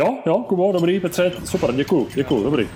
Jo, jo, Kubo, dobrý, Petře, super, děkuju, děkuju, dobrý.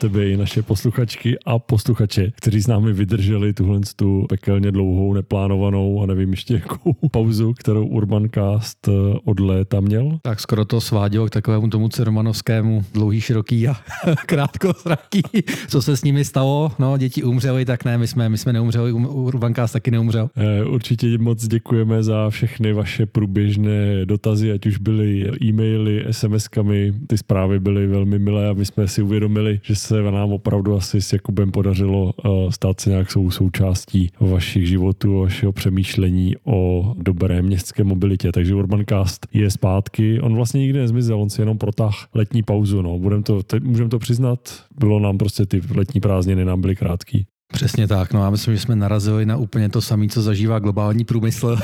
Tebe i naše posluchačky a posluchače, kteří s námi vydrželi tuhle tu pekelně dlouhou, neplánovanou a nevím ještě jakou pauzu, kterou Urbancast eh, od léta měl. Tak skoro to svádělo k takovému tomu Cermanovskému dlouhý, široký a krátkozraký. Co se s nimi stalo? No, děti umřely, tak ne, my jsme, my jsme neumřeli, Urbancast taky neumřel. Eh, určitě moc děkujeme za všechny vaše průběžné dotazy, ať už byly e-maily, SMS-kami, ty zprávy byly velmi milé a my jsme si uvědomili, že se nám opravdu asi s Jakubem podařilo uh, stát se nějak sou součástí vašich životů, vašeho přemýšlení o dobré městské mobilitě. Takže Urbancast je zpátky. On vlastně nikdy nezmizel, on si jenom protáh letní pauzu. No. Budem to, můžeme to přiznat, bylo nám prostě ty letní prázdniny nám byly krátký. Přesně tak, no já myslím, že jsme narazili na úplně to samé, co zažívá globální průmysl.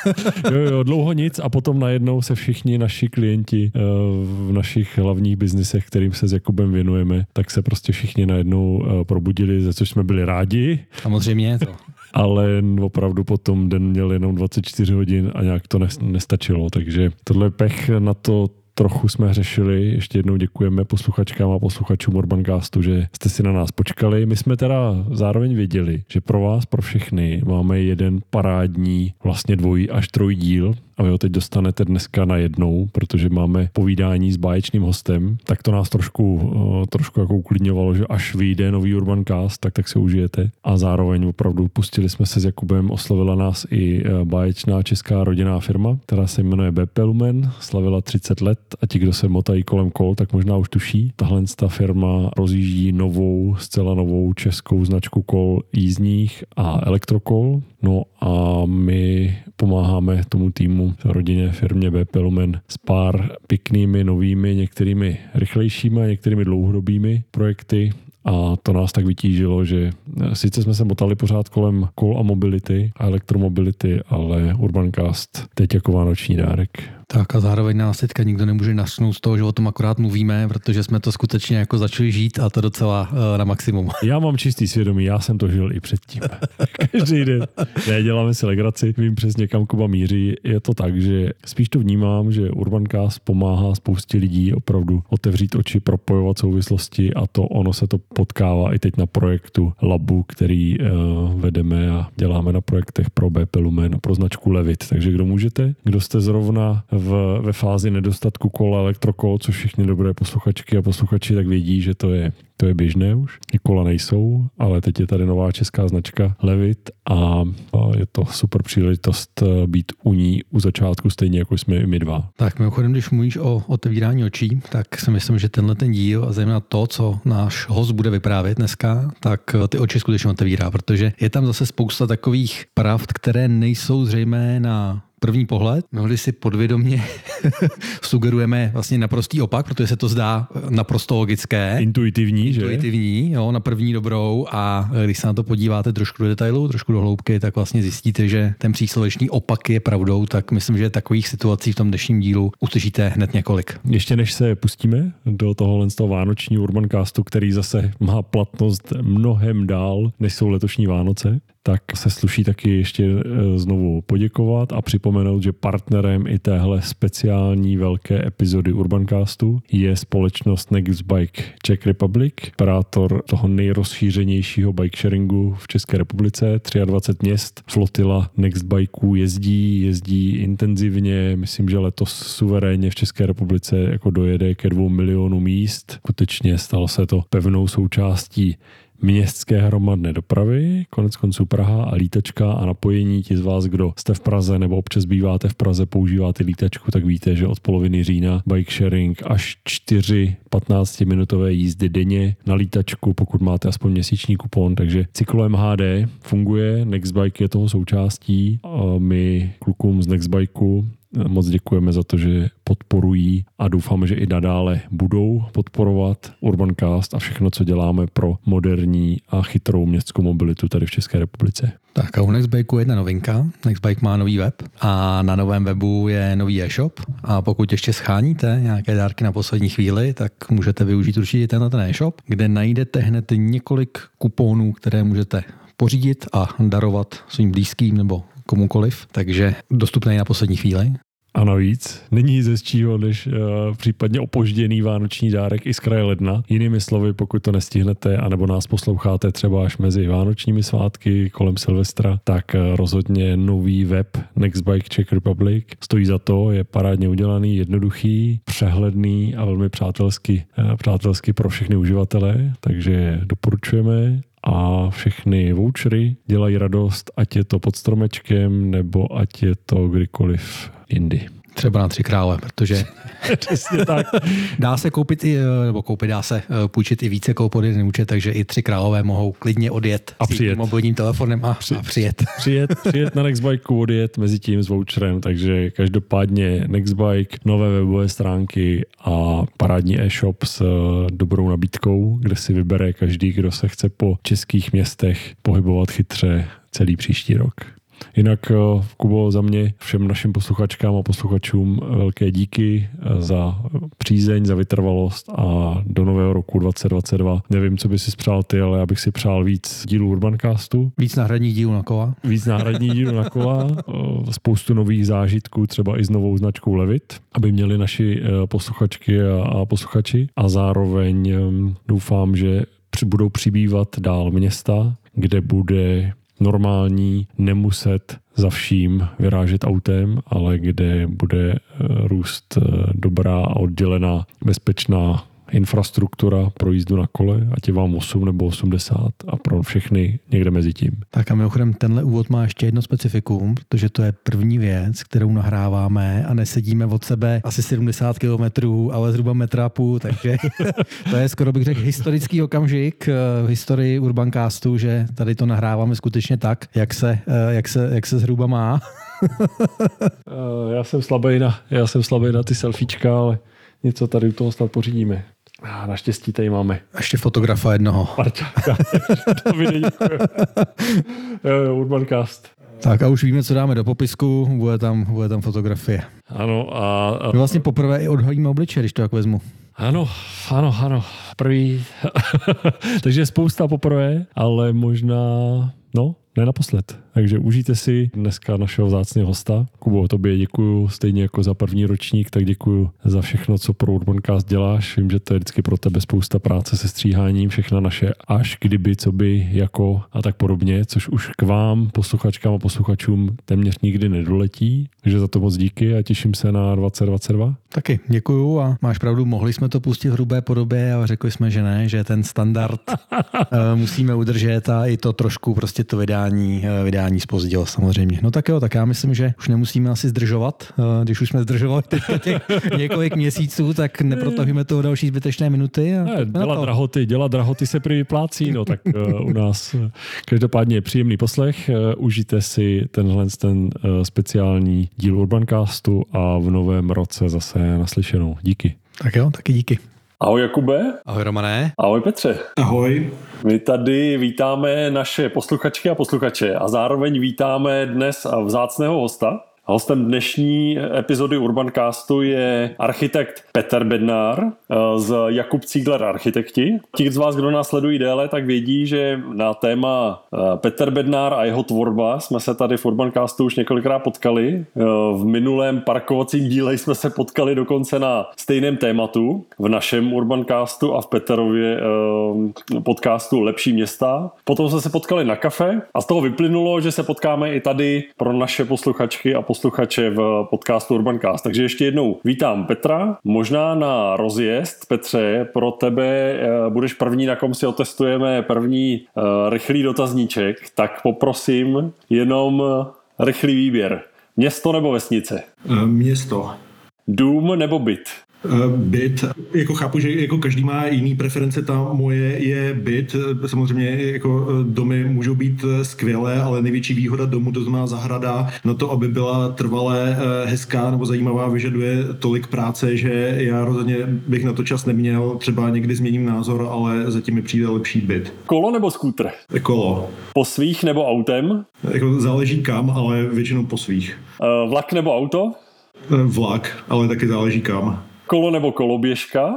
jo, jo, dlouho nic a potom najednou se všichni naši klienti eh, v našich hlavních biznisech, kterým se s Jakubem věnujeme, tak se prostě všichni najednou eh, probudili, za což jsme byli rádi. Samozřejmě to. Ale opravdu potom den měl jenom 24 hodin a nějak to nestačilo, takže tohle je pech na to trochu jsme řešili. Ještě jednou děkujeme posluchačkám a posluchačům Urbancastu, že jste si na nás počkali. My jsme teda zároveň věděli, že pro vás, pro všechny, máme jeden parádní, vlastně dvojí až trojdíl a vy ho teď dostanete dneska na jednou, protože máme povídání s báječným hostem, tak to nás trošku, eh, trošku jako uklidňovalo, že až vyjde nový Urban Cast, tak tak se užijete. A zároveň opravdu pustili jsme se s Jakubem, oslovila nás i eh, báječná česká rodinná firma, která se jmenuje BP Lumen, slavila 30 let a ti, kdo se motají kolem kol, tak možná už tuší. Tahle ta firma rozjíždí novou, zcela novou českou značku kol jízdních a elektrokol. No a my pomáháme tomu týmu, rodině, firmě BP Lumen s pár pěknými, novými, některými rychlejšími a některými dlouhodobými projekty a to nás tak vytížilo, že eh, sice jsme se motali pořád kolem kol a mobility a elektromobility, ale Urbancast teď jako vánoční dárek. Tak a zároveň nás teďka nikdo nemůže našnout z toho, že o tom akorát mluvíme, protože jsme to skutečně jako začali žít a to docela uh, na maximum. Já mám čistý svědomí, já jsem to žil i předtím. Každý den. Ne, děláme si legraci, vím přesně, kam Kuba míří. Je to tak, že spíš to vnímám, že Urbancast pomáhá spoustě lidí opravdu otevřít oči, propojovat souvislosti a to ono se to potkává i teď na projektu Labu, který uh, vedeme a děláme na projektech pro BP Lumen a pro značku Levit. Takže kdo můžete, kdo jste zrovna v, ve fázi nedostatku kola elektrokol, což všichni dobré posluchačky a posluchači tak vědí, že to je to je běžné už. Kola nejsou, ale teď je tady nová česká značka Levit a je to super příležitost eh, být u ní u začátku stejně jako jsme i my dva. Tak mimochodem, když mluvíš o otevírání očí, tak si myslím, že tenhle ten díl a zejména to, co náš host bude vyprávět dneska, tak eh, ty oči skutečně otevírá, protože je tam zase spousta takových pravd, které nejsou zřejmé na první pohled. Mnohdy si podvědomě sugerujeme vlastně naprostý opak, protože se to zdá naprosto logické. Intuitivní, že? Intuitivní, jo, na první dobrou a když se na to podíváte trošku do detailu, trošku do hloubky, tak vlastně zjistíte, že ten příslovečný opak je pravdou, tak myslím, že takových situací v tom dnešním dílu uslyšíte hned několik. Ještě než se pustíme do tohohle z toho vánočního Urbancastu, který zase má platnost mnohem dál, než jsou letošní Vánoce, tak se sluší taky ještě e, znovu poděkovat a připomenout, že partnerem i téhle speciální velké epizody Urbancastu je společnost Nextbike Czech Republic, operátor toho nejrozšířenějšího bike sharingu v České republice. 23 měst flotila Nextbikeů jezdí, jezdí intenzivně. Myslím, že letos suverénně v České republice jako dojede ke dvou milionů míst. Skutečně stalo se to pevnou součástí městské hromadné dopravy, konec konců Praha a lítačka a napojení. Ti z vás, kdo jste v Praze nebo občas býváte v Praze, používáte lítačku, tak víte, že od poloviny října bike sharing až 4 15-minutové jízdy denně na lítačku, pokud máte aspoň měsíční kupon. Takže cyklo MHD funguje, Nextbike je toho součástí. A my klukům z Nextbikeu moc děkujeme za to, že podporují a doufáme, že i nadále budou podporovat Urbancast a všechno, co děláme pro moderní a chytrou městskou mobilitu tady v České republice. Tak a u Nextbikeu je jedna novinka. Nextbike má nový web a na novém webu je nový e-shop a pokud ještě scháníte nějaké dárky na poslední chvíli, tak můžete využít určitě tenhle ten e-shop, kde najdete hned několik kuponů, které můžete pořídit a darovat svým blízkým nebo komukoliv, takže dostupné na poslední chvíli. A navíc není nic hezčího, než uh, případně opožděný vánoční dárek i z kraje ledna. Jinými slovy, pokud to nestihnete, anebo nás posloucháte třeba až mezi vánočními svátky kolem Silvestra, tak uh, rozhodně nový web Nextbike Czech Republic stojí za to, je parádně udělaný, jednoduchý, přehledný a velmi přátelsky, uh, přátelsky pro všechny uživatele, takže doporučujeme a všechny vouchery dělají radost, ať je to pod stromečkem, nebo ať je to kdykoliv jindy. Třeba na tři krále, protože Přesně tak. dá se koupit i, nebo koupit, dá se eh, půjčit i více koupit pod jeden účet, takže i tři králové mohou klidně odjet A přijet. mobilním telefonem a, Při, a přijet. Přijet, přijet na Nextbike, odjet mezi tím s voucherem, takže každopádně Nextbike, nové webové stránky a parádní e-shop s eh, dobrou nabídkou, kde si vybere každý, kdo se chce po českých městech pohybovat chytře celý příští rok. Jinak, eh, Kubo, za mě všem našim posluchačkám a posluchačům velké díky eh, za přízeň, za vytrvalost a do nového roku 2022. Nevím, co by si přál ty, ale já bych si přál víc dílů Urbancastu. Víc náhradních dílů na kola. Víc náhradních dílů na kola, eh, spoustu nových zážitků, třeba i s novou značkou Levit, aby měli naši posluchačky a posluchači. A zároveň doufám, že budou přibývat dál města, kde bude normální nemuset za vším vyrážet autem, ale kde bude eh, růst eh, dobrá a oddělená bezpečná infrastruktura pro jízdu na kole, ať je vám 8 nebo 80 a pro všechny někde mezi tím. Tak a mimochodem tenhle úvod má ještě jedno specifikum, protože to je první věc, kterou nahráváme a nesedíme od sebe asi 70 km, ale zhruba metra půl, takže to je skoro bych řekl historický okamžik eh, v historii Urbancastu, že tady to nahráváme skutečně tak, jak se, eh, jak se, jak se zhruba má. Eh, já jsem slabý na, já jsem slabý na ty selfiečka, ale něco tady u toho snad pořídíme. A naštěstí tady máme. Ještě fotografa jednoho. Marťáka. Urbancast. Tak a už víme, co dáme do popisku, bude tam, bude tam fotografie. Ano a... a... My vlastně poprvé i odhalíme obliče, když to tak vezmu. Ano, ano, ano. První. Takže spousta poprvé, ale možná, no, ne naposled. Takže užijte si dneska našeho vzácného hosta. Kubo, tobě děkuju stejně jako za první ročník, tak děkuju za všechno, co pro Urbancast děláš. Vím, že to je vždycky pro tebe spousta práce se stříháním, všechna naše až, kdyby, co by, jako a tak podobně, což už k vám, posluchačkám a posluchačům, téměř nikdy nedoletí. Takže za to moc díky a těším se na 2022. Taky děkuju a máš pravdu, mohli jsme to pustit v hrubé podobě a řekli jsme, že ne, že ten standard eh, musíme udržet a i to trošku prostě to vydání, eh, vydání vydání spozdil samozřejmě. No tak jo, tak já myslím, že už nemusíme asi zdržovat. Eh, když už jsme zdržovali teď těch několik měsíců, tak neprotahujeme to další zbytečné minuty. A ne, dělat drahoty, dělat drahoty se prý vyplácí, no tak uh, u nás každopádně je příjemný poslech. Užijte si tenhle ten speciální díl Urbancastu a v novém roce zase naslyšenou. Díky. Tak jo, taky díky. Ahoj Jakube. Ahoj Romané. Ahoj Petře. Ahoj. My tady vítáme naše posluchačky a posluchače a zároveň vítáme dnes vzácného hosta, Hostem dnešní epizody Urbancastu je architekt Petr Bednár eh, z Jakub Cígler Architekti. Ti z vás, kdo nás sledují déle, tak vědí, že na téma eh, Petr Bednár a jeho tvorba jsme se tady v Urbancastu už několikrát potkali. Eh, v minulém parkovacím díle jsme se potkali dokonce na stejném tématu v našem Urbancastu a v Petrově podcastu Lepší města. Potom jsme se potkali na kafe a z toho vyplynulo, že se potkáme i tady pro naše posluchačky a posluchače posluchače v podcastu Urbancast. Takže ještě jednou vítám Petra. Možná na rozjezd, Petře, pro tebe eh, budeš první, na kom si otestujeme první uh, rychlý dotazníček, tak poprosím jenom rychlý výběr. Město nebo vesnice? Město. Dům nebo byt? Byt. Jako chápu, že jako každý má jiný preference, ta moje je byt. Samozřejmě jako domy můžou být skvělé, ale největší výhoda domu, to znamená zahrada, na to, aby byla trvalé hezká nebo zajímavá, vyžaduje tolik práce, že já rozhodně bych na to čas neměl. Třeba někdy změním názor, ale zatím mi přijde lepší byt. Kolo nebo skútr? Kolo. Po svých nebo autem? Jako záleží kam, ale většinou po svých. Vlak nebo auto? Vlak, ale taky záleží kam. Kolo nebo koloběžka?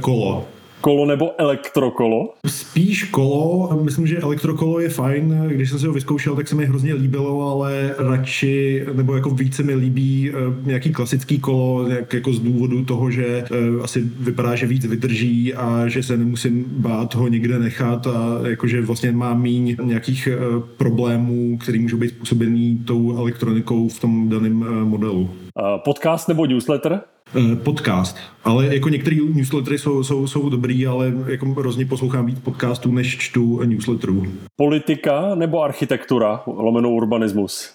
Kolo. Kolo nebo elektrokolo? Spíš kolo. Myslím, že elektrokolo je fajn. Když jsem si ho vyzkoušel, tak se mi hrozně líbilo, ale radši, nebo jako více mi líbí nějaký klasický kolo, jak jako z důvodu toho, že asi vypadá, že víc vydrží a že se nemusím bát ho někde nechat a jakože vlastně má míň nějakých problémů, které můžou být způsobený tou elektronikou v tom daném modelu. Podcast nebo newsletter? Podcast. Ale jako některé newslettery jsou, jsou, jsou dobrý, ale jako hrozně poslouchám víc podcastů, než čtu newsletterů. Politika nebo architektura, lomeno urbanismus?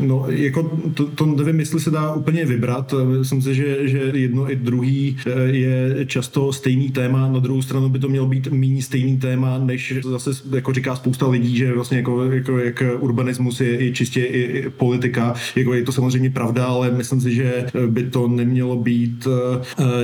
No, jako to, to nevím, jestli se dá úplně vybrat. Myslím si, že, že jedno i druhý je často stejný téma. Na druhou stranu by to mělo být méně stejný téma, než zase jako říká spousta lidí, že vlastně jako, jako jak urbanismus je, je čistě i, i politika. Jako je to samozřejmě pravda, ale myslím si, že by to nemělo být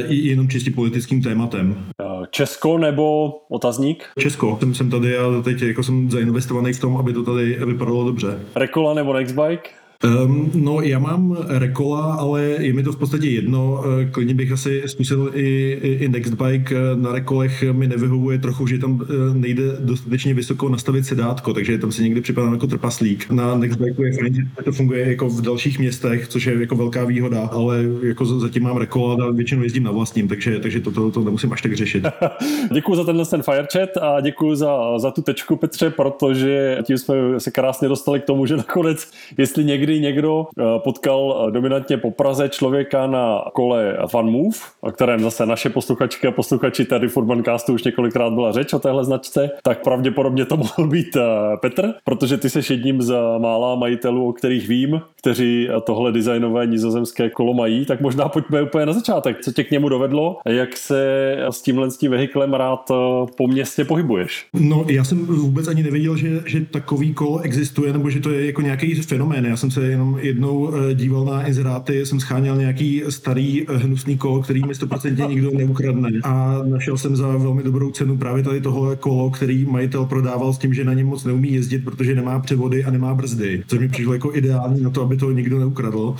jenom čistě politickým tématem. Česko nebo otazník? Česko. Jsem, jsem tady a teď jako jsem zainvestovaný v tom, aby to tady vypadalo dobře. Rekola nebo Nextbike? Um, no, já mám Rekola, ale je mi to v podstatě jedno. Klidně bych asi zkusil i, i, Nextbike. Na Rekolech mi nevyhovuje trochu, že tam nejde dostatečně vysoko nastavit sedátko, takže tam se někdy připadám jako trpaslík. Na Nextbike je fajn, že to funguje jako v dalších městech, což je jako velká výhoda, ale jako zatím mám Rekola a většinou jezdím na vlastním, takže, takže to, to, to nemusím až tak řešit. děkuji za tenhle ten Firechat a děkuji za, za tu tečku, Petře, protože tím jsme se krásně dostali k tomu, že nakonec, jestli někdy někdy někdo eh, potkal eh, dominantně po Praze člověka na kole FunMove, o kterém zase naše posluchačky a posluchači tady v Urbancastu už několikrát byla řeč o téhle značce, tak pravděpodobně to mohl být eh, Petr, protože ty jsi jedním z mála majitelů, o kterých vím, kteří tohle designové nizozemské kolo mají, tak možná pojďme úplně na začátek. Co tě k němu dovedlo a jak se s tímhle s tím vehiklem rád po městě pohybuješ? No, já jsem vůbec ani nevěděl, že, že takový kolo existuje, nebo že to je jako nějaký fenomén. Já jsem se jenom jednou eh, díval na inzeráty, jsem scháněl nějaký starý eh, hnusný kolo, který mi 100% nikdo neukradne. A našel jsem za velmi dobrou cenu právě tady tohle kolo, který majitel prodával s tím, že na něm moc neumí jezdit, protože nemá převody a nemá brzdy. Což mi přišlo jako ideální na to, aby to nikdo neukradl.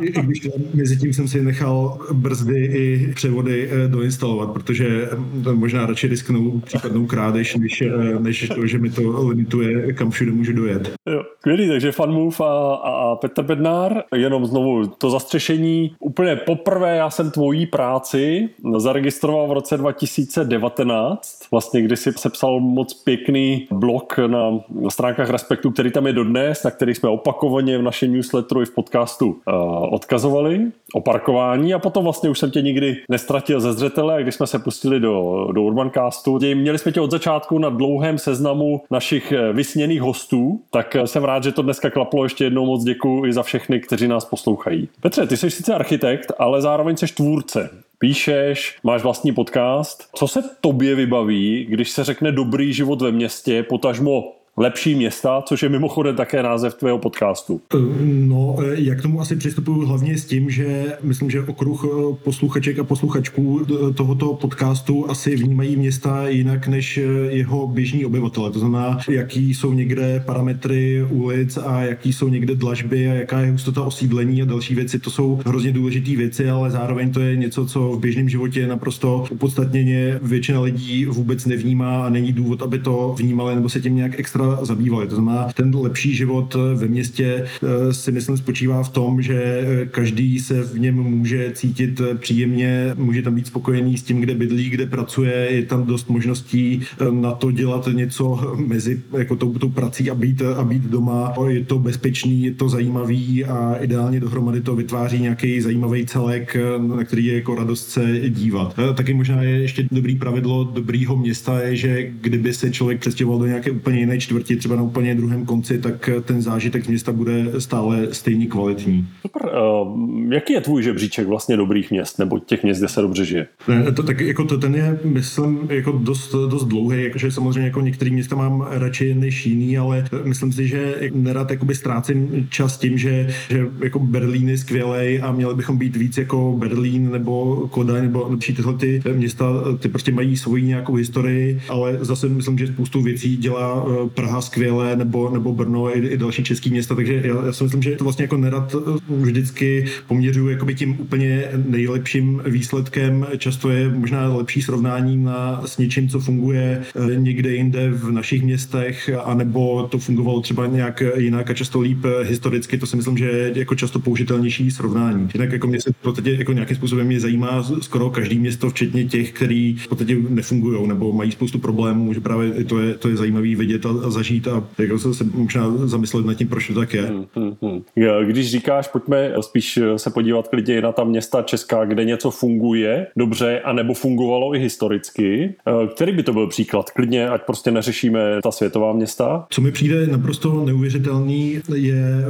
I, i když mezi tím jsem si nechal brzdy i převody eh, doinstalovat, protože možná radši risknu případnou krádež, než, než to, že mi to limituje, kam všude můžu dojet. Jo, skvělý, takže FunMove a, a a Petr Bednár. Jenom znovu to zastřešení. Úplně poprvé já jsem tvojí práci zaregistroval v roce 2019, vlastně kdy si sepsal moc pěkný blog na stránkách Respektu, který tam je dodnes, na který jsme opakovaně v našem newsletteru i v podcastu uh, odkazovali o parkování a potom vlastně už jsem tě nikdy nestratil ze zřetele když jsme se pustili do, do Urbancastu, měli jsme tě od začátku na dlouhém seznamu našich eh, vysněných hostů, tak eh, jsem rád, že to dneska klaplo ještě jednou moc děkuji i za všechny, kteří nás poslouchají. Petře, ty jsi sice architekt, ale zároveň jsi tvůrce. Píšeš, máš vlastní podcast. Co se tobě vybaví, když se řekne dobrý život ve městě, potažmo lepší města, což je mimochodem také název tvého podcastu. No, jak k tomu asi přistupuju hlavně s tím, že myslím, že okruh eh, posluchaček a posluchačků tohoto podcastu asi vnímají města jinak než eh, jeho běžní obyvatele. To znamená, jaký jsou někde parametry ulic a jaký jsou někde dlažby a jaká je hustota osídlení a další věci. To jsou hrozně důležité věci, ale zároveň to je něco, co v běžném životě naprosto opodstatněně většina lidí vůbec nevnímá a není důvod, aby to vnímali nebo se tím nějak extra zabývali. To znamená, ten lepší život ve městě eh, si myslím spočívá v tom, že eh, každý se v něm může cítit eh, příjemně, může tam být spokojený s tím, kde bydlí, kde pracuje, je tam dost možností na to dělat něco mezi jako tou, tou prací a být, a být doma. Je to bezpečný, je to zajímavý a ideálně dohromady to vytváří nějaký zajímavý celek, na který je jako radost se dívat. Taky možná je ještě dobrý pravidlo dobrýho města je, že kdyby se člověk přestěhoval do nějaké úplně jiné čtvrti, třeba na úplně druhém konci, tak ten zážitek z města bude stále stejně kvalitní. Super. Uh, jaký je tvůj žebříček vlastně dobrých měst, nebo těch měst, kde se dobře žije? Ne, to, tak jako to, ten je, myslím, jako dost, dost dlouhý, jakože samozřejmě jako některé města mám radši než jiný, ale myslím si, že nerad jakoby ztrácím čas tím, že, že jako Berlín je skvělý a měli bychom být víc jako Berlín nebo Kodaň nebo lepší tyhle ty města, ty prostě mají svoji nějakou historii, ale zase myslím, že spoustu věcí dělá eh, Praha skvěle nebo, nebo Brno i, i další český města, takže já, já si myslím, že to vlastně jako nerad eh, vždycky poměřuju jakoby tím úplně nejlepším výsledkem. Často je možná lepší srovnání na, s něčím, co funguje eh, někde jinde v našich městech, anebo to fungovalo třeba nějak jinak a často líp historicky. To si myslím, že je jako často použitelnější srovnání. Jinak jako mě se v podstatě jako nějakým způsobem mě zajímá skoro každý město, včetně těch, který v podstatě nefungují nebo mají spoustu problémů, že právě to je, to je zajímavý vidět a, a zažít a jako se, se možná zamyslet nad tím, proč to tak je. Hmm, hmm, hmm. Když říkáš, pojďme spíš se podívat klidně na ta města Česká, kde něco funguje dobře, anebo fungovalo i historicky. Eh, který by to byl příklad? Klidně, ať prostě neřešíme ta světová města. Co mi přijde naprosto neuvěřitelný, je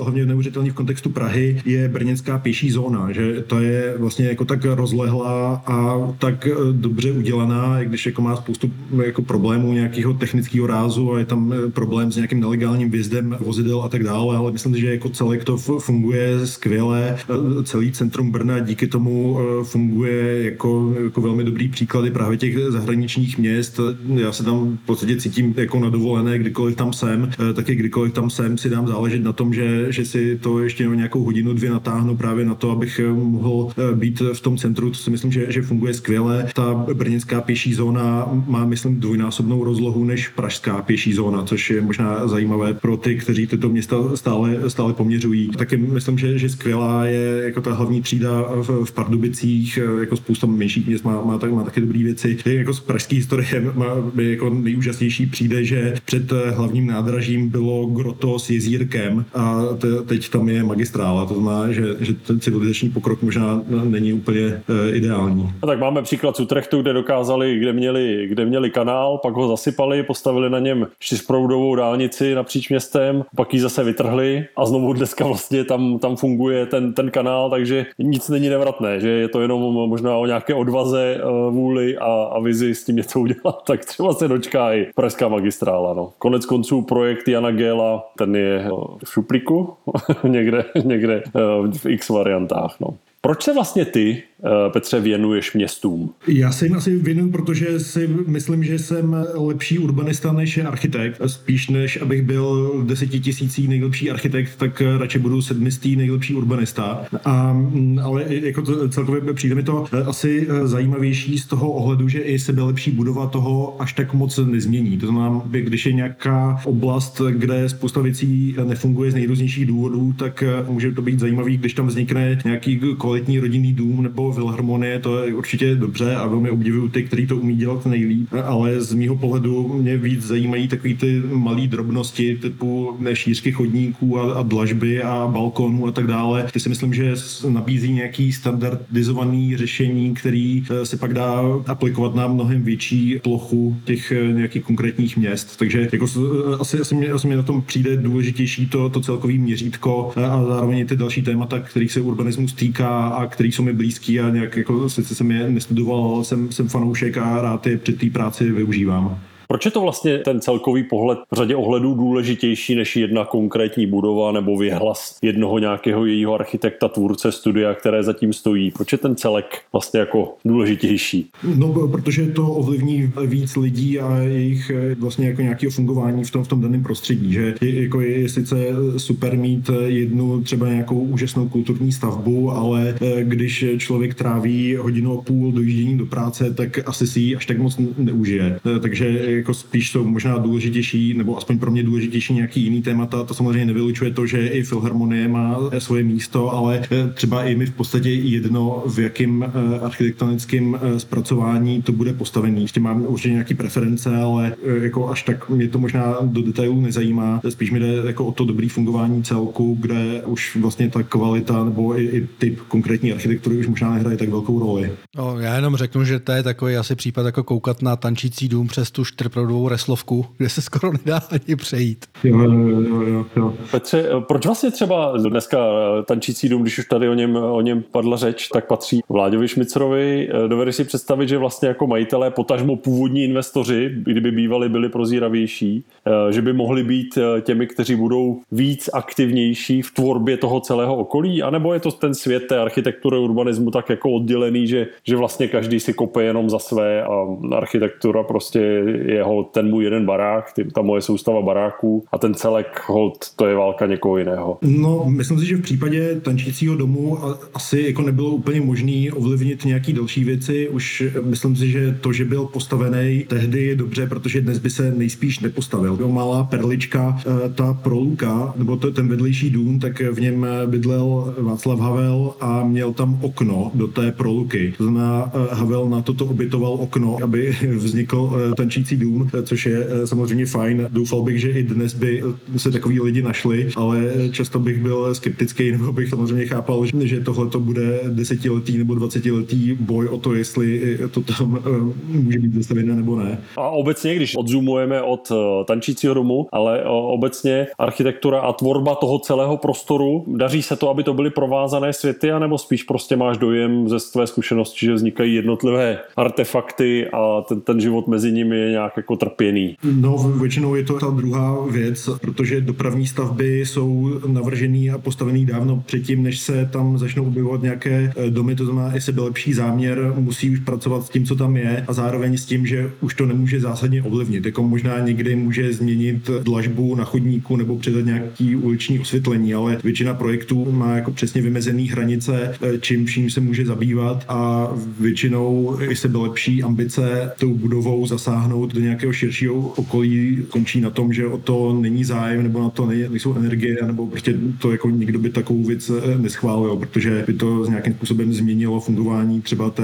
hlavně neuvěřitelný v kontextu Prahy, je brněnská pěší zóna, že to je vlastně jako tak rozlehlá a tak eh, dobře udělaná, i když jako má spoustu jako problémů nějakého technického rázu a je tam eh, problém s nějakým nelegálním vjezdem vozidel a tak dále, ale myslím že jako celek to funguje skvěle. Celý centrum Brna díky tomu funguje jako, jako velmi dobrý příklady právě těch zahraničních měst. Já se tam v podstatě cítím jako na dovolené, kdykoliv tam jsem, eh, taky kdykoliv tam jsem si dám záležet na tom, že, že si to ještě nějakou hodinu, dvě natáhnu právě na to, abych eh, mohl eh, být v tom centru, to si myslím, že, že funguje skvěle. Ta brněnská pěší zóna má, myslím, dvojnásobnou rozlohu než pražská pěší zóna, což je možná zajímavé pro ty, kteří tyto města stále, stále poměřují. Taky myslím, že, že skvělá je jako ta hlavní třída v, v Pardubicích, jako spousta menších měst má, má, tak, má taky dobré věci. Jako z pražské historie má, jako nejúžasnější přijde, že před hlavním nádražím bylo groto s jezírkem a te, teď tam je magistrála. To znamená, že, že ten civilizační pokrok možná není úplně uh, ideální. A tak máme příklad z Utrechtu, kde dokázali, kde měli, kde měli kanál, pak ho zasypali, postavili na něm čtyřproudovou dálnici napříč městem, pak ji zase vytrhli a znovu dneska vlastně tam, tam funguje ten, ten kanál, takže nic není nevratné, že je to jenom možná o nějaké odvaze, eh, vůli a, a vizi s tím něco udělat, tak třeba se dočká i Pražská magistrála. No. Konec konců projekt Jana Gela, ten je eh, v šuplíku, někde, někde eh, v x variantách. No. Proč se vlastně ty Petře, věnuješ městům? Já se jim asi věnuju, protože si myslím, že jsem lepší urbanista než architekt. Spíš než abych byl desetitisící nejlepší architekt, tak radši budu sedmistý nejlepší urbanista. A, mm, ale jako to celkově přijde mi to asi zajímavější z toho ohledu, že i sebe lepší budova toho až tak moc nezmění. To znamená, když je nějaká oblast, kde spousta věcí nefunguje z nejrůznějších důvodů, tak může to být zajímavý, když tam vznikne nějaký kvalitní rodinný dům nebo filharmonie, to je určitě dobře a velmi obdivuju ty, kteří to umí dělat nejlíp, ale z mýho pohledu mě víc zajímají takové ty malé drobnosti typu šířky chodníků a, a dlažby a balkonů a tak dále. Ty si myslím, že nabízí nějaký standardizovaný řešení, který eh, se pak dá aplikovat na mnohem větší plochu těch eh, nějakých konkrétních měst. Takže jako eh, asi, asi, mě, asi mě na tom přijde důležitější to, to celkový měřítko a zároveň ty další témata, kterých se urbanismus týká a který jsou mi blízký a nějak jako sice jsem je nestudoval, jsem, jsem fanoušek a rád je při té práci využívám. Proč je to vlastně ten celkový pohled v řadě ohledů důležitější než jedna konkrétní budova nebo vyhlas jednoho nějakého jejího architekta, tvůrce, studia, které zatím stojí? Proč je ten celek vlastně jako důležitější? No, protože to ovlivní víc lidí a jejich eh, vlastně jako nějakého fungování v tom, v tom daném prostředí, že je, jako je sice super mít jednu třeba nějakou úžasnou kulturní stavbu, ale eh, když člověk tráví hodinu a půl dojíždění do práce, tak asi si ji až tak moc neužije. Eh, takže jako spíš jsou možná důležitější, nebo aspoň pro mě důležitější nějaký jiný témata. To samozřejmě nevylučuje to, že i filharmonie má eh, svoje místo, ale eh, třeba i mi v podstatě jedno, v jakém eh, architektonickém zpracování to bude postavený. Ještě mám určitě nějaké preference, ale jako až tak mě to možná do detailů nezajímá. Spíš mi jde jako o to dobré fungování celku, kde už vlastně ta kvalita nebo i, i typ konkrétní architektury už možná nehraje tak velkou roli. No, já jenom řeknu, že to je takový asi případ jako koukat na tančící dům přes tu 14 opravdu reslovku, kde se skoro nedá ani přejít. Jo, jo, jo, jo, jo. Petře, proč vlastně třeba dneska eh, tančící dům, když už tady o něm, o něm padla řeč, tak patří Vláďovi Šmicrovi. Eh, dovedeš si představit, že vlastně jako majitelé, potažmo původní investoři, kdyby bývali byli prozíravější, eh, že by mohli být těmi, kteří budou víc aktivnější v tvorbě toho celého okolí, anebo je to ten svět té architektury urbanismu tak jako oddělený, že, že vlastně každý si kope jenom za své a architektura prostě je jeho ten můj jeden barák, ta moje soustava baráků a ten celek hold, to je válka někoho jiného. No, myslím si, že v případě tančícího domu asi jako nebylo úplně možné ovlivnit nějaký další věci. Už myslím si, že to, že byl postavený tehdy je dobře, protože dnes by se nejspíš nepostavil. Byl malá perlička, eh, ta proluka, nebo to, ten vedlejší dům, tak v něm bydlel Václav Havel a měl tam okno do té proluky. To znamená, eh, Havel na toto obytoval okno, aby vznikl eh, tančící dům, což je samozřejmě fajn. Doufal bych, že i dnes by se takový lidi našli, ale často bych byl skeptický, nebo bych samozřejmě chápal, že tohle to bude desetiletý nebo dvacetiletý boj o to, jestli to tam může být zastavené nebo ne. A obecně, když odzumujeme od tančícího domu, ale obecně architektura a tvorba toho celého prostoru, daří se to, aby to byly provázané světy, anebo spíš prostě máš dojem ze své zkušenosti, že vznikají jednotlivé artefakty a ten, ten život mezi nimi je nějak jako trpěný? No, většinou je to ta druhá věc, protože dopravní stavby jsou navržený a postavený dávno předtím, než se tam začnou objevovat nějaké eh, domy, to znamená, jestli byl lepší záměr, musí už pracovat s tím, co tam je a zároveň s tím, že už to nemůže zásadně ovlivnit. Jako možná někdy může změnit dlažbu na chodníku nebo přidat nějaký uliční osvětlení, ale většina projektů má jako přesně vymezený hranice, eh, čím vším se může zabývat a většinou, jestli byl lepší ambice tou budovou zasáhnout do nějakého širšího okolí, končí na tom, že o to není zájem nebo na to nejsou energie, nebo prostě to jako nikdo by takovou věc eh, neschválil, protože by to s nějakým způsobem změnilo fungování třeba té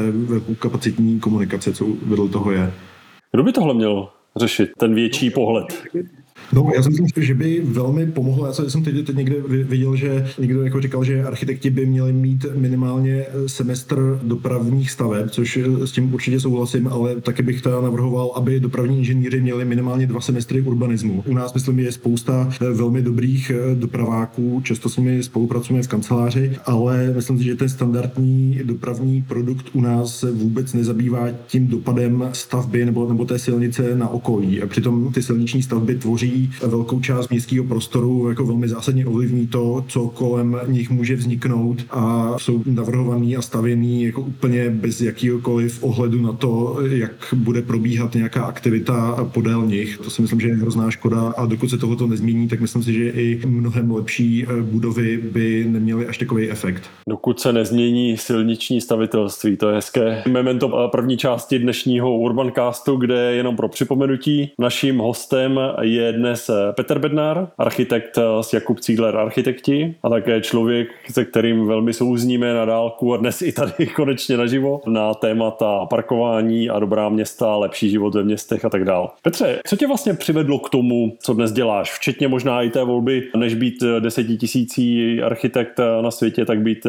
kapacitní komunikace, co vedle toho je. Kdo by tohle měl řešit, ten větší pohled? No, já si myslím, že by velmi pomohlo. Já jsem teď, teď někde viděl, že někdo jako říkal, že architekti by měli mít minimálně semestr dopravních staveb, což s tím určitě souhlasím, ale taky bych teda navrhoval, aby dopravní inženýři měli minimálně dva semestry urbanismu. U nás, myslím, je spousta velmi dobrých dopraváků, často s nimi spolupracujeme v kanceláři, ale myslím si, že ten standardní dopravní produkt u nás se vůbec nezabývá tím dopadem stavby nebo, nebo té silnice na okolí. A přitom ty silniční stavby tvoří velkou část městského prostoru, jako velmi zásadně ovlivní to, co kolem nich může vzniknout a jsou navrhovaný a stavěný jako úplně bez jakýkoliv ohledu na to, jak bude probíhat nějaká aktivita podél nich. To si myslím, že je hrozná škoda a dokud se tohoto nezmění, tak myslím si, že i mnohem lepší eh, budovy by neměly až takový efekt. Dokud se nezmění silniční stavitelství, to je hezké memento první části dnešního Urbancastu, kde jenom pro připomenutí naším hostem je dnes eh, Petr Bednár, architekt z eh, Jakub Cígler Architekti a také člověk, se kterým velmi souzníme na dálku a dnes i tady konečně naživo na témata parkování a dobrá města, lepší život ve městech a tak dále. Petře, co tě vlastně přivedlo k tomu, co dnes děláš, včetně možná i té volby, než být eh, desetitisící architekt na světě, tak být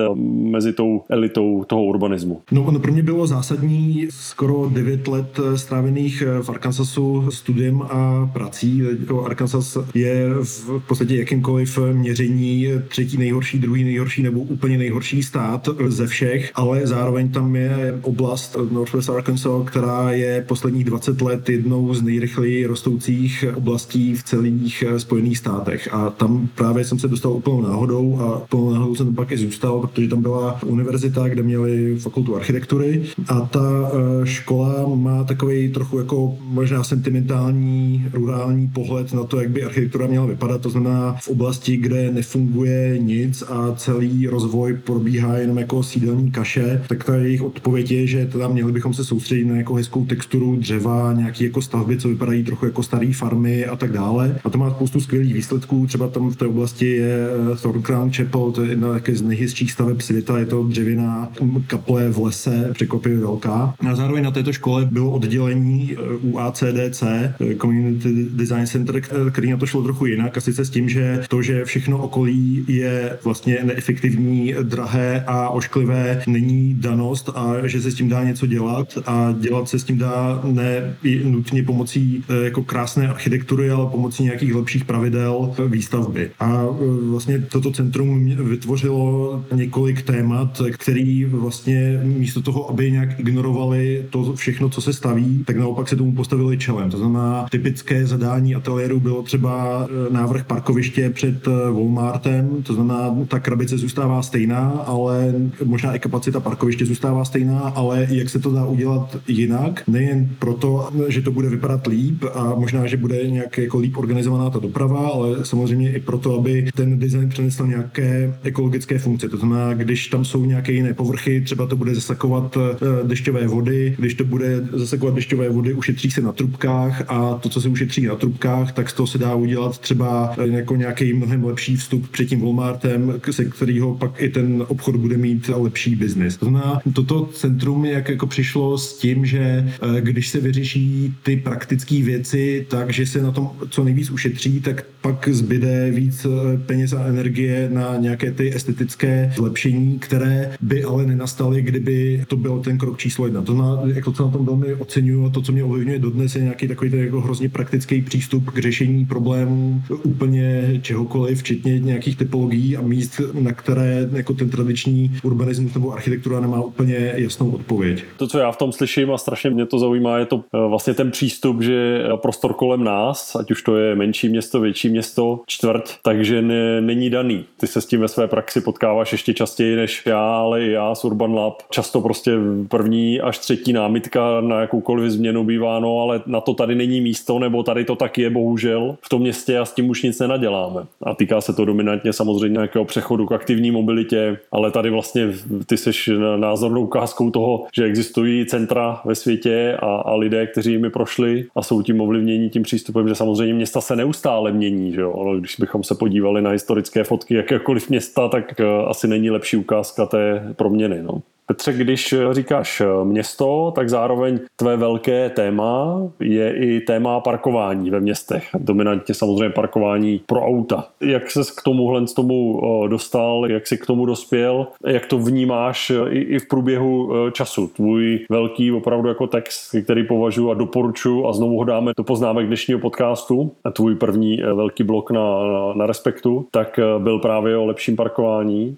mezi tou elitou toho urbanismu? No, no pro mě bylo zásadní skoro 9 let strávených v Arkansasu studiem a prací. Jako Arkansas je v podstatě jakýmkoliv měření třetí nejhorší, druhý nejhorší nebo úplně nejhorší stát ze všech, ale zároveň tam je oblast Northwest Arkansas, která je posledních 20 let jednou z nejrychleji rostoucích oblastí v celých Spojených státech. A tam právě jsem se dostal úplnou náhodou a úplnou náhodou jsem pak i zůstal, protože tam byla univerzita, kde měli fakultu architektury a ta eh, škola má takový trochu jako možná sentimentální, rurální pohled na to, jak by architektura měla vypadat, to znamená v oblasti, kde nefunguje nic a celý rozvoj probíhá jenom jako sídelní kaše, tak ta jejich odpověď je, že teda měli bychom se soustředit na jako hezkou texturu dřeva, nějaký jako stavby, co vypadají trochu jako staré farmy a tak dále. A to má spoustu skvělých výsledků, třeba tam v té oblasti je eh, Thorn Crown Chapel, to je jedna z nejhezčích staveb světa, je to dřevěná kaple v lese, překvapivě velká. A zároveň na této škole bylo oddělení eh, u ACDC, eh, Community Design Center, který na to šlo trochu jinak a sice s tím, že to, že všechno okolí je vlastně neefektivní, drahé a ošklivé, není danost a že se s tím dá něco dělat a dělat se s tím dá ne nutně pomocí e, jako krásné architektury, ale pomocí nějakých lepších pravidel výstavby. A e, vlastně toto centrum vytvořilo několik témat, který vlastně místo toho, aby nějak ignorovali to všechno, co se staví, tak naopak se tomu postavili čelem. To znamená, typické zadání ateliéru bylo třeba e, návrh parkoviště před Walmartem, to znamená, ta krabice zůstává stejná, ale možná i kapacita parkoviště zůstává stejná, ale jak se to dá udělat jinak, nejen proto, že to bude vypadat líp a možná, že bude nějak jako líp organizovaná ta doprava, ale samozřejmě i proto, aby ten design přinesl nějaké ekologické funkce. To znamená, když tam jsou nějaké jiné povrchy, třeba to bude zasakovat eh, dešťové vody, když to bude zasakovat dešťové vody, ušetří se na trubkách a to, co se ušetří na trubkách, tak z toho se dá udělat třeba jako nějaký mnohem lepší vstup před tím Walmartem, se kterého pak i ten obchod bude mít lepší biznis. To znamená, toto centrum jak jako přišlo s tím, že eh, když se vyřeší ty praktické věci tak, že se na tom co nejvíc ušetří, tak pak zbyde víc eh, peněz a energie na nějaké ty estetické zlepšení, které by ale nenastaly, kdyby to byl ten krok číslo jedna. To, na, jako co na tom velmi oceňuju a to, co mě ovlivňuje dodnes, je nějaký takový ten jako hrozně praktický přístup k řešení problémů úplně čehokoliv, včetně nějakých typologií a míst, na které jako ten tradiční urbanismus nebo architektura nemá úplně jasnou odpověď. To, co já v tom slyším a strašně mě to zaujímá, je to eh, vlastně ten přístup, že prostor kolem nás, ať už to je menší město, větší město, čtvrt, takže ne, není daný. Ty se s tím ve své praxi potkáváš ještě častěji než já, ale i já z Urban Lab. Často prostě první až třetí námitka na jakoukoliv změnu bývá, no ale na to tady není místo, nebo tady to tak je bohužel v tom městě a s tím už nic nenaděláme. A týká se to dominantně samozřejmě nějakého přechodu k aktivní mobilitě, ale tady vlastně ty seš názornou ukázkou toho, že existují centra ve světě a, a lidé, kteří jimi prošli a jsou tím ovlivnění tím přístupem, že samozřejmě města se neustále mění. Že jo? Ale když bychom se podívali na historické fotky jakékoliv města, tak eh, asi není lepší ukázka té proměny. No. Petře, když eh, říkáš eh, město, tak zároveň tvé velké téma je i téma parkování ve městech. Dominantně samozřejmě parkování pro auta. Jak ses k tomuhle z tomu eh, dostal, jak jsi k tomu dospěl, jak to vnímáš i, i v průběhu času. Tvůj velký opravdu jako text, který považuji a doporučuji a znovu ho dáme do poznámek dnešního podcastu, tvůj první velký blok na, na, na Respektu, tak byl právě o lepším parkování.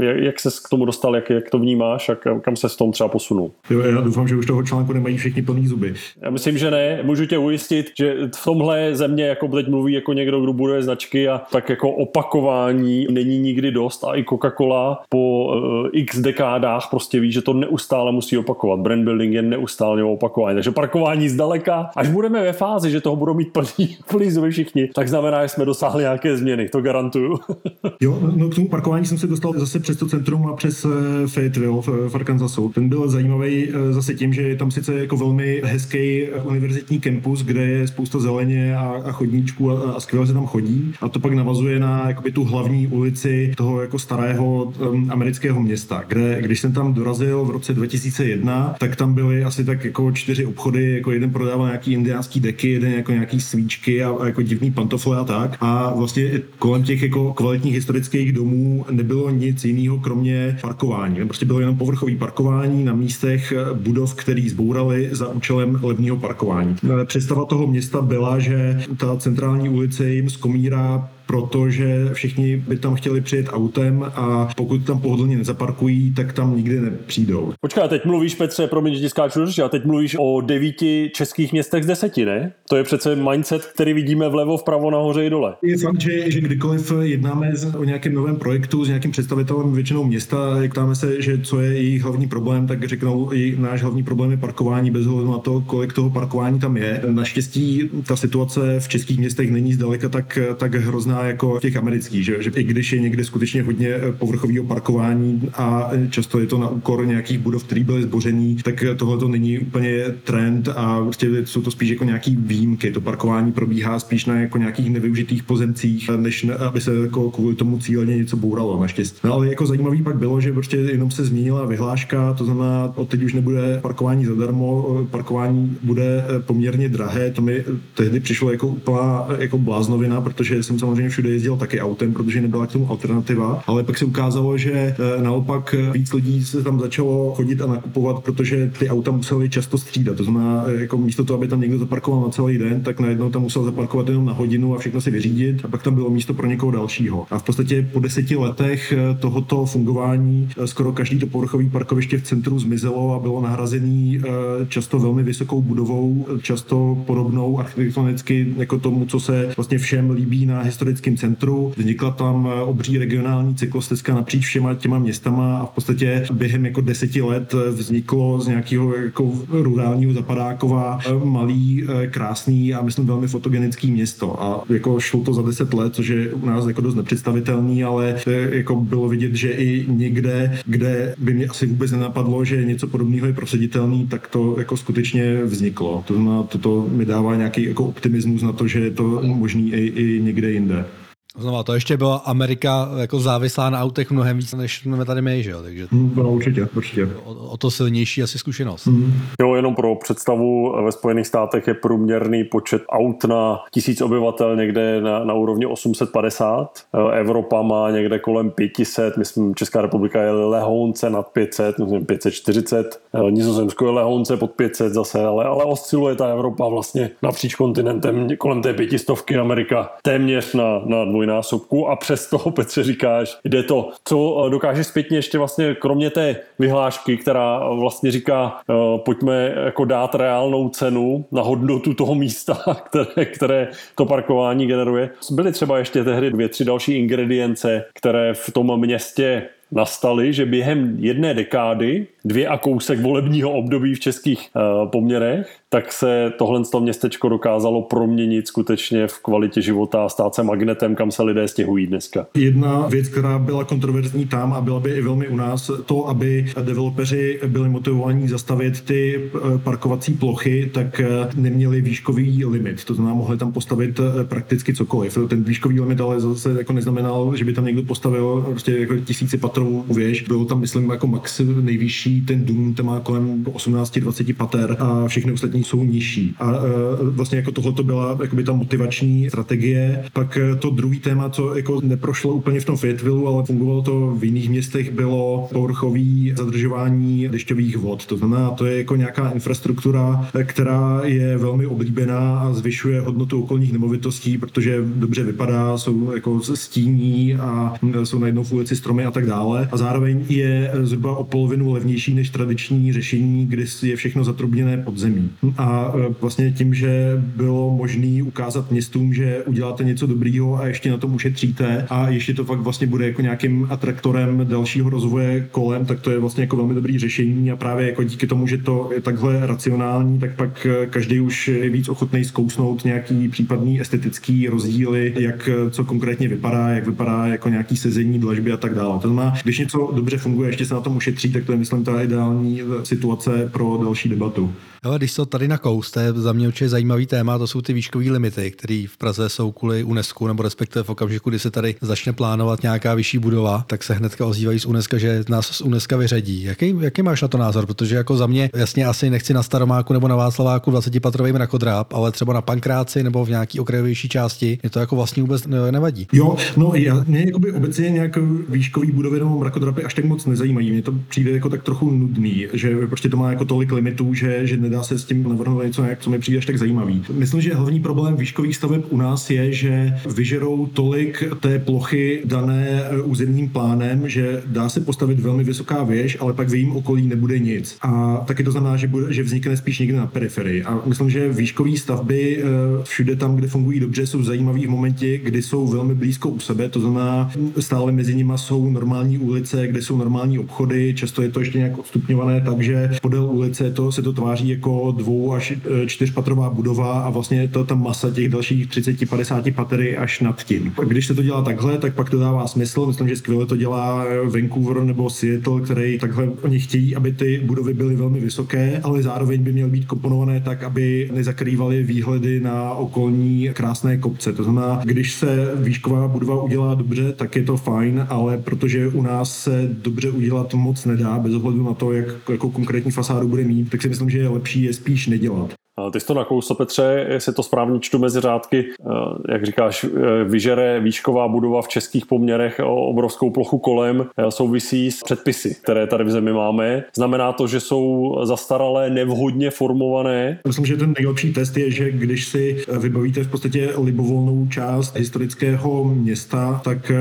Jak, jak ses k tomu dostal, jak, jak to vnímáš? A kam se s tom třeba posunul. Jo, já doufám, že už toho článku nemají všichni plný zuby. Já myslím, že ne. Můžu tě ujistit, že v tomhle země, jako teď mluví jako někdo, kdo buduje značky a tak jako opakování není nikdy dost a i Coca-Cola po uh, x dekádách prostě ví, že to neustále musí opakovat. Brand building je neustále opakování. Takže parkování zdaleka, až budeme ve fázi, že toho budou mít plný, plný zuby všichni, tak znamená, že jsme dosáhli nějaké změny, to garantuju. jo, no k tomu parkování jsem se dostal zase přes to centrum a přes uh, Fayetteville v Arkansasu. Ten byl zajímavý eh, zase tím, že je tam sice jako velmi hezký eh, univerzitní kampus, kde je spousta zeleně a, a chodníčků a, a skvěle se tam chodí. A to pak navazuje na jakoby tu hlavní ulici toho jako starého um, amerického města, kde když jsem tam dorazil v roce 2001, tak tam byly asi tak jako čtyři obchody, jako jeden prodával nějaký indiánský deky, jeden jako nějaký svíčky a, a jako divný pantofle a tak. A vlastně kolem těch jako kvalitních historických domů nebylo nic jiného, kromě parkování. Prostě bylo jenom povrchový parkování na místech budov, který zbourali za účelem levního parkování. Představa toho města byla, že ta centrální ulice jim zkomírá protože všichni by tam chtěli přijet autem a pokud tam pohodlně nezaparkují, tak tam nikdy nepřijdou. Počkej, teď mluvíš, Petře, promiň, že skáču a teď mluvíš o devíti českých městech z deseti, ne? To je přece mindset, který vidíme vlevo, vpravo, nahoře i dole. Je fakt, že, že kdykoliv jednáme o nějakém novém projektu s nějakým představitelem většinou města, ptáme se, že co je jejich hlavní problém, tak řeknou, že náš hlavní problém je parkování bez ohledu na to, kolik toho parkování tam je. Naštěstí ta situace v českých městech není zdaleka tak, tak hrozná možná jako těch amerických, že, že i když je někde skutečně hodně povrchového parkování a často je to na úkor nějakých budov, které byly zbořený, tak tohle to není úplně trend a prostě jsou to spíš jako nějaký výjimky. To parkování probíhá spíš na jako nějakých nevyužitých pozemcích, než aby se jako kvůli tomu cíleně něco bouralo, naštěstí. No ale jako zajímavý pak bylo, že prostě jenom se změnila vyhláška, to znamená, od teď už nebude parkování zadarmo, parkování bude poměrně drahé. To mi tehdy přišlo jako úplná jako bláznovina, protože jsem samozřejmě všude jezdil taky autem, protože nebyla k tomu alternativa, ale pak se ukázalo, že eh, naopak víc lidí se tam začalo chodit a nakupovat, protože ty auta museli často střídat. To znamená, eh, jako místo toho, aby tam někdo zaparkoval na celý den, tak najednou tam musel zaparkovat jenom na hodinu a všechno si vyřídit a pak tam bylo místo pro někoho dalšího. A v podstatě po deseti letech eh, tohoto fungování skoro každý to povrchový parkoviště v centru zmizelo a bylo nahrazený často velmi vysokou budovou, často podobnou architektonicky jako tomu, co se vlastně všem líbí na historickém centru. Vznikla tam obří regionální cyklostezka napříč všema těma městama a v podstatě během jako deseti let vzniklo z nějakého jako rurálního zapadákova malý, krásný a myslím velmi fotogenický město. A jako šlo to za deset let, což je u nás jako dost nepředstavitelný, ale jako bylo vidět, že i někde, kde by mě asi vůbec nenapadlo, že něco podobného je proseditelný, tak to jako skutečně vzniklo. To znamená, toto mi dává nějaký jako optimismus na to, že je to možný i, i někde jinde. Znova, to ještě byla Amerika jako závislá na autech mnohem víc, než jsme tady my, že jo? Takže mm, no, určitě, určitě. O, o, to silnější asi zkušenost. Mm. Jo, jenom pro představu, ve Spojených státech je průměrný počet aut na tisíc obyvatel někde na, na úrovni 850. Evropa má někde kolem 500, myslím, Česká republika je lehounce nad 500, myslím 540. Nizozemsko je lehounce pod 500 zase, ale, ale osciluje ta Evropa vlastně napříč kontinentem kolem té pětistovky, Amerika téměř na, na dvoj dvojnásobku a přesto, Petře, říkáš, jde to. Co eh, dokážeš zpětně ještě vlastně, kromě té vyhlášky, která vlastně říká, uh, pojďme jako dát reálnou cenu na hodnotu toho místa, které, které to parkování generuje. Byly třeba ještě tehdy dvě, tři další ingredience, které v tom městě nastaly, že během jedné dekády, dvě a kousek volebního období v českých uh, poměrech, tak se tohle městečko dokázalo proměnit skutečně v kvalitě života a stát se magnetem, kam se lidé stěhují dneska. Jedna věc, která byla kontroverzní tam a byla by i velmi u nás, to, aby developeři byli motivovaní zastavit ty eh, parkovací plochy, tak eh, neměli výškový limit. To znamená, mohli tam postavit prakticky cokoliv. Ten výškový limit ale zase jako neznamenal, že by tam někdo postavil prostě jako tisíci patrovou věž. Bylo tam, myslím, jako max nejvyšší, ten dům, ten má kolem 18-20 pater a všechny ostatní jsou nižší. A e, vlastně jako tohle to byla jakoby ta motivační strategie. Pak e, to druhý téma, co jako neprošlo úplně v tom Fayetteville, ale fungovalo to v jiných městech, bylo povrchový zadržování dešťových vod. To znamená, to je jako nějaká infrastruktura, která je velmi oblíbená a zvyšuje hodnotu okolních nemovitostí, protože dobře vypadá, jsou jako stíní a jsou najednou v ulici stromy a tak dále. A zároveň je zhruba o polovinu levnější než tradiční řešení, kdy je všechno zatrubněné pod zemí. A e, vlastně tím, že bylo možné ukázat městům, že uděláte něco dobrýho a ještě na tom ušetříte a ještě to fakt vlastně bude jako nějakým atraktorem dalšího rozvoje kolem, tak to je vlastně jako velmi dobrý řešení a právě jako díky tomu, že to je takhle racionální, tak pak e, každý už je víc ochotný zkousnout nějaký případný estetický rozdíly, jak e, co konkrétně vypadá, jak vypadá jako nějaký sezení, dlažby a tak dále. To znamená, když něco dobře funguje, ještě se na tom ušetří, tak to je myslím ta ideální situace pro další debatu. Ale když to tady na kous, to je za mě určitě zajímavý téma, to jsou ty výškové limity, které v Praze jsou kvůli UNESCO, nebo respektive v okamžiku, kdy se tady začne plánovat nějaká vyšší budova, tak se hnedka ozývají z UNESCO, že nás z UNESCO vyřadí. Jaký, jaký máš na to názor? Protože jako za mě jasně asi nechci na Staromáku nebo na Václaváku 20-patrový mrakodráp, ale třeba na Pankráci nebo v nějaký okrajovější části mě to jako vlastně vůbec nevadí. Jo, no já, mě obecně nějak výškový budovy nebo mrakodrapy až tak moc nezajímají. Mně to přijde jako tak trochu nudný, že prostě to má jako tolik limitů, že, že nedá se s tím navrhnout něco, jak, co mi přijde až tak zajímavý. Myslím, že hlavní problém výškových staveb u nás je, že vyžerou tolik té plochy dané e, územním plánem, že dá se postavit velmi vysoká věž, ale pak v jejím okolí nebude nic. A taky to znamená, že, bude, že vznikne spíš někde na periferii. A myslím, že výškové stavby e, všude tam, kde fungují dobře, jsou zajímavé v momentě, kdy jsou velmi blízko u sebe. To znamená, stále mezi nimi jsou normální normální ulice, kde jsou normální obchody, často je to ještě nějak odstupňované, takže podél ulice to se to tváří jako dvou až e, čtyřpatrová budova a vlastně je to ta masa těch dalších 30-50 patery až nad tím. Když se to dělá takhle, tak pak to dává smysl. Myslím, že skvěle to dělá Vancouver nebo Seattle, který takhle oni chtějí, aby ty budovy byly velmi vysoké, ale zároveň by měly být komponované tak, aby nezakrývaly výhledy na okolní krásné kopce. To znamená, když se výšková budova udělá dobře, tak je to fajn, ale protože u nás se dobře udělat moc nedá, bez ohledu na to, jak jako konkrétní fasádu bude mít, tak si myslím, že je lepší je spíš nedělat. Ty jsi to nakousl, Petře, jestli to správně čtu mezi řádky, jak říkáš, eh, vyžere výšková budova v českých poměrech o obrovskou plochu kolem, souvisí s předpisy, které tady v zemi máme. Znamená to, že jsou zastaralé, nevhodně formované? Myslím, že ten nejlepší test je, že když si vybavíte v podstatě libovolnou část historického města, tak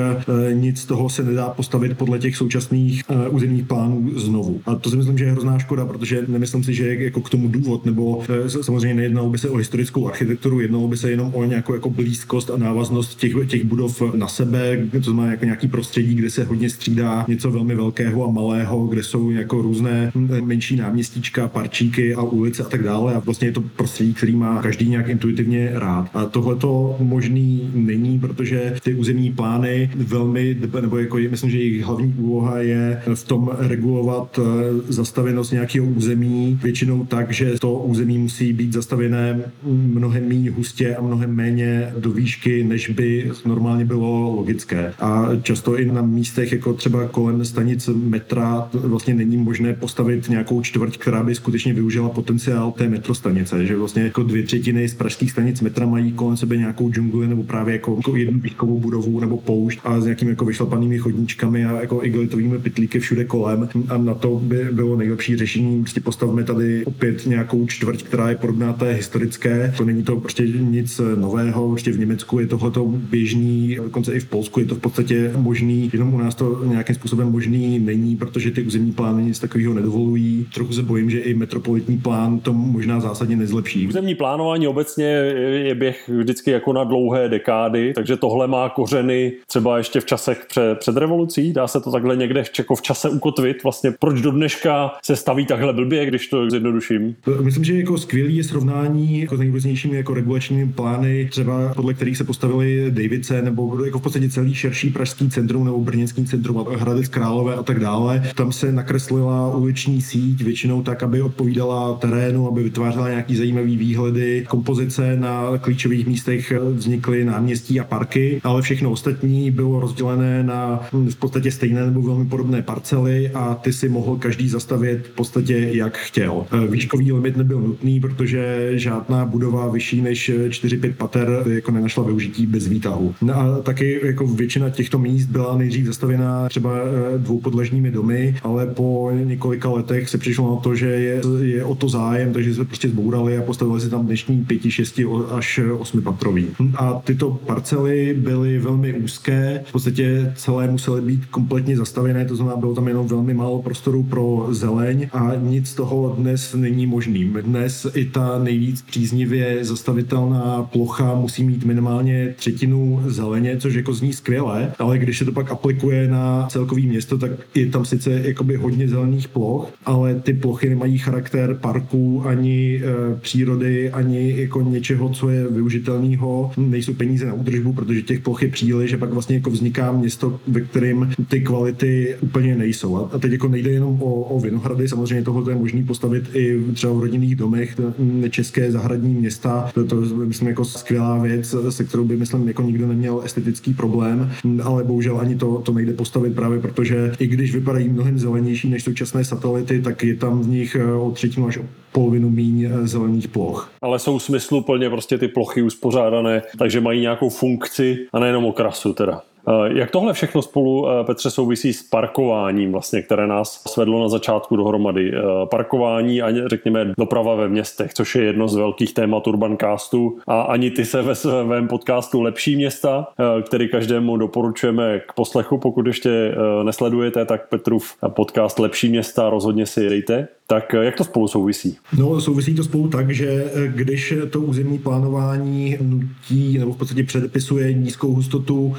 nic z toho se nedá postavit podle těch současných územních plánů znovu. A to si myslím, že je hrozná škoda, protože nemyslím si, že je jako k tomu důvod, nebo samozřejmě nejednalo by se o historickou architekturu, jednalo by se jenom o nějakou jako blízkost a návaznost těch, těch budov na sebe, to znamená jako nějaký prostředí, kde se hodně střídá něco velmi velkého a malého, kde jsou jako různé menší náměstíčka, parčíky a ulice a tak dále. A vlastně je to prostředí, který má každý nějak intuitivně rád. A tohle to možný není, protože ty územní plány velmi, nebo jako myslím, že jejich hlavní úloha je v tom regulovat eh, zastavěnost nějakého území, většinou tak, že to území musí být zastavené mnohem méně hustě a mnohem méně do výšky, než by normálně bylo logické. A často i na místech, jako třeba kolem stanic metra, vlastně není možné postavit nějakou čtvrť, která by skutečně využila potenciál té metrostanice. Že vlastně jako dvě třetiny z pražských stanic metra mají kolem sebe nějakou džungli nebo právě jako, jako jednu výškovou budovu nebo poušť a s nějakými jako vyšlapanými chodníčkami a jako igelitovými pytlíky všude kolem. A na to by bylo nejlepší řešení. Prostě postavme tady opět nějakou čtvrť, která je podobná té historické. To není to prostě nic nového, prostě v Německu je tohleto běžný, dokonce i v Polsku je to v podstatě možný, jenom u nás to nějakým způsobem možný není, protože ty územní plány nic takového nedovolují. Trochu se bojím, že i metropolitní plán to možná zásadně nezlepší. Územní plánování obecně je běh vždycky jako na dlouhé dekády, takže tohle má kořeny třeba ještě v časech před, před revolucí. Dá se to takhle někde jako v čase ukotvit. Vlastně proč do dneška se staví takhle blbě, když to zjednoduším? Myslím, že jako skvělý je srovnání jako s nejrůznějšími jako regulačními plány, třeba podle kterých se postavili Davice, nebo jako v podstatě celý širší pražský centrum nebo brněnský centrum, Hradec Králové a tak dále. Tam se nakreslila uliční síť většinou tak, aby odpovídala terénu, aby vytvářela nějaký zajímavý výhledy. Kompozice na klíčových místech vznikly náměstí a parky, ale všechno ostatní bylo rozdělené na v podstatě stejné nebo velmi podobné parcely a ty si mohl každý zastavit v podstatě jak chtěl. Výškový limit nebyl nutný, protože žádná budova vyšší než 4-5 pater jako nenašla využití bez výtahu. No a taky jako většina těchto míst byla nejdřív zastavěna třeba eh, dvoupodlažními domy, ale po několika letech se přišlo na to, že je, je o to zájem, takže se prostě zbourali a postavili si tam dnešní 5, 6 až 8 patrový. A tyto parcely byly velmi úzké, v podstatě celé musely být kompletně zastavěné, to znamená, bylo tam jenom velmi málo prostoru pro zeleň a nic z toho dnes není možným. Dnes i ta nejvíc příznivě zastavitelná plocha musí mít minimálně třetinu zeleně, což jako zní skvěle, ale když se to pak aplikuje na celkový město, tak je tam sice jakoby hodně zelených ploch, ale ty plochy nemají charakter parku ani e, přírody, ani jako něčeho, co je využitelného. Nejsou peníze na údržbu, protože těch ploch je příliš, že pak vlastně jako vzniká město, ve kterém ty kvality úplně nejsou. A teď jako nejde jenom o, o Vinohrady, samozřejmě tohle je možné postavit i třeba v rodinných domech, české zahradní města. To, to myslím jako skvělá věc, se kterou by myslím jako nikdo neměl estetický problém, ale bohužel ani to, to nejde postavit právě protože i když vypadají mnohem zelenější než současné satelity, tak je tam v nich eh, o třetinu až polovinu míň eh, zelených ploch. Ale jsou smysluplně prostě ty plochy uspořádané, takže mají nějakou funkci a nejenom okrasu teda. Eh, jak tohle všechno spolu, eh, Petře, souvisí s parkováním, vlastně, které nás svedlo na začátku dohromady? Eh, parkování a řekněme doprava ve městech, což je jedno z velkých témat Urbancastu. A ani ty se ve svém podcastu Lepší města, který každému doporučujeme k poslechu, pokud ještě nesledujete, tak Petrův podcast Lepší města rozhodně si dejte. Tak jak to spolu souvisí? No, souvisí to spolu tak, že když to územní plánování nutí nebo v podstatě předepisuje nízkou hustotu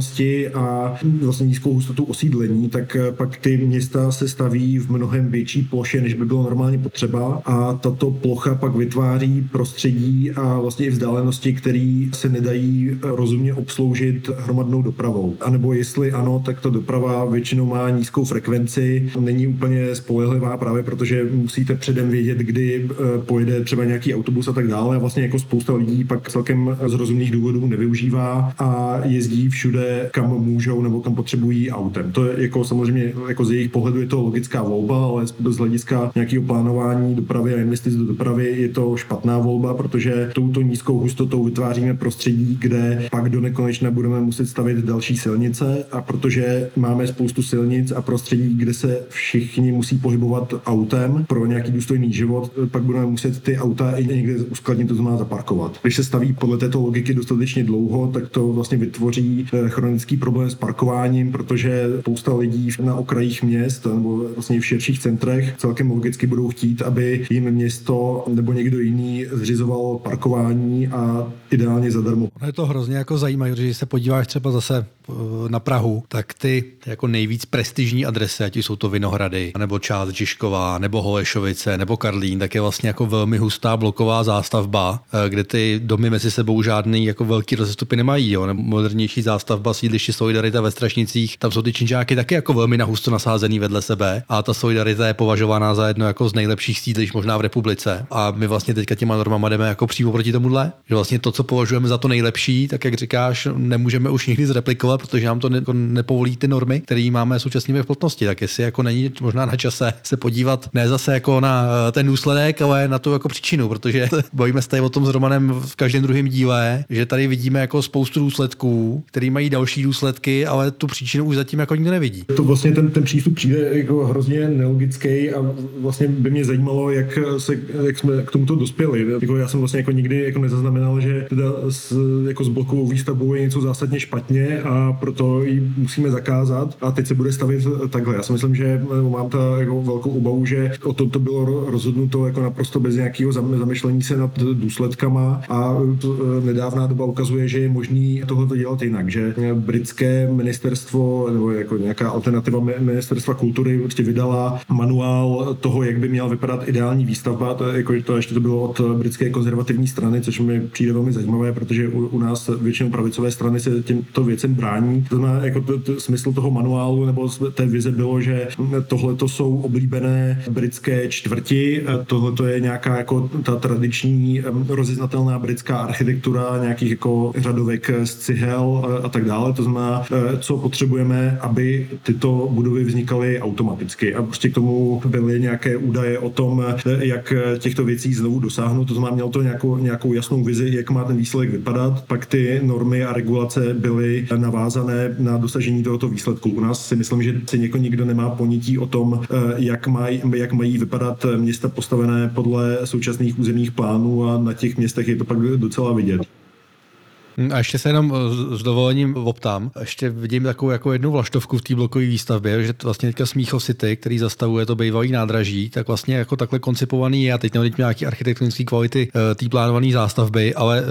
zastavěnosti a vlastně nízkou hustotu osídlení, tak eh, pak ty města se staví v mnohem větší ploše, než by bylo normálně potřeba a tato plocha pak vytváří prostředí a vlastně i vzdálenosti, které se nedají rozumně obsloužit hromadnou dopravou. A nebo jestli ano, tak ta doprava většinou má nízkou frekvenci, není úplně spolehlivá právě protože musíte předem vědět, kdy eh, pojede třeba nějaký autobus a tak dále. A vlastně jako spousta lidí pak celkem z rozumných důvodů nevyužívá a jezdí všude, kam můžou nebo kam potřebují autem. To je jako samozřejmě jako z jejich pohledu je to logická volba, ale z hlediska nějakého plánování dopravy a investic do dopravy je to špatná volba, protože touto nízkou hustotou vytváříme prostředí, kde pak do nekonečna budeme muset stavit další silnice a protože máme spoustu silnic a prostředí, kde se všichni musí pohybovat autem pro nějaký důstojný život, pak budeme muset ty auta i někde uskladnit, to znamená zaparkovat. Když se staví podle této logiky dostatečně dlouho, tak to vlastně vytvoří eh, chronický problém s parkováním, protože spousta lidí na okrajích měst nebo vlastně v širších centrech celkem logicky budou chtít, aby jim město nebo někdo jiný zřizoval parkování a ideálně zadarmo. Ono je to hrozně jako zajímavé, když se podíváš třeba zase eh, na Prahu, tak ty jako nejvíc prestižní adresy, ať jsou to Vinohrady, nebo část Žižkova, nebo Holešovice, nebo Karlín, tak je vlastně jako velmi hustá bloková zástavba, eh, kde ty domy mezi sebou žádný jako velký rozestupy nemají. Jo? Nebo modernější zástavba sídliště Solidarita ve Strašnicích, tam jsou ty činžáky taky jako velmi nahusto nasázený vedle sebe a ta Solidarita je považována za jedno jako z nejlepších sídlišť možná v republice. A my vlastně teďka těma normama jdeme jako přímo proti tomuhle, že vlastně to, co považujeme za to nejlepší, tak jak říkáš, nemůžeme už nikdy zreplikovat, protože nám to ne, jako nepovolí ty normy, které máme současně v platnosti. Tak jestli jako není možná na čase se podívat ne zase jako na eh, ten důsledek, ale na tu jako příčinu, protože bojíme se tady o tom s Romanem v každém druhém díle, že tady vidíme jako spoustu důsledků, které mají další důsledky, ale tu příčinu už zatím jako nikdo nevidí. To vlastně ten, ten přístup přijde jako hrozně nelogický a vlastně by mě zajímalo, jak, se, jak jsme k tomuto dospěli. Jako já jsem vlastně jako nikdy jako nezaznamenal, že teda s, jako s blokovou výstavbou je něco zásadně špatně a proto ji musíme zakázat a teď se bude stavit takhle. Já si myslím, že mám ta jako velkou obavu, že o tom to bylo rozhodnuto jako naprosto bez nějakého zamyšlení se nad důsledkama a e, nedávná doba ukazuje, že je možný tohle dělat jinak, že britské ministerstvo nebo jako nějaká alternativa ministerstva kultury prostě vydala manuál toho, jak by měla vypadat ideální výstavba, to, jako, to ještě to bylo od britské konzervativní strany, což mi přijde velmi zajímavé, protože u, u nás většinou pravicové strany se těmto věcem brání. To znamená, jako to, to, smysl toho manuálu nebo té vize bylo, že tohle to jsou oblíbené britské čtvrti, tohle to je nějaká jako ta tradiční rozeznatelná britská architektura, nějakých jako řadovek z cihel a tak dále. To znamená, e, co potřebujeme, aby tyto budovy vznikaly automaticky. A prostě k tomu byly nějaké údaje o tom, e, jak těchto věcí znovu dosáhnout. To znamená, měl to nějakou, nějakou jasnou vizi, jak má ten výsledek vypadat. Pak ty normy a regulace byly navázané na dosažení tohoto výsledku. U nás si myslím, že si něko nikdo nemá ponětí o tom, jak, maj, jak mají vypadat města postavené podle současných územních plánů a na těch městech je to pak docela vidět. A ještě se jenom eh, s dovolením optám. Ještě vidím takovou jako jednu vlaštovku v té blokové výstavbě, že to vlastně teďka Smíchov City, který zastavuje to bývalý nádraží, tak vlastně jako takhle koncipovaný je. A teď nevím nějaký architektonické kvality eh, té plánované zástavby, ale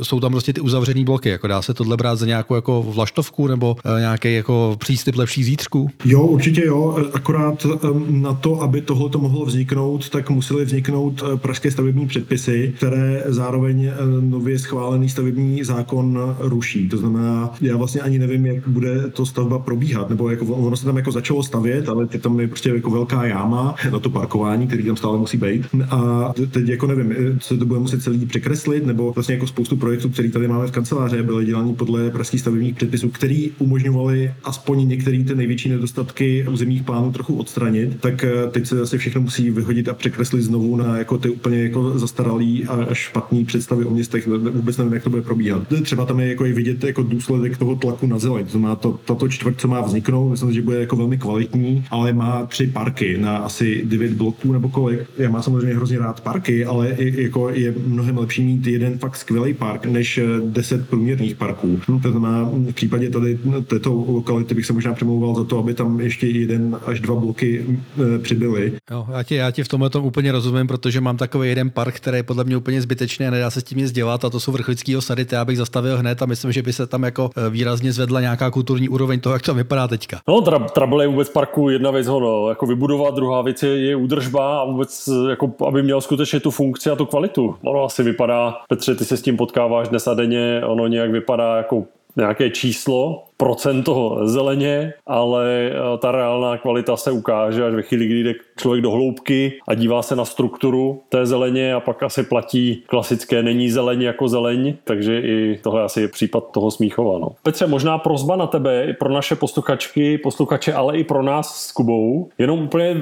eh, jsou tam prostě ty uzavřené bloky. Jako dá se tohle brát za nějakou jako vlaštovku nebo nějaký jako přístup lepší zítřku? Jo, určitě jo. Akorát na to, aby tohle to mohlo vzniknout, tak museli vzniknout pražské stavební předpisy, které zároveň nově schválený stavební zákon zákon ruší. To znamená, já vlastně ani nevím, jak bude to stavba probíhat, nebo jako ono se tam jako začalo stavět, ale je tam je prostě jako velká jáma na to parkování, který tam stále musí být. A teď jako nevím, co to bude muset celý překreslit, nebo vlastně jako spoustu projektů, který tady máme v kanceláři, byly dělány podle pražských stavebních předpisů, který umožňovali aspoň některé ty největší nedostatky územních plánů trochu odstranit, tak eh, teď se zase všechno musí vyhodit a překreslit znovu na jako ty úplně jako zastaralý a špatný představy o městech. Vůbec nevím, jak to bude probíhat třeba tam je jako i vidět jako důsledek toho tlaku na zeleň. To má to, tato čtvrť, co má vzniknout, myslím, že bude jako velmi kvalitní, ale má tři parky na asi 9 bloků nebo kolik. Já má samozřejmě hrozně rád parky, ale i, jako je mnohem lepší mít jeden fakt skvělý park, než 10 průměrných parků. To znamená, v případě tady této lokality bych se možná přemlouval za to, aby tam ještě jeden až dva bloky e, přibyly. Jo, já, ti, já ti v tomhle tom úplně rozumím, protože mám takový jeden park, který je podle mě úplně zbytečný a nedá se s tím nic dělat a to jsou vrchlický osady, já bych zastavil hned a myslím, že by se tam jako e, výrazně zvedla nějaká kulturní úroveň toho, jak to vypadá teďka. No, tra- trouble je vůbec parku jedna věc ho no, jako vybudovat, druhá věc je, je údržba a vůbec jako, aby měl skutečně tu funkci a tu kvalitu. Ono asi vypadá, Petře, ty se s tím potkáváš dnes a denně, ono nějak vypadá jako nějaké číslo, procento zeleně, ale eh, ta reálná kvalita se ukáže až ve chvíli, kdy jde člověk do hloubky a dívá se na strukturu té zeleně a pak asi platí klasické není zeleň jako zeleň, takže i tohle asi je případ toho Smíchova. No. Petře, možná prozba na tebe, i pro naše posluchačky, posluchače, ale i pro nás s Kubou. Jenom úplně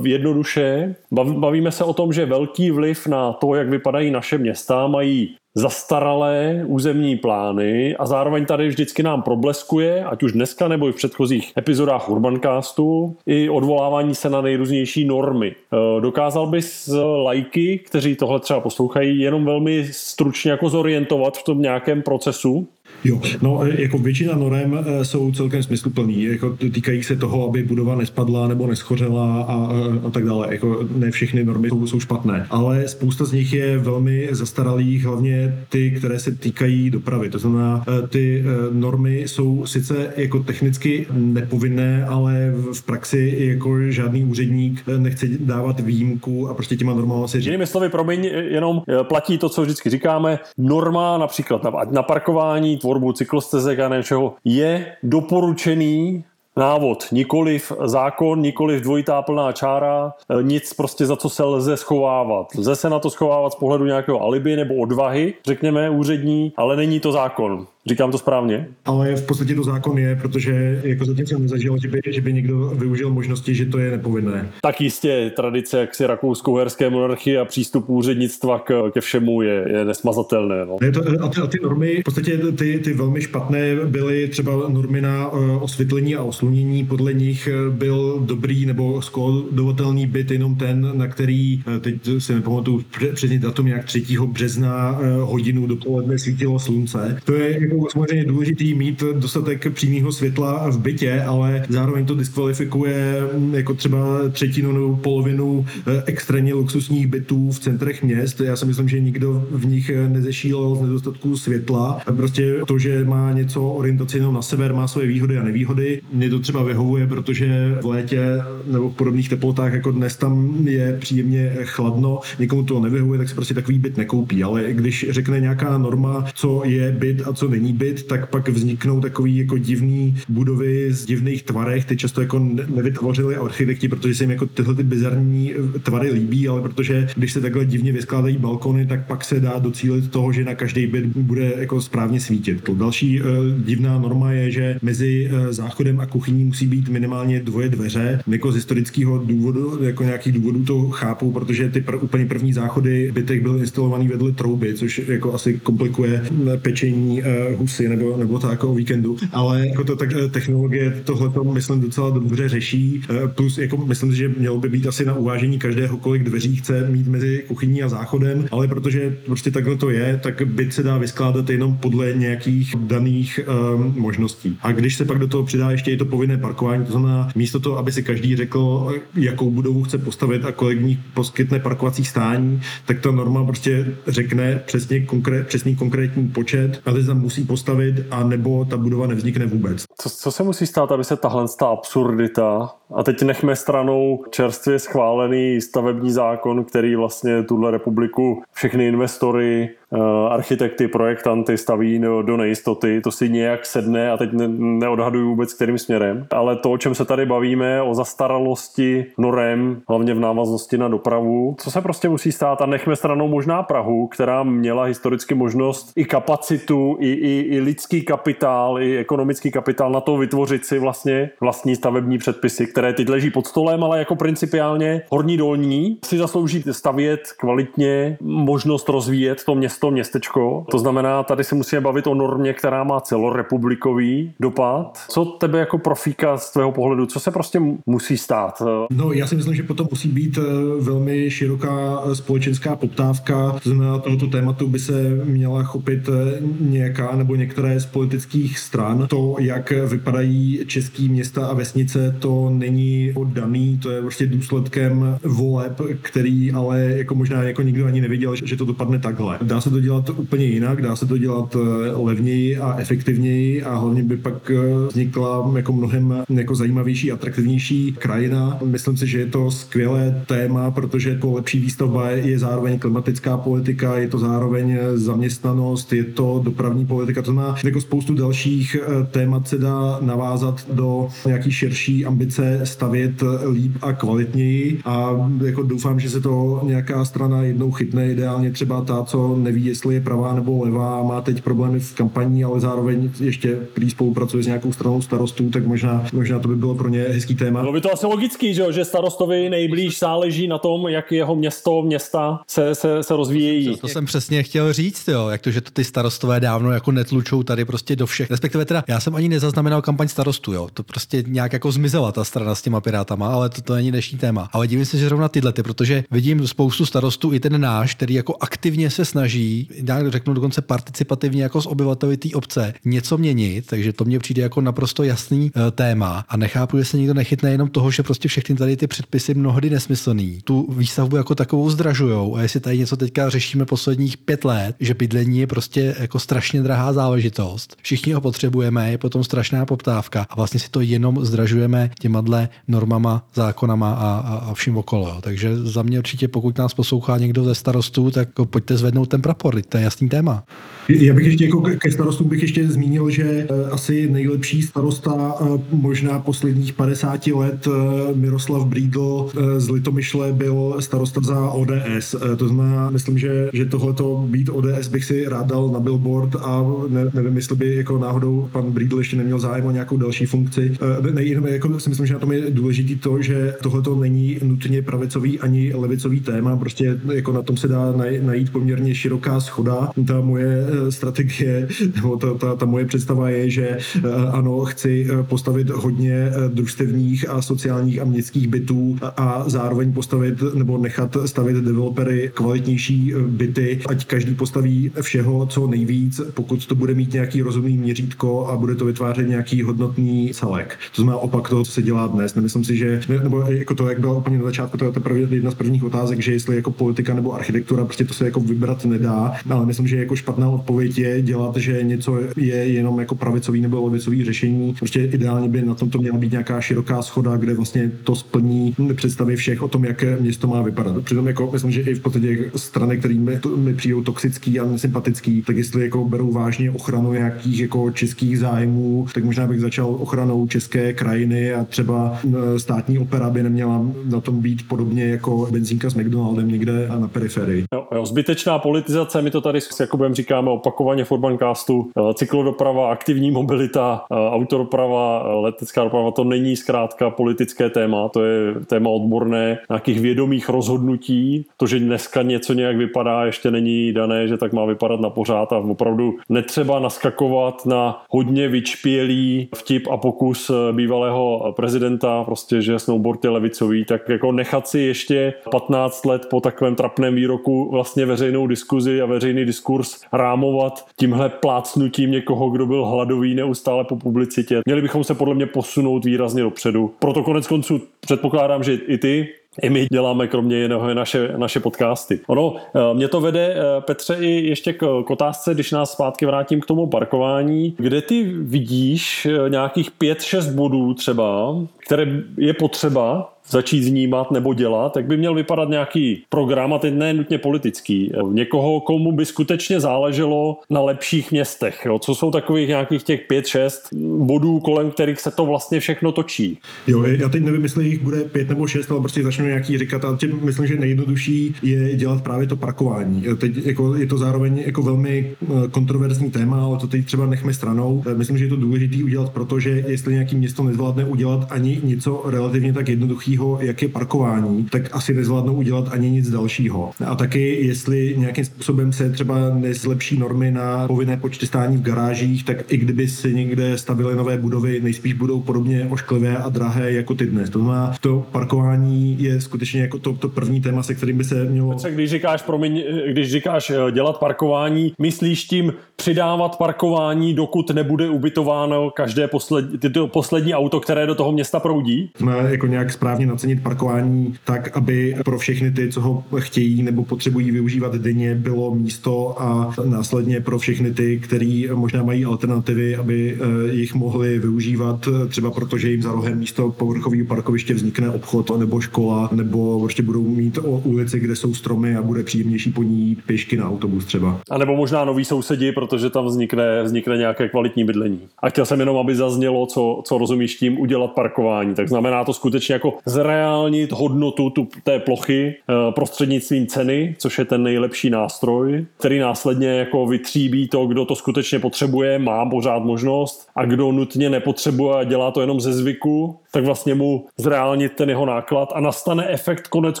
jednoduše, bavíme se o tom, že velký vliv na to, jak vypadají naše města, mají zastaralé územní plány a zároveň tady vždycky nám probleskuje, ať už dneska nebo i v předchozích epizodách Urbancastu, i odvolávání se na nejrůznější normy. E, dokázal bys lajky, kteří tohle třeba poslouchají, jenom velmi stručně jako zorientovat v tom nějakém procesu? Jo, no e, jako většina norem e, jsou celkem smysluplný. Jako týkají se toho, aby budova nespadla nebo neschořela a, a, tak dále. Jako ne všechny normy jsou, jsou špatné, ale spousta z nich je velmi zastaralých, hlavně ty, které se týkají dopravy. To znamená, e, ty normy jsou sice jako technicky nepovinné, ale v praxi jako žádný úředník nechce dávat výjimku a prostě těma normama se říká. Jinými slovy, promiň, jenom platí to, co vždycky říkáme. Norma například na, na parkování, tvorbu cyklostezek a něčeho, je doporučený návod, nikoliv zákon, nikoliv dvojitá plná čára, e, nic prostě za co se lze schovávat. Lze se na to schovávat z pohledu nějakého alibi nebo odvahy, řekněme úřední, ale není to zákon. Říkám to správně? Ale v podstatě to zákon je, protože jako zatím jsem nezažil, že by, že by někdo využil možnosti, že to je nepovinné. Tak jistě tradice jak si rakouskou-herské monarchie a přístup úřednictva k, ke všemu je, je nesmazatelné. No. Ne, to, a, ty, a ty normy, v podstatě ty, ty velmi špatné byly třeba normy na uh, osvětlení a oslunění, podle nich eh, byl dobrý nebo skódovatelný byt jenom ten, na který, uh, teď si nepamatuju přesně datum, nějak 3. března hodinu dopoledne svítilo slunce. To je jako samozřejmě důležitý mít dostatek přímého světla v bytě, ale zároveň to diskvalifikuje mm, jako třeba třetinu nebo polovinu eh, extrémně luxusních bytů v centrech měst. Já si myslím, že nikdo v nich nezešílel z nedostatku světla. Prostě to, že má něco orientaci na sever, má své výhody a nevýhody. Mně to třeba vyhovuje, protože v létě nebo v podobných teplotách jako dnes tam je příjemně chladno. Někomu to nevyhovuje, tak se prostě takový byt nekoupí. Ale když řekne nějaká norma, co je byt a co není není byt, tak pak vzniknou takový jako divný budovy z divných tvarech. Ty často jako nevytvořili architekti, protože se jim jako tyhle ty bizarní eh, tvary líbí, ale protože když se takhle divně vyskládají balkony, tak pak se dá docílit toho, že na každý byt bude jako správně svítit. Další uh, divná norma je, že mezi uh, záchodem a kuchyní musí být minimálně dvoje dveře. Jako z historického důvodu, jako nějakých důvodů to chápu, protože ty pr- úplně první záchody bytek byl instalovaný vedle trouby, což jako asi komplikuje pečení husy nebo, nebo tak jako o víkendu, ale jako to tak eh, technologie tohle to myslím docela dobře řeší, eh, plus jako myslím, že mělo by být asi na uvážení každého, kolik dveří chce mít mezi kuchyní a záchodem, ale protože prostě takhle to je, tak byt se dá vyskládat jenom podle nějakých daných um, možností. A když se pak do toho přidá ještě i to povinné parkování, to znamená místo toho, aby si každý řekl, jakou budovu chce postavit a kolik ní poskytne parkovací stání, tak ta norma prostě řekne přesně konkrét, přesný konkrétní počet, ale tam musí postavit a nebo ta budova nevznikne vůbec. Co, co se musí stát, aby se tahle ta absurdita, a teď nechme stranou čerstvě schválený stavební zákon, který vlastně tuhle republiku všechny investory Eh, architekty, projektanty staví do nejistoty, to si nějak sedne a teď ne, neodhaduju vůbec kterým směrem. Ale to, o čem se tady bavíme, o zastaralosti norem, hlavně v návaznosti na dopravu, co se prostě musí stát a nechme stranou možná Prahu, která měla historicky možnost i kapacitu, i, i, i lidský kapitál, i ekonomický kapitál na to vytvořit si vlastně vlastní stavební předpisy, které teď leží pod stolem, ale jako principiálně horní dolní si zaslouží stavět kvalitně, možnost rozvíjet to město, městečko. To znamená, tady se musíme bavit o normě, která má celorepublikový dopad. Co tebe jako profíka z tvého pohledu, co se prostě musí stát? No, já si myslím, že potom musí být eh, velmi široká společenská poptávka. To znamená, tohoto tématu by se měla chopit eh, nějaká nebo některé z politických stran. To, jak vypadají český města a vesnice, to není oddaný, to je prostě důsledkem voleb, který ale jako možná jako nikdo ani neviděl, že to dopadne takhle. Dá se to dělat úplně jinak, dá se to dělat eh, levněji a efektivněji a hlavně by pak eh, vznikla jako mnohem jako zajímavější, atraktivnější krajina. Myslím si, že je to skvělé téma, protože to lepší výstavba je zároveň klimatická politika, je to zároveň zaměstnanost, je to dopravní politika, to znamená jako spoustu dalších eh, témat se dá navázat do nějaký širší ambice stavět líp a kvalitněji a jako doufám, že se to nějaká strana jednou chytne, ideálně třeba ta, co neví, jestli je pravá nebo levá, má teď problémy v kampaní, ale zároveň ještě prý spolupracuje s nějakou stranou starostů, tak možná, možná to by bylo pro ně hezký téma. Bylo by to asi logický, že, že starostovi nejblíž záleží na tom, jak jeho město, města se, se, se rozvíjejí. To jsem přesně chtěl říct, jo, jak to, že to ty starostové dávno jako netlučou tady prostě do všech. Respektive teda, já jsem ani nezaznamenal kampaň starostů, jo. To prostě nějak jako zmizela ta strana s těma pirátama, ale to, to není dnešní téma. Ale divím se, že zrovna tyhle, ty, protože vidím spoustu starostů, i ten náš, který jako aktivně se snaží, já řeknu dokonce participativně jako z obyvateli té obce, něco měnit, takže to mně přijde jako naprosto jasný uh, téma a nechápu, že se nikdo nechytne jenom toho, že prostě všechny tady ty předpisy mnohdy nesmyslný. Tu výstavbu jako takovou zdražujou a jestli tady něco teďka řešíme posledních pět let, že bydlení je prostě jako strašně drahá záležitost. Všichni ho potřebujeme, je potom strašná poptávka a vlastně si to jenom zdražujeme těma dle normama, zákonama a, a, a vším okolo. Jo. Takže za mě určitě, pokud nás poslouchá někdo ze starostů, tak pojďte zvednout ten prapor, to je jasný téma. Já bych ještě jako ke starostům bych ještě zmínil, že eh, asi nejlepší starosta eh, možná posledních 50 let eh, Miroslav Brídl z Litomyšle byl starosta za ODS. To znamená, myslím, že, že tohleto být ODS bych si rád dal na billboard a ne, nevím, jestli by jako náhodou pan Brídl ještě neměl zájem o nějakou další funkci. Ne, jako si myslím, že na tom je důležitý to, že tohleto není nutně pravicový ani levicový téma, prostě jako na tom se dá najít poměrně široká schoda. Ta moje strategie, nebo ta, ta, ta moje představa je, že eh, ano, chci eh, postavit hodně eh, družstevních a sociálních a městských bytů a zároveň postavit nebo nechat stavit developery kvalitnější byty, ať každý postaví všeho, co nejvíc, pokud to bude mít nějaký rozumný měřítko a bude to vytvářet nějaký hodnotný celek. To znamená opak toho, co se dělá dnes. Nemyslím si, že, nebo jako to, jak bylo úplně na začátku, to je první, jedna z prvních otázek, že jestli jako politika nebo architektura, prostě to se jako vybrat nedá, ale myslím, že jako špatná odpověď je dělat, že něco je jenom jako pravicový nebo levicový řešení. Prostě ideálně by na tom to měla být nějaká široká schoda, kde vlastně to splní představy všech o tom, jak město má vypadat. Přitom jako myslím, že i v podstatě strany, které mi, přijdou toxický a nesympatický, tak jestli jako berou vážně ochranu nějakých jako českých zájmů, tak možná bych začal ochranou české krajiny a třeba e, státní opera by neměla na tom být podobně jako benzínka s McDonaldem někde a na periferii. Jo, jo, zbytečná politizace, my to tady s Jakubem říkáme opakovaně v Urbancastu. E, cyklodoprava, aktivní mobilita, e, autodoprava, letecká doprava, to není zkrátka politické téma, to je téma odborné, nějakých vědomých rozhodnutí. To, že dneska něco nějak vypadá, ještě není dané, že tak má vypadat na pořád a opravdu netřeba naskakovat na hodně vyčpělý vtip a pokus bývalého prezidenta, prostě, že snowboard je levicový, tak jako nechat si ještě 15 let po takovém trapném výroku vlastně veřejnou diskuzi a veřejný diskurs rámovat tímhle plácnutím někoho, kdo byl hladový neustále po publicitě. Měli bychom se podle mě posunout výrazně dopředu. Proto konec konců předpokládám, že i ty i my děláme kromě jiného naše, naše podcasty. Ono, eh, mě to vede, eh, Petře, i ještě k, k otázce, když nás zpátky vrátím k tomu parkování, kde ty vidíš eh, nějakých 5-6 bodů třeba, které je potřeba začít vnímat nebo dělat, tak by měl vypadat nějaký program, a teď ne nutně politický, někoho, komu by skutečně záleželo na lepších městech. Jo? Co jsou takových nějakých těch pět, šest bodů, kolem kterých se to vlastně všechno točí? Jo, já teď nevím, jestli jich bude pět nebo šest, ale prostě začnu nějaký říkat a tím myslím, že nejjednodušší je dělat právě to parkování. Teď jako, je to zároveň jako velmi eh, kontroverzní téma, ale to teď třeba nechme stranou. Eh, myslím, že je to důležité udělat, protože jestli nějaký město nezvládne udělat ani něco relativně tak jednoduchého, jak je parkování, tak asi nezvládnou udělat ani nic dalšího. A taky, jestli nějakým způsobem se třeba nezlepší normy na povinné počty stání v garážích, tak i kdyby si někde stavili nové budovy, nejspíš budou podobně ošklivé a drahé jako ty dnes. To znamená, to parkování je skutečně jako to, to první téma, se kterým by se mělo. Petře, když říkáš, promiň, když říkáš eh, dělat parkování, myslíš tím přidávat parkování, dokud nebude ubytováno každé poslední, tyto poslední auto, které do toho města proudí? Má jako nějak správně nacenit parkování tak, aby pro všechny ty, co ho chtějí nebo potřebují využívat denně, bylo místo a následně pro všechny ty, kteří možná mají alternativy, aby eh, jich mohli využívat, třeba protože jim za rohem místo povrchového parkoviště vznikne obchod nebo škola, nebo prostě budou mít ulici, kde jsou stromy a bude příjemnější po ní pěšky na autobus třeba. A nebo možná noví sousedi, protože tam vznikne, vznikne nějaké kvalitní bydlení. A chtěl jsem jenom, aby zaznělo, co, co rozumíš tím udělat parkování. Tak znamená to skutečně jako zreálnit hodnotu tu, té plochy eh, prostřednictvím ceny, což je ten nejlepší nástroj, který následně jako vytříbí to, kdo to skutečně potřebuje, má pořád možnost a kdo nutně nepotřebuje a dělá to jenom ze zvyku, tak vlastně mu zreálnit ten jeho náklad a nastane efekt konec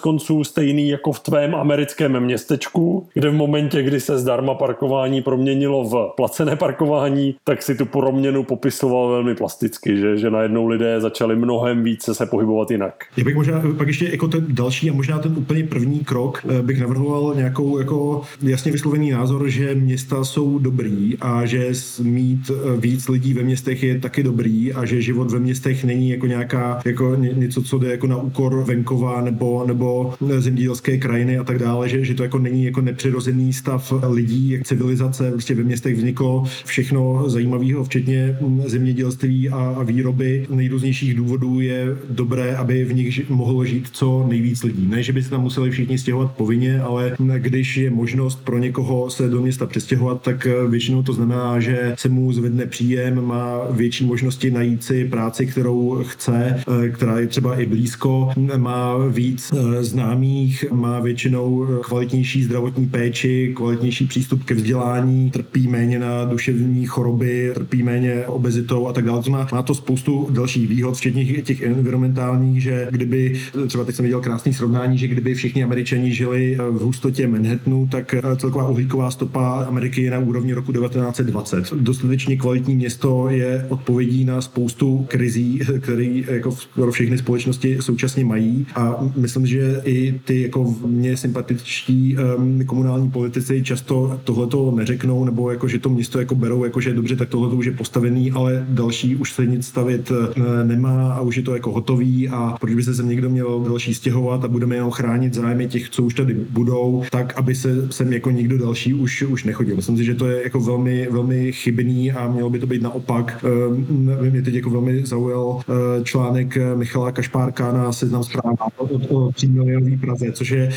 konců stejný jako v tvém americkém městečku, kde v momentě, kdy se zdarma parkování proměnilo v placené parkování, tak si tu proměnu popisoval velmi plasticky, že, že najednou lidé začali mnohem více se pohybovat jinak. Já bych možná pak ještě jako ten další a možná ten úplně první krok eh, bych navrhoval nějakou jako jasně vyslovený názor, že města jsou dobrý a že mít eh, víc lidí ve městech je taky dobrý a že život ve městech není jako nějaká jako něco, co jde jako na úkor venkova nebo, nebo zemědělské krajiny a tak dále, že, že to jako není jako nepřirozený stav lidí, jak civilizace, prostě ve městech vzniklo všechno zajímavého, včetně zemědělství a, a výroby. Nejrůznějších důvodů je dobré, aby v nich mohlo žít co nejvíc lidí. Ne, že by se tam museli všichni stěhovat povinně, ale když je možnost pro někoho se do města přestěhovat, tak většinou to znamená, že se mu zvedne příjem, má větší možnosti najít si práci, kterou chce, která je třeba i blízko, má víc eh, známých, má většinou kvalitnější zdravotní péči, kvalitnější přístup ke vzdělání, trpí méně na duševní choroby, trpí méně obezitou a tak dále. Má to spoustu dalších výhod, včetně těch environmentálních, že kdyby, třeba teď jsem viděl krásný srovnání, že kdyby všichni američani žili v hustotě Manhattanu, tak celková uhlíková stopa Ameriky je na úrovni roku 1920. Dostatečně kvalitní město je odpovědí na spoustu krizí, které jako pro všechny společnosti současně mají a myslím, že i ty jako mě sympatičtí komunální politici často tohleto neřeknou, nebo jako, že to město jako berou, jako, že dobře, tak tohle už je postavený, ale další už se nic stavit eh, nemá a už je to jako hotový a proč by se sem někdo měl další stěhovat a budeme jenom chránit zájmy těch, co už tady budou, tak aby se sem jako nikdo další už, už nechodil. Myslím si, že to je jako velmi, velmi chybný a mělo by to být naopak. Ehm, mě teď jako velmi zaujal eh, článek Michala Kašpárka na seznam zpráv o, o 3 milionové Praze, což je,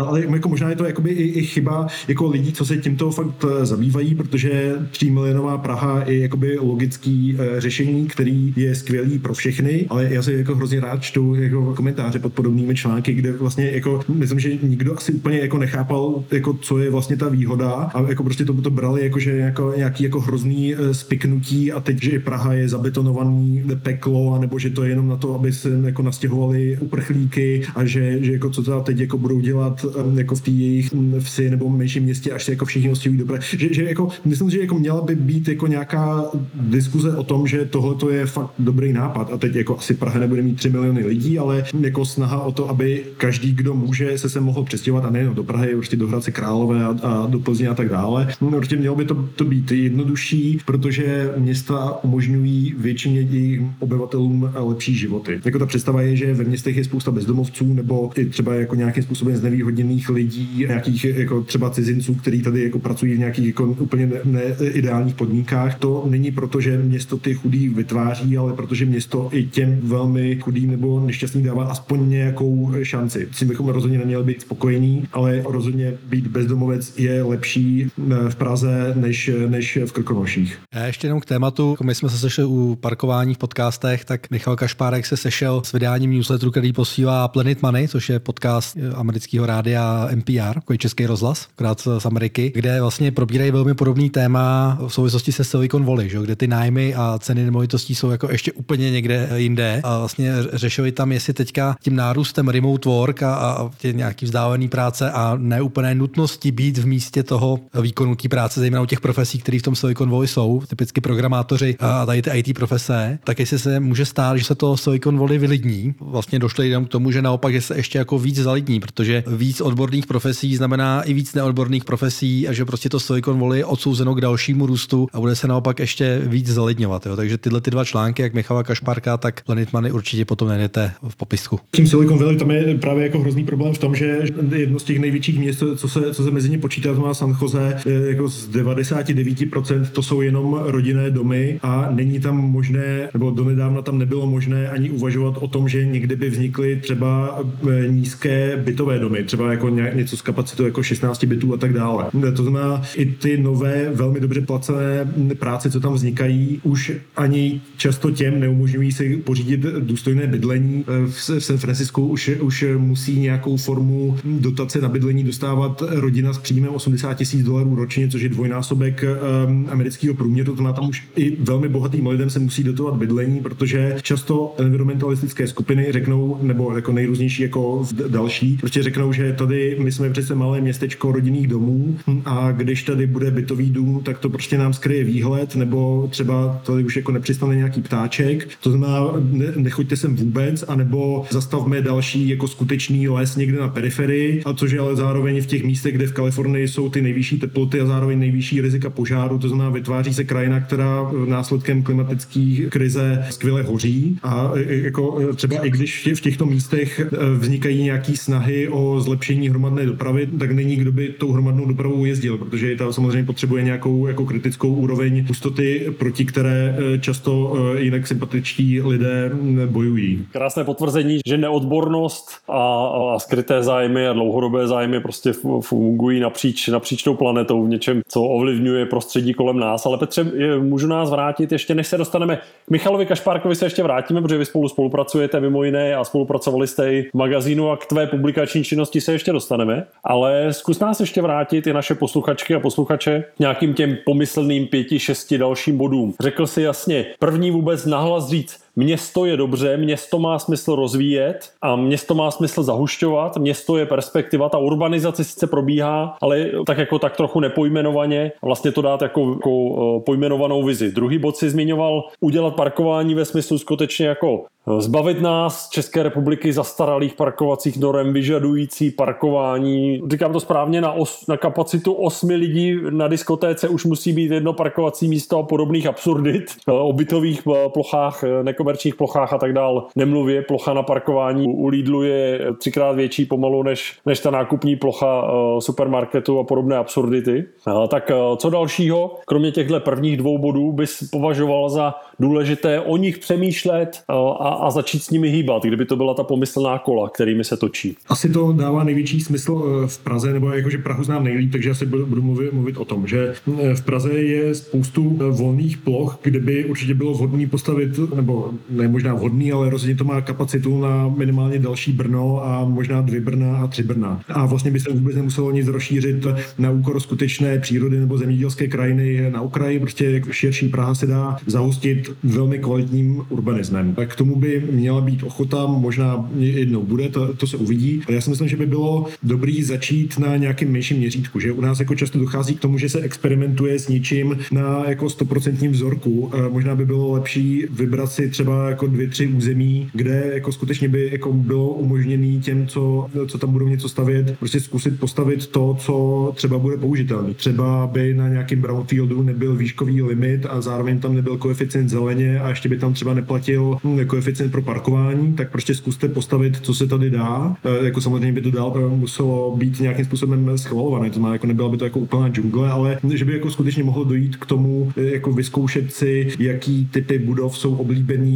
ale jako možná je to jakoby i, i chyba jako lidí, co se tímto fakt eh, zabývají, protože 3 milionová Praha je jakoby logický řešení, který je skvělý pro všechny, ale já si jako hrozně rád čtu jako komentáře pod podobnými články, kde vlastně jako myslím, že nikdo asi úplně jako nechápal, jako co je vlastně ta výhoda a jako prostě to, to brali jako, že jako nějaký jako hrozný uh, spiknutí a teď, že Praha je zabetonovaný peklo, anebo že to je jenom na to, aby se jako nastěhovali uprchlíky a že, že jako co teda teď jako budou dělat jako v té jejich vsi nebo menším městě, až se jako všichni ostěhují dobré. Že, že jako, myslím, že jako měla by být jako nějaká diskuze o tom, že tohle je fakt dobrý nápad a teď jako asi Praha nebude mít 3 miliony lidí, ale jako snaha o to, aby každý, kdo může, se se mohl přestěhovat a nejen do Prahy, určitě do Hradce Králové a, a do Plzně a tak dále. Určitě mělo by to, to být jednodušší, protože města umožňují většině jejich obyvatelům lepší životy. Jako ta představa je, že ve městech je spousta bezdomovců nebo i třeba jako nějakým způsobem znevýhodněných lidí, nějakých jako třeba cizinců, kteří tady jako pracují v nějakých jako úplně neideálních ne, podmínkách. To není proto, že město ty chudí vytváří, ale protože město i těm velmi chudým nebo nešťastník dává aspoň nějakou šanci. S bychom rozhodně neměli být spokojení, ale rozhodně být bezdomovec je lepší v Praze než, než v Krkonoších. Já ještě jenom k tématu. My jsme se sešli u parkování v podcastech, tak Michal Kašpárek se sešel s vydáním newsletteru, který posílá Planet Money, což je podcast amerického rádia NPR, jako český rozhlas, krát z Ameriky, kde vlastně probírají velmi podobný téma v souvislosti se Silicon Valley, že? kde ty nájmy a ceny nemovitostí jsou jako ještě úplně někde jinde. A vlastně řešili tam, jestli teďka tím nárůstem remote work a, a tě nějaký vzdálený práce a neúplné nutnosti být v místě toho výkonu té práce, zejména u těch profesí, které v tom Silicon Valley jsou, typicky programátoři a tady ty IT profese, tak jestli se může stát, že se to Silicon Valley vylidní. Vlastně došlo jenom k tomu, že naopak, že se ještě jako víc zalidní, protože víc odborných profesí znamená i víc neodborných profesí a že prostě to Silicon Valley je odsouzeno k dalšímu růstu a bude se naopak ještě víc zalidňovat. Jo. Takže tyhle ty dva články, jak Michala Kašparka, tak Planet Money určitě potom najdete v popisku. Tím Silicon Valley tam je právě jako hrozný problém v tom, že jedno z těch největších měst, co se, co se mezi ně počítá, to má San Jose, jako z 99% to jsou jenom rodinné domy a není tam možné, nebo donedávna tam nebylo možné ani uvažovat o tom, že někdy by vznikly třeba e, nízké bytové domy, třeba jako něco s kapacitou jako 16 bytů a tak dále. To znamená, i ty nové, velmi dobře placené práce, co tam vznikají, už ani často těm neumožňují si pořídit důstojné bydlení. E, v San Francisku už, už musí nějakou formu dotace na bydlení dostávat rodina s příjmem 80 tisíc dolarů ročně, což je dvojnásobek um, amerického průměru. To znamená, tam už i velmi bohatým lidem se musí dotovat bydlení, protože často environmentalistické skupiny řeknou, nebo jako nejrůznější jako další, prostě řeknou, že tady my jsme přece malé městečko rodinných domů a když tady bude bytový dům, tak to prostě nám skryje výhled, nebo třeba tady už jako nepřistane nějaký ptáček. To znamená, ne, nechoďte sem vůbec, anebo zastavme další jako skutečný les někde na periferii, a což je ale zároveň v těch místech, kde v Kalifornii jsou ty nejvyšší teploty a zároveň nejvyšší rizika požáru, to znamená, vytváří se krajina, která následkem klimatické krize skvěle hoří a e, e, jako e, třeba i když v těchto místech vznikají nějaké snahy o zlepšení hromadné dopravy, tak není kdo by tou hromadnou dopravou jezdil, protože ta samozřejmě potřebuje nějakou jako kritickou úroveň hustoty, proti které často jinak sympatičtí lidé bojují. Krásné potvrzení, že neodbornost a, a skryté zájmy a dlouhodobé zájmy prostě fungují napříč, napříč tou planetou v něčem, co ovlivňuje prostředí kolem nás. Ale Petře, můžu nás vrátit ještě, než se dostaneme k Michalovi Kašpárkovi se ještě vrátíme, protože vy spolu spolupracujete mimo jiné a spolupracovali jste i v magazínu a k tvé publikační činnosti se ještě dostaneme. Ale zkus nás ještě vrátit i naše posluchačky a posluchače nějakým těm pomyslným pěti, šesti dalším bodům. Řekl si jasně, první vůbec nahlas říct, město je dobře, město má smysl rozvíjet a město má smysl zahušťovat, město je perspektiva, ta urbanizace sice probíhá, ale tak jako tak trochu nepojmenovaně vlastně to dát jako, jako eh, pojmenovanou vizi. Druhý bod si zmiňoval udělat parkování ve smyslu skutečně jako Zbavit nás České republiky zastaralých parkovacích norem vyžadující parkování, říkám to správně, na, os, na kapacitu osmi lidí na diskotéce už musí být jedno parkovací místo a podobných absurdit. O bytových eh, plochách, eh, nekomerčních plochách a tak dál nemluvě. Plocha na parkování u Lidlu je třikrát větší pomalu než, než ta nákupní plocha eh, supermarketu a podobné absurdity. Tak co dalšího, kromě těchto prvních dvou bodů, bys považoval za důležité o nich přemýšlet a a začít s nimi hýbat, kdyby to byla ta pomyslná kola, kterými se točí. Asi to dává největší smysl eh, v Praze, nebo jakože Prahu znám nejlíp, takže asi budu mluvit, mluvit o tom, že eh, v Praze je spoustu eh, volných ploch, kde by určitě bylo vhodné postavit, nebo ne možná vhodný, ale rozhodně to má kapacitu na minimálně další Brno a možná dvě Brna a tři Brna. A vlastně by se vůbec nemuselo nic rozšířit na úkor skutečné přírody nebo zemědělské krajiny na okraji, prostě širší Praha se dá zahustit velmi kvalitním urbanismem. Tak k tomu by měla být ochota, možná jednou bude, to, to se uvidí. Ale já si myslím, že by bylo dobrý začít na nějakém menším měřítku, že u nás jako často dochází k tomu, že se experimentuje s něčím na jako stoprocentním vzorku. Možná by bylo lepší vybrat si třeba jako dvě, tři území, kde jako skutečně by jako bylo umožněné těm, co, co tam budou něco stavět, prostě zkusit postavit to, co třeba bude použitelné. Třeba by na nějakém brownfieldu nebyl výškový limit a zároveň tam nebyl koeficient zeleně a ještě by tam třeba neplatil koeficient koeficient pro parkování, tak prostě zkuste postavit, co se tady dá. E, jako samozřejmě by to dál muselo být nějakým způsobem schvalované, to znamená, jako nebyla by to jako úplná džungle, ale že by jako skutečně mohlo dojít k tomu, e, jako vyzkoušet si, jaký typy budov jsou oblíbený,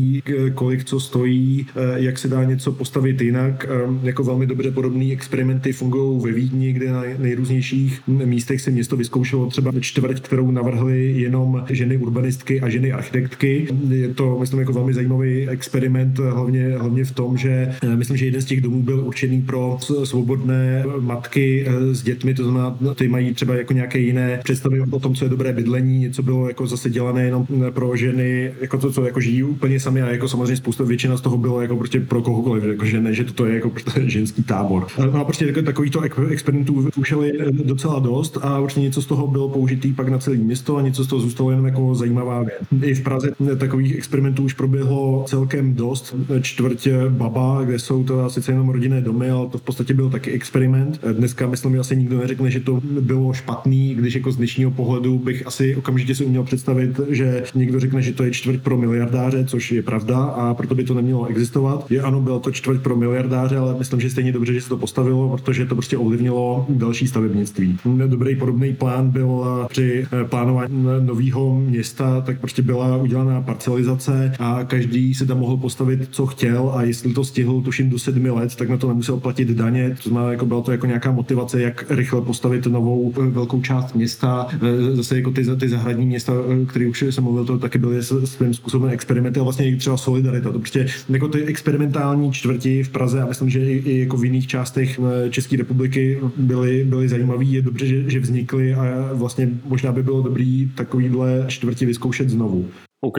kolik co stojí, jak se dá něco postavit jinak. Jako velmi dobře podobné experimenty fungují ve Vídni, kde na nejrůznějších místech se město vyzkoušelo třeba čtvrť, kterou navrhly jenom ženy urbanistky a ženy architektky. Je to, myslím, jako velmi zajímavý experiment, hlavně, hlavně v tom, že myslím, že jeden z těch domů byl určený pro svobodné matky s dětmi, to znamená, ty mají třeba jako nějaké jiné představy o tom, co je dobré bydlení, něco bylo jako zase dělané jenom pro ženy, jako to, co jako žijí úplně sami a jako samozřejmě spousta většina z toho bylo jako prostě pro kohokoliv, jako že ne, že toto je jako prostě ženský tábor. No a prostě takovýchto experimentů ušeli docela dost a určitě něco z toho bylo použitý pak na celé město a něco z toho zůstalo jenom jako zajímavá věc. I v Praze takových experimentů už proběhlo celkem dost. Čtvrť Baba, kde jsou to sice jenom rodinné domy, ale to v podstatě byl taky experiment. Dneska myslím, že asi nikdo neřekne, že to bylo špatný, když jako z dnešního pohledu bych asi okamžitě si uměl představit, že někdo řekne, že to je čtvrť pro miliardáře, což je pravda a proto by to nemělo existovat. Je ano, bylo to čtvrť pro miliardáře, ale myslím, že stejně dobře, že se to postavilo, protože to prostě ovlivnilo další stavebnictví. Dobrý podobný plán byl při plánování nového města, tak prostě byla udělaná parcelizace a každý se tam mohl postavit, co chtěl a jestli to stihl, tuším do sedmi let, tak na to nemusel platit daně. To znamená, jako byla to jako nějaká motivace, jak rychle postavit novou eh, velkou část města. Eh, zase jako ty, ty zahradní města, eh, které už jsem mluvil, to taky byly svým způsobem experimenty a vlastně i třeba solidarita. To prostě jako ty experimentální čtvrti v Praze a myslím, že i, i jako v jiných částech České republiky byly, byly zajímavé. Je dobře, že, že vznikly a vlastně možná by bylo dobrý takovýhle čtvrti vyzkoušet znovu. OK,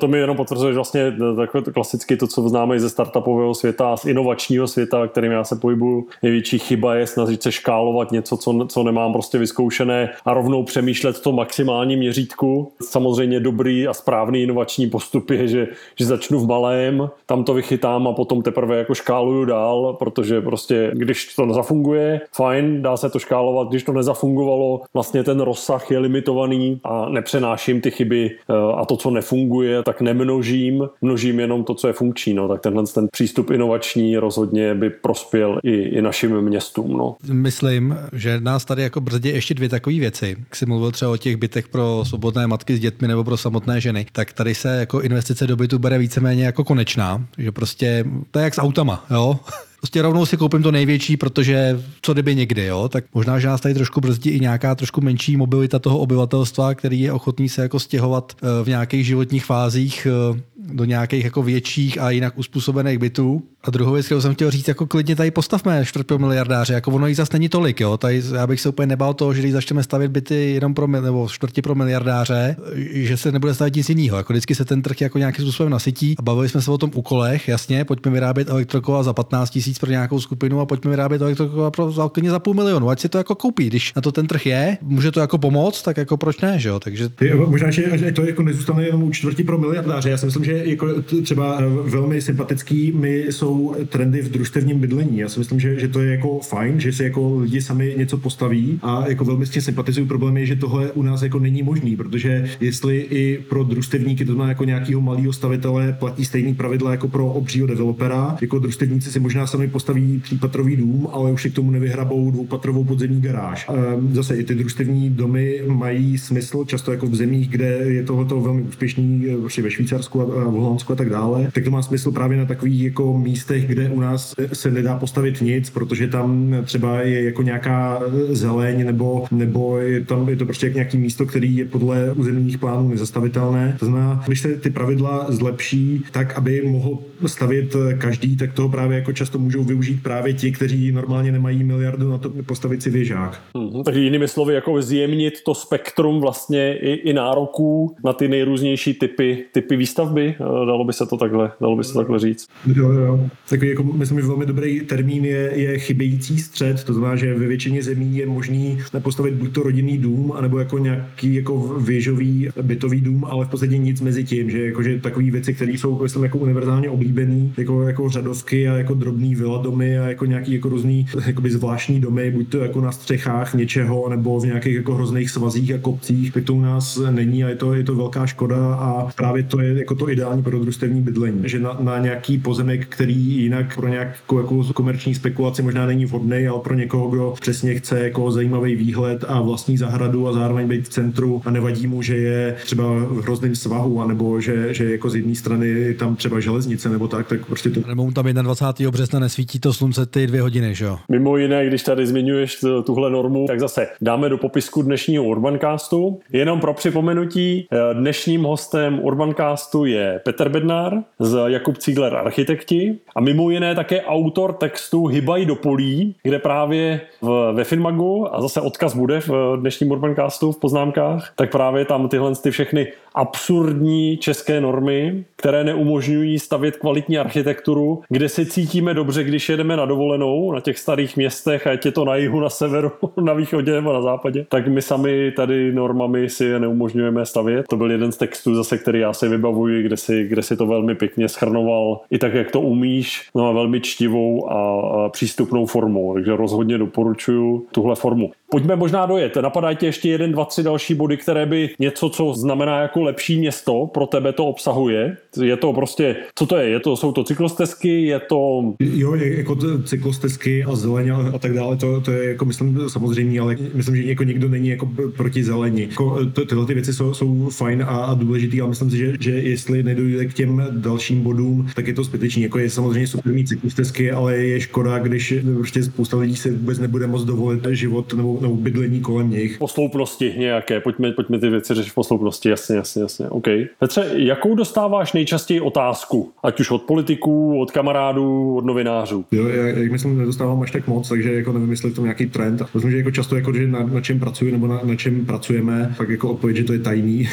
to mi jenom potvrzuje, vlastně takové klasicky to, co známe ze startupového světa, z inovačního světa, kterým já se pohybuju, největší chyba je snažit se škálovat něco, co, co nemám prostě vyzkoušené a rovnou přemýšlet to maximální měřítku. Samozřejmě dobrý a správný inovační postup je, že, že začnu v malém, tam to vychytám a potom teprve jako škáluju dál, protože prostě když to nezafunguje, fajn, dá se to škálovat, když to nezafungovalo, vlastně ten rozsah je limitovaný a nepřenáším ty chyby eh, a to, co ne nefunguje, tak nemnožím, množím jenom to, co je funkční. No. Tak tenhle ten přístup inovační rozhodně by prospěl i, i našim městům. No. Myslím, že nás tady jako brzdí ještě dvě takové věci. Jak jsi mluvil třeba o těch bytech pro svobodné matky s dětmi nebo pro samotné ženy, tak tady se jako investice do bytu bere víceméně jako konečná, že prostě to je jak s autama, jo? Prostě rovnou si koupím to největší, protože co kdyby někdy, jo, tak možná, že nás tady trošku brzdí i nějaká trošku menší mobilita toho obyvatelstva, který je ochotný se jako stěhovat eh, v nějakých životních fázích eh, do nějakých jako větších a jinak uspůsobených bytů. A druhou věc, kterou jsem chtěl říct, jako klidně tady postavme čtvrt pro miliardáře, jako ono jich zase není tolik, jo. Tady já bych se úplně nebál toho, že když začneme stavět byty jenom pro nebo čtvrtě pro miliardáře, že se nebude stavět nic jiného. Jako vždycky se ten trh jako nějakým způsobem nasytí. A bavili jsme se o tom úkolech, jasně, pojďme vyrábět elektrokova za 15 tisíc pro nějakou skupinu a pojďme vyrábět elektrokova pro za, za půl milionu, ať si to jako koupí. Když na to ten trh je, může to jako pomoct, tak jako proč ne, že jo? Takže... Možná, že to jako nezůstane jenom u čtvrtí pro miliardáře. Já si myslím, že jako třeba velmi sympatický my jsou trendy v družstevním bydlení. Já si myslím, že, že to je jako fajn, že si jako lidi sami něco postaví a jako velmi s tím sympatizuju. Problém je, že tohle u nás jako není možný, protože jestli i pro družstevníky, to znamená jako nějakého malého stavitele, platí stejný pravidla jako pro obřího developera, jako družstevníci si možná sami postaví třípatrový dům, ale už si k tomu nevyhrabou dvoupatrovou podzemní garáž. Ehm, zase i ty družstevní domy mají smysl, často jako v zemích, kde je tohoto velmi úspěšný, prostě ve Švýcarsku a v Holandsku a tak dále, tak to má smysl právě na takových jako místech, kde u nás se nedá postavit nic, protože tam třeba je jako nějaká zeleň nebo, nebo je tam je to prostě nějaký místo, který je podle územních plánů nezastavitelné. To znamená, když se ty pravidla zlepší tak, aby mohl stavět každý, tak toho právě jako často můžou využít právě ti, kteří normálně nemají miliardu na to postavit si věžák. Mm-hmm, takže jinými slovy, jako zjemnit to spektrum vlastně i, i nároků na ty nejrůznější typy, typy výstavby, dalo by se to takhle, dalo by se to takhle říct. Jo, jo. Takový jako, myslím, že velmi dobrý termín je, je chybějící střed, to znamená, že ve většině zemí je možný postavit buď to rodinný dům, anebo jako nějaký jako věžový bytový dům, ale v podstatě nic mezi tím, že jakože takové věci, které jsou myslím, jako univerzálně oblíbené jako, jako řadovky a jako drobný vila domy a jako nějaký jako různý jakoby zvláštní domy, buď to jako na střechách něčeho nebo v nějakých jako hrozných svazích a kopcích, tak to u nás není a je to, je to velká škoda a právě to je jako to ideální pro družstevní bydlení, že na, na nějaký pozemek, který jinak pro nějakou jako komerční spekulaci možná není vhodný, ale pro někoho, kdo přesně chce jako zajímavý výhled a vlastní zahradu a zároveň být v centru a nevadí mu, že je třeba v hrozném svahu, anebo že, že jako z jedné strany tam třeba železnice nebo tak, tak prostě to... Nebo mu tam 21. března nesvítí to slunce ty dvě hodiny, že jo? Mimo jiné, když tady zmiňuješ tuhle normu, tak zase dáme do popisku dnešního Urbancastu. Jenom pro připomenutí, eh, dnešním hostem Urbancastu je Petr Bednár z Jakub Cígler Architekti a mimo jiné také autor textu Hybaj do polí, kde právě v, ve Finmagu, a zase odkaz bude v dnešním Urbancastu v poznámkách, tak právě tam tyhle ty všechny absurdní české normy, které neumožňují stavět kvalitní architekturu, kde se cítíme dobře, když jedeme na dovolenou na těch starých městech, ať je to na jihu, na severu, na východě nebo na západě, tak my sami tady normami si je neumožňujeme stavět. To byl jeden z textů zase, který já si vybavuji, kde si, kde si to velmi pěkně schrnoval i tak, jak to umíš, no a velmi čtivou a, a přístupnou formou. Takže rozhodně doporučuju tuhle formu. Pojďme možná dojet. Napadají ti ještě jeden, dva, tři další body, které by něco, co znamená jako lepší město, pro tebe to obsahuje. Je to prostě, co to je? je to, jsou to cyklostezky, je to... Jo, jako cyklostezky a zeleně a tak dále, to, to je jako myslím samozřejmě, ale myslím, že jako nikdo není jako proti zelení. Jako, to, tyhle ty věci jsou, jsou fajn a, a důležitý, ale myslím si, že, že jestli nedojde k těm dalším bodům, tak je to zbytečný. Jako je samozřejmě super mít cyklostezky, ale je škoda, když prostě spousta lidí se vůbec nebude moc dovolit život nebo nebo bydlení kolem nich. Posloupnosti nějaké, pojďme, pojďme ty věci řešit v posloupnosti, jasně, jasně, jasně, OK. Petře, jakou dostáváš nejčastěji otázku? Ať už od politiků, od kamarádů, od novinářů? Jo, já, jak myslím, nedostávám až tak moc, takže jako nevím, jestli to nějaký trend. Myslím, že jako často, jako, že na, na čem pracuji nebo na, na čem pracujeme, tak jako odpověď, že to je tajný.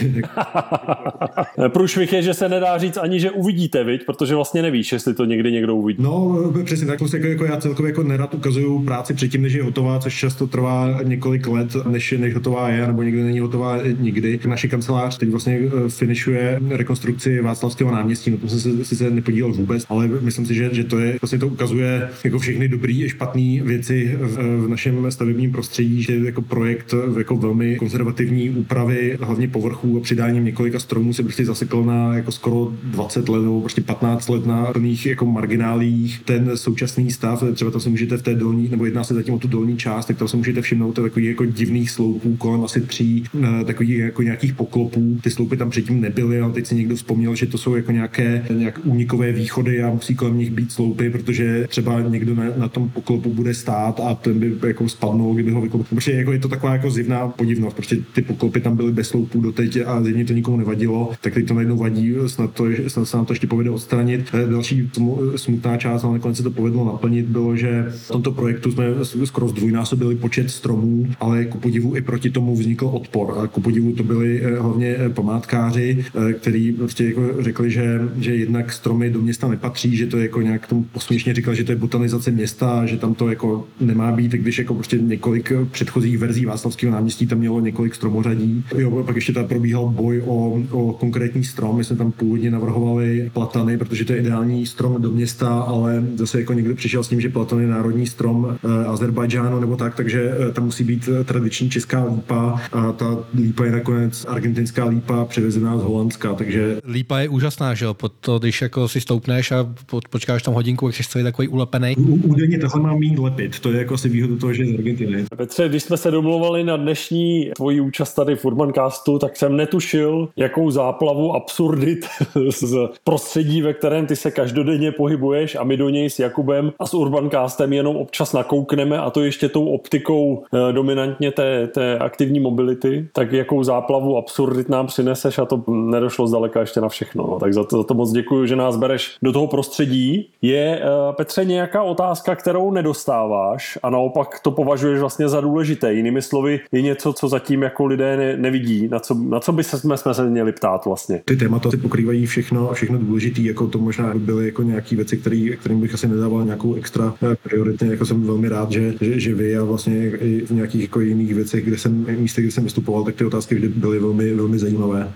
Průšvih je, že se nedá říct ani, že uvidíte, viď? protože vlastně nevíš, jestli to někdy někdo uvidí. No, přesně tak, jako, jako já celkově jako nerad ukazuju práci předtím, než je hotová, což často trvá několik let, než, než hotová je, nebo někdy není hotová nikdy. Naše kancelář teď vlastně eh, finišuje rekonstrukci Václavského náměstí, no to jsem se sice nepodílel vůbec, ale myslím si, že, že to je, vlastně to ukazuje jako všechny dobré i špatné věci v, v, našem stavebním prostředí, že jako projekt jako velmi konzervativní úpravy, hlavně povrchů a přidáním několika stromů se prostě zasekl na jako skoro 20 let nebo prostě 15 let na plných jako marginálích. Ten současný stav, třeba tam se můžete v té dolní, nebo jedná se zatím o tu dolní část, tak tam se můžete všimnout takových jako divných sloupů kolem asi tří eh, takových jako nějakých poklopů. Ty sloupy tam předtím nebyly, ale teď si někdo vzpomněl, že to jsou jako nějaké nějak únikové východy a musí kolem nich být sloupy, protože třeba někdo na, na tom poklopu bude stát a ten by jako spadnul, kdyby ho vyklopil. Protože jako je to taková jako zivná podivnost. Prostě ty poklopy tam byly bez sloupů doteď a zjevně to nikomu nevadilo, tak teď to najednou vadí, snad, to, snad se nám to ještě povede odstranit. Eh, další smutná část, ale nakonec se to povedlo naplnit, bylo, že v tomto projektu jsme skoro zdvojnásobili počet stromů ale ku podivu i proti tomu vznikl odpor. A ku podivu to byli eh, hlavně eh, památkáři, eh, kteří prostě jako řekli, že, že jednak stromy do města nepatří, že to je jako nějak tomu posměšně říkal, že to je botanizace města, že tam to jako nemá být, když jako prostě několik předchozích verzí Václavského náměstí tam mělo několik stromořadí. Jo, pak ještě tam probíhal boj o, o konkrétní strom. My jsme tam původně navrhovali platany, protože to je ideální strom do města, ale zase jako někdo přišel s tím, že platan je národní strom Azerbajdžánu nebo tak, takže tam musí být eh, tradiční česká lípa a ta lípa je nakonec argentinská lípa převezená z Holandska, takže... Lípa je úžasná, že jo? to, když jako si stoupneš a počkáš tam hodinku, jak jsi celý takový ulepený. Údajně tohle má mít lepit, to je jako asi výhoda toho, že je z Argentiny. Petře, když jsme se domluvali na dnešní tvoji účast tady v Urbancastu, tak jsem netušil, jakou záplavu absurdit z prostředí, ve kterém ty se každodenně pohybuješ a my do něj s Jakubem a s Urbancastem jenom občas nakoukneme a to ještě tou optikou eh, dominantně té, té aktivní mobility, tak jakou záplavu absurdit nám přineseš a to nedošlo zdaleka ještě na všechno. No. Tak za to, za to moc děkuji, že nás bereš do toho prostředí. Je, uh, Petře, nějaká otázka, kterou nedostáváš a naopak to považuješ vlastně za důležité. Jinými slovy, je něco, co zatím jako lidé ne, nevidí, na co, na co by se, jsme, jsme se měli ptát vlastně. Ty témata si pokrývají všechno a všechno důležité, jako to možná byly jako nějaké věci, který, kterým bych asi nedával nějakou extra eh, priority. Jako jsem velmi rád, že, že, že vy a vlastně i v nějakých jako jiných věcech, kde jsem, místech, kde jsem vystupoval, tak ty otázky vždy byly velmi, velmi zajímavé.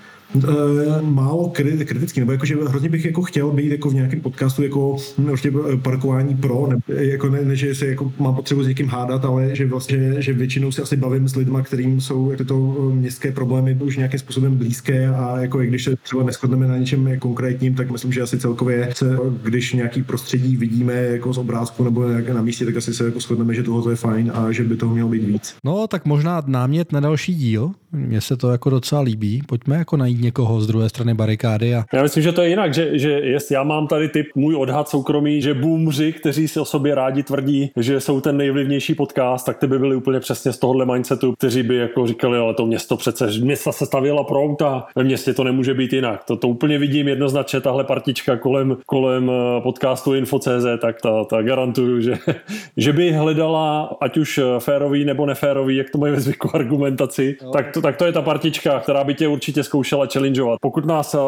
Málo kritický, nebo jakože hrozně bych jako chtěl být jako v nějakém podcastu jako prostě parkování pro, ne, jako ne, ne, že se jako mám potřebu s někým hádat, ale že vlastně, že většinou se asi bavím s lidmi, kterým jsou tyto městské problémy už nějakým způsobem blízké a jako i když se třeba neschodneme na něčem konkrétním, tak myslím, že asi celkově se, když nějaký prostředí vidíme jako z obrázku nebo na místě, tak asi se jako shodneme, že tohle je fajn a že by toho mělo být víc. No, tak možná námět na další díl. Mně se to jako docela líbí. Pojďme jako najít někoho z druhé strany barikády. A... Já myslím, že to je jinak, že, že jest, já mám tady typ můj odhad soukromý, že boomři, kteří si o sobě rádi tvrdí, že jsou ten nejvlivnější podcast, tak ty by byli úplně přesně z tohohle mindsetu, kteří by jako říkali, ale to město přece, města se stavěla pro auta, ve městě to nemůže být jinak. To, to úplně vidím jednoznačně, tahle partička kolem, kolem eh, podcastu Info.cz, tak ta, ta garantuju, že, že by hledala, ať už férový nebo neférový, jak to mají ve zvyku argumentaci, no. tak, to, tak to je ta partička, která by tě určitě zkoušela challengeovat. Pokud nás uh,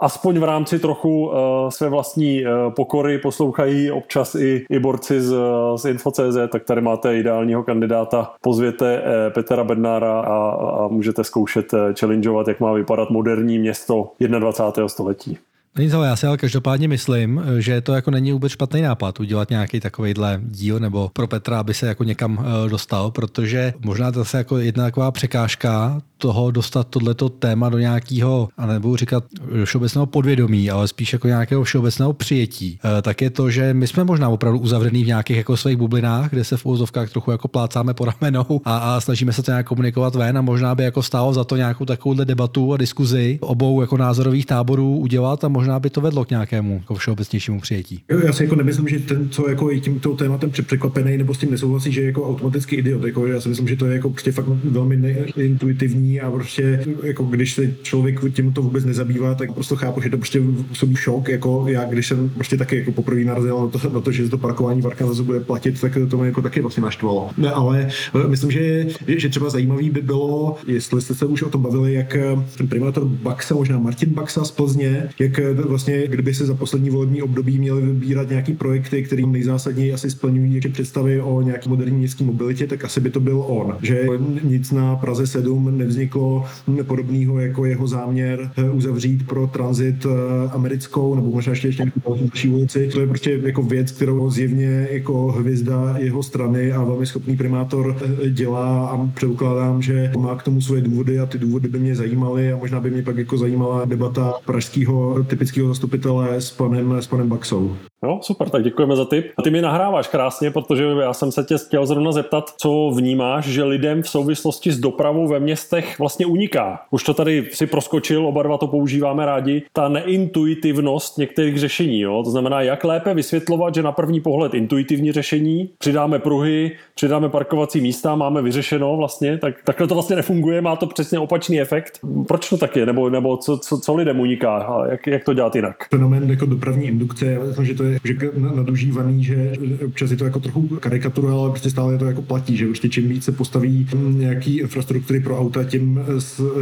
aspoň v rámci trochu uh, své vlastní uh, pokory poslouchají občas i, i borci z, z Info.cz, tak tady máte ideálního kandidáta. Pozvěte Petra Bednára a, a můžete zkoušet challengeovat, jak má vypadat moderní město 21. století. Nic, ale já si ale každopádně myslím, že to jako není vůbec špatný nápad udělat nějaký takovýhle díl nebo pro Petra, aby se jako někam dostal, protože možná to je jako jedna taková překážka toho dostat tohleto téma do nějakého, a nebudu říkat všeobecného podvědomí, ale spíš jako nějakého všeobecného přijetí, eh, tak je to, že my jsme možná opravdu uzavřený v nějakých jako svých bublinách, kde se v úzovkách trochu jako plácáme po ramenou a, a snažíme se to nějak komunikovat ven a možná by jako stálo za to nějakou takovouhle debatu a diskuzi obou jako názorových táborů udělat a možná by to vedlo k nějakému jako všeobecnějšímu přijetí. Já si jako nemyslím, že ten, co jako je tímto tématem překvapený nebo s tím nesouhlasí, že je jako automaticky idiot. Jako já si myslím, že to je jako prostě fakt velmi intuitivní a prostě jako když se člověk tím to vůbec nezabývá, tak prostě chápu, že to prostě působí šok, jako já, když jsem prostě taky jako poprvé narazil na to, na to že to parkování v Arkansas bude platit, tak to mě jako taky vlastně naštvalo. Ne, ale eh, myslím, že, že třeba zajímavý by bylo, jestli jste se už o tom bavili, jak eh, ten primátor Baxa, možná Martin Baxa z Plzně, jak eh, vlastně, kdyby se za poslední volební období měli vybírat nějaký projekty, který nejzásadněji asi splňují představy o nějaký moderní městské mobilitě, tak asi by to byl on. Že nic na Praze 7 nevzniklo podobného jako jeho záměr eh, uzavřít pro tranzit eh, americkou nebo možná ještě ještě další ulici. To je prostě jako věc, kterou zjevně jako hvězda jeho strany a velmi schopný primátor eh, dělá a předpokládám, že má k tomu svoje důvody a ty důvody by mě zajímaly a možná by mě pak jako zajímala debata pražského typického zastupitele s panem, s panem Baxou. Jo, super, tak děkujeme za tip. A ty mi nahráváš krásně, protože já jsem se tě chtěl zrovna zeptat, co vnímáš, že lidem v souvislosti s dopravou ve městech vlastně uniká. Už to tady si proskočil, oba dva to používáme rádi, ta neintuitivnost některých řešení. Jo? To znamená, jak lépe vysvětlovat, že na první pohled intuitivní řešení, přidáme pruhy, přidáme parkovací místa, máme vyřešeno vlastně, tak takhle to vlastně nefunguje, má to přesně opačný efekt. Proč to tak je? Nebo, nebo co, co, co lidem uniká? Jak, jak to dělat jinak? Fenomén jako dopravní indukce, já myslím, že to je že nadužívaný, že občas je to jako trochu karikatura, ale prostě stále to jako platí, že prostě čím víc se postaví nějaký infrastruktury pro auta, tím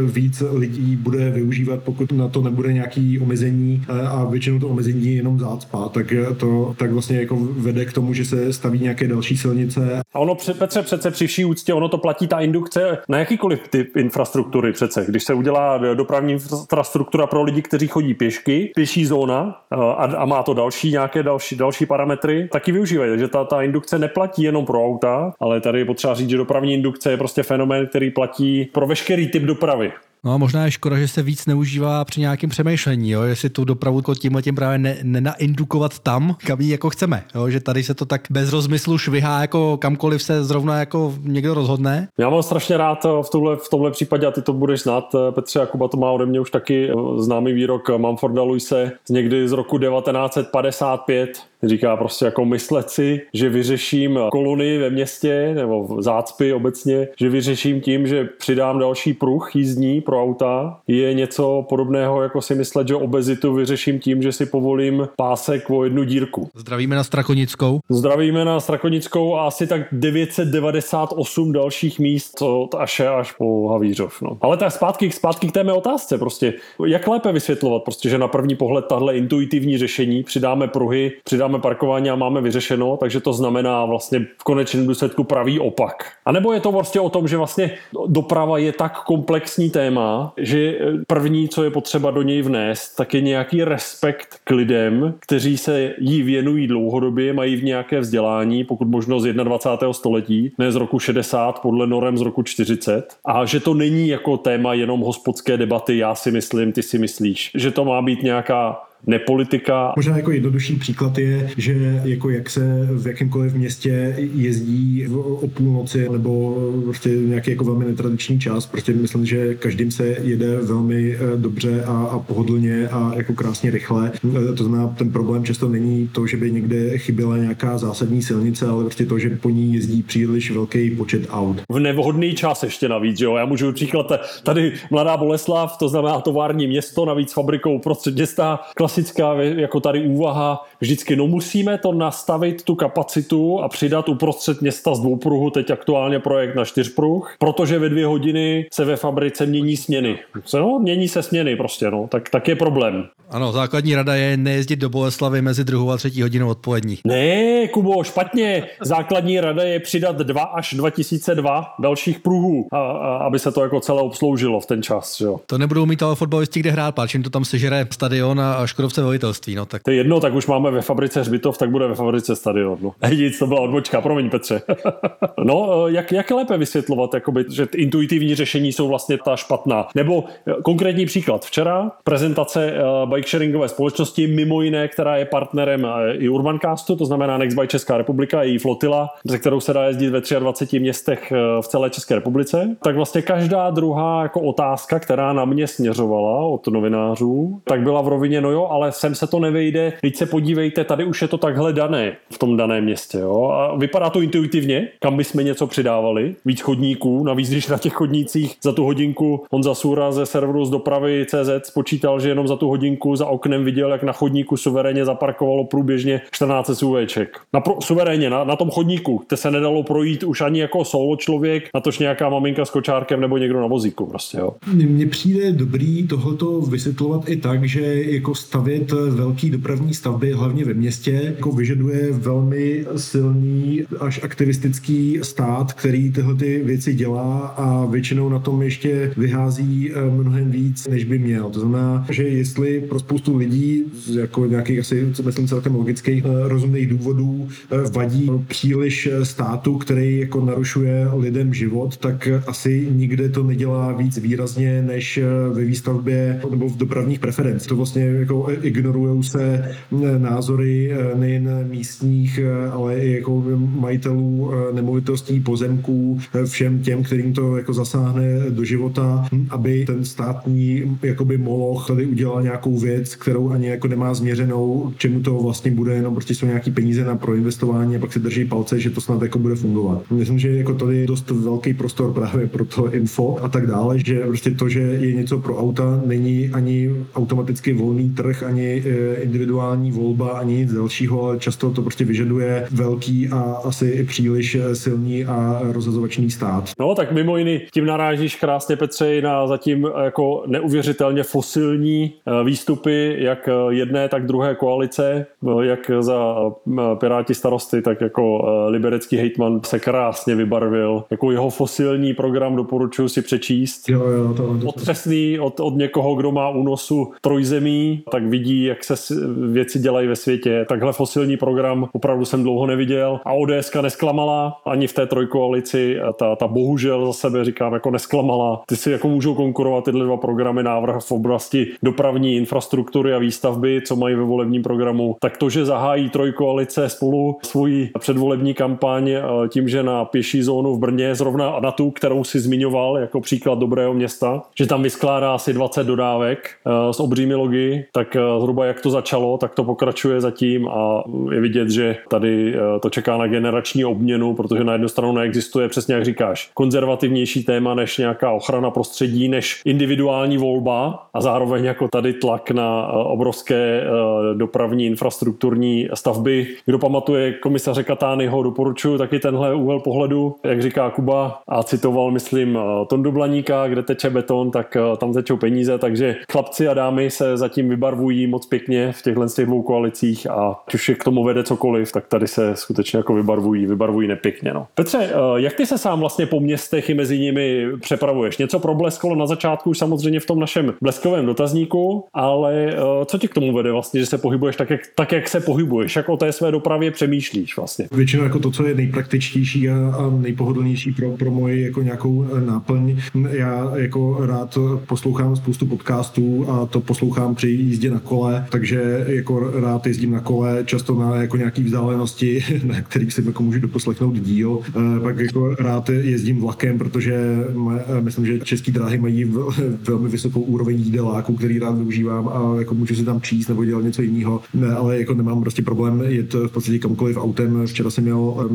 víc lidí bude využívat, pokud na to nebude nějaký omezení a většinou to omezení je jenom zácpa, tak to tak vlastně jako vede k tomu, že se staví nějaké další silnice. A ono, Petře, přece při vší úctě, ono to platí ta indukce na jakýkoliv typ infrastruktury přece. Když se udělá dopravní infrastruktura pro lidi, kteří chodí pěšky, pěší zóna a, a má to další nějaké další, další parametry, taky využívají. Takže ta, ta indukce neplatí jenom pro auta, ale tady je potřeba říct, že dopravní indukce je prostě fenomén, který platí pro veškerý typ dopravy. No a možná je škoda, že se víc neužívá při nějakém přemýšlení, jo? jestli tu dopravu tímhle tím právě ne, nenaindukovat tam, kam ji jako chceme. Jo? Že tady se to tak bez rozmyslu švihá jako kamkoliv se zrovna jako někdo rozhodne. Já mám strašně rád eh, v tomhle, v tomhle případě, a ty to budeš znát, eh, Petře Jakuba to má ode mě už taky eh, známý výrok Manforda Luise z někdy z roku 1955, Říká prostě jako myslet si, že vyřeším kolony ve městě nebo v zácpy obecně, že vyřeším tím, že přidám další pruh jízdní pro auta. Je něco podobného jako si myslet, že obezitu vyřeším tím, že si povolím pásek o jednu dírku. Zdravíme na Strakonickou. Zdravíme na Strakonickou a asi tak 998 dalších míst co až, až po Havířov. No. Ale tak zpátky, zpátky k té mé otázce. Prostě, jak lépe vysvětlovat, prostě, že na první pohled tahle intuitivní řešení přidáme pruhy, přidáme uděláme parkování a máme vyřešeno, takže to znamená vlastně v konečném důsledku pravý opak. A nebo je to vlastně o tom, že vlastně doprava je tak komplexní téma, že první, co je potřeba do něj vnést, tak je nějaký respekt k lidem, kteří se jí věnují dlouhodobě, mají v nějaké vzdělání, pokud možno z 21. století, ne z roku 60, podle norem z roku 40. A že to není jako téma jenom hospodské debaty, já si myslím, ty si myslíš. Že to má být nějaká nepolitika. Možná jako jednodušší příklad je, že jako jak se v jakémkoliv městě jezdí o půlnoci nebo prostě nějaký jako velmi netradiční čas. Prostě myslím, že každým se jede velmi eh, dobře a, a pohodlně a jako krásně rychle. Eh, to znamená, ten problém často není to, že by někde chyběla nějaká zásadní silnice, ale prostě to, že po ní jezdí příliš velký počet aut. V nevhodný čas ještě navíc, jo. Já můžu příklad tady Mladá Boleslav, to znamená tovární město, navíc fabrikou prostřed města, klasická jako tady úvaha, vždycky no musíme to nastavit tu kapacitu a přidat uprostřed města z dvoupruhu, teď aktuálně projekt na čtyřpruh, protože ve dvě hodiny se ve fabrice mění směny. No, mění se směny prostě, no, tak, tak je problém. Ano, základní rada je nejezdit do Boleslavy mezi druhou a třetí hodinou odpolední. Ne, Kubo, špatně. Základní rada je přidat 2 až 2002 dalších pruhů, a, a, aby se to jako celé obsloužilo v ten čas. Jo. To nebudou mít ale fotbalisti kde hrát, páč jim to tam sežere stadion a Škodovce velitelství. No, tak. To je jedno, tak už máme ve fabrice hřbitov, tak bude ve fabrice stadion. No. Nic, to byla odbočka, promiň Petře. no, jak, jak lépe vysvětlovat, jakoby, že intuitivní řešení jsou vlastně ta špatná. Nebo eh, konkrétní příklad. Včera prezentace uh, bikesharingové společnosti, mimo jiné, která je partnerem i Urbancastu, to znamená Nextbike Česká republika, její flotila, ze kterou se dá jezdit ve 23 městech v celé České republice, tak vlastně každá druhá jako otázka, která na mě směřovala od novinářů, tak byla v rovině, no jo, ale sem se to nevejde, teď se podívejte, tady už je to takhle dané v tom daném městě. Jo? A vypadá to intuitivně, kam bychom něco přidávali, víc chodníků, navíc když na těch chodnících za tu hodinku Honza Sura ze serveru z dopravy CZ spočítal, že jenom za tu hodinku za oknem viděl, jak na chodníku suverénně zaparkovalo průběžně 14 SUVček. Na pro, suverénně, na, na tom chodníku, to se nedalo projít už ani jako solo člověk, na tož nějaká maminka s kočárkem nebo někdo na vozíku. Prostě, jo. Mně přijde dobrý tohleto vysvětlovat i tak, že jako stavět velký dopravní stavby, hlavně ve městě, jako vyžaduje velmi silný až aktivistický stát, který tyhle ty věci dělá a většinou na tom ještě vyhází eh, mnohem víc, než by měl. To znamená, že jestli pro spoustu lidí jako nějakých asi, co myslím celkem logických, eh, rozumných důvodů eh, vadí příliš státu, který jako narušuje lidem život, tak asi nikde to nedělá víc výrazně než ve výstavbě nebo v dopravních preferencích. To vlastně jako ignorují se názory eh, nejen místních, eh, ale i jako majitelů eh, nemovitostí, pozemků, všem těm, kterým to jako zasáhne do života, hm, aby ten státní jakoby moloch tady udělal nějakou věc, kterou ani jako nemá změřenou, k čemu to vlastně bude, jenom prostě jsou nějaký peníze na proinvestování a pak se drží palce, že to snad jako bude fungovat. Myslím, že jako tady je dost velký prostor právě pro to info a tak dále, že prostě to, že je něco pro auta, není ani automaticky volný trh, ani individuální volba, ani nic dalšího, ale často to prostě vyžaduje velký a asi i příliš silný a rozhazovačný stát. No tak mimo jiný tím narážíš krásně Petře na zatím jako neuvěřitelně fosilní eh, výstupy jak jedné, tak druhé koalice, eh, jak za eh, Piráti starosty, tak jako liberecký hejtman se krásně vybarvil. Jako jeho fosilní program doporučuji si přečíst. Jo, jo, to, to, Otřesný od, od někoho, kdo má únosu trojzemí, tak vidí, jak se věci dělají ve světě. Takhle fosilní program opravdu jsem dlouho neviděl a ODS nesklamala ani v té trojkoalici. Ta, ta bohužel za sebe říkám jako nesklamala. Ty si jako můžou konkurovat tyhle dva programy návrh v oblasti dopravní infrastruktury a výstavby, co mají ve volebním programu. Tak to, že zahájí trojkoalice spolu svoji předvolební kampaň eh, tím, že na pěší zónu v Brně, zrovna na tu, kterou si zmiňoval jako příklad dobrého města, že tam vyskládá asi 20 dodávek eh, s obřími logy, tak zhruba jak to začalo, tak to pokračuje zatím a je vidět, že tady eh, to čeká na generační obměnu, protože na jednu stranu neexistuje, přesně jak říkáš, konzervativnější téma než nějaká ochrana prostředí, než individuální volba a zároveň jako tady tlak na eh, obrovské eh, dopravní infrastrukturní stavby. Kdo pamatuje komisaře Katányho, doporučuji taky tenhle úhel pohledu, jak říká Kuba a citoval, myslím, Tondu Blaníka, kde teče beton, tak tam tečou peníze, takže chlapci a dámy se zatím vybarvili vybarvují moc pěkně v těchto těch dvou koalicích a už je k tomu vede cokoliv, tak tady se skutečně jako vybarvují, vybarvují nepěkně. No. Petře, eh, jak ty se sám vlastně po městech i mezi nimi přepravuješ? Něco problesklo na začátku už samozřejmě v tom našem bleskovém dotazníku, ale eh, co ti k tomu vede vlastně, že se pohybuješ tak, jak, tak, jak se pohybuješ? Jak o té své dopravě přemýšlíš vlastně? Většinou jako to, co je nejpraktičtější a, a nejpohodlnější pro, pro moji jako nějakou eh, náplň. Já jako rád poslouchám spoustu podcastů a to poslouchám při jízdě na kole, takže jako rád jezdím na kole, často na jako nějaký vzdálenosti, na kterých si jako můžu doposlechnout díl. Eh, pak jako rád jezdím vlakem, protože eh, myslím, že české dráhy mají velmi vysokou úroveň jídeláku, který rád využívám a jako můžu si tam číst nebo dělat něco jiného, ale jako nemám prostě problém jet v podstatě kamkoliv autem. Včera jsem měl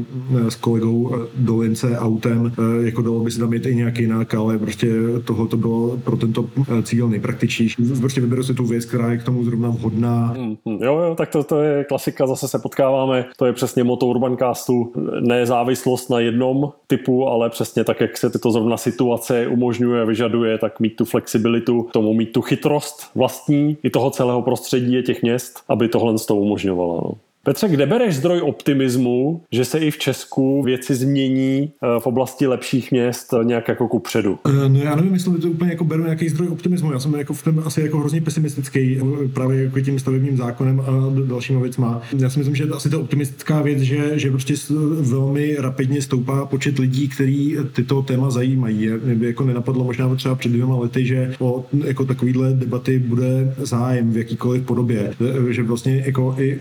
s kolegou do Lince autem, jako dalo by se tam jet i nějak jinak, ale prostě tohle to bylo pro tento cíl nejpraktičnější. Prostě vyberu si tu věc, která je k tomu zrovna vhodná. Hmm, hmm, jo, jo, tak to, to je klasika, zase se potkáváme, to je přesně moto Urbancastu, nezávislost na jednom typu, ale přesně tak, jak se tyto zrovna situace umožňuje, vyžaduje, tak mít tu flexibilitu, tomu mít tu chytrost vlastní i toho celého prostředí těch měst, aby tohle z toho umožňovalo. No. Petře, kde bereš zdroj optimismu, že se i v Česku věci změní eh, v oblasti lepších měst nějak jako ku předu? Eh, no já nevím, jestli to úplně jako beru nějaký zdroj optimismu. Já jsem jako v tom asi jako hrozně pesimistický eh, právě jako tím stavebním zákonem a dalšíma věcma. Já si myslím, že asi ta optimistická věc, že, že prostě velmi rapidně stoupá počet lidí, kteří tyto téma zajímají. Mě by jako nenapadlo možná třeba před dvěma lety, že o jako takovýhle debaty bude zájem v jakýkoliv podobě. Že vlastně jako i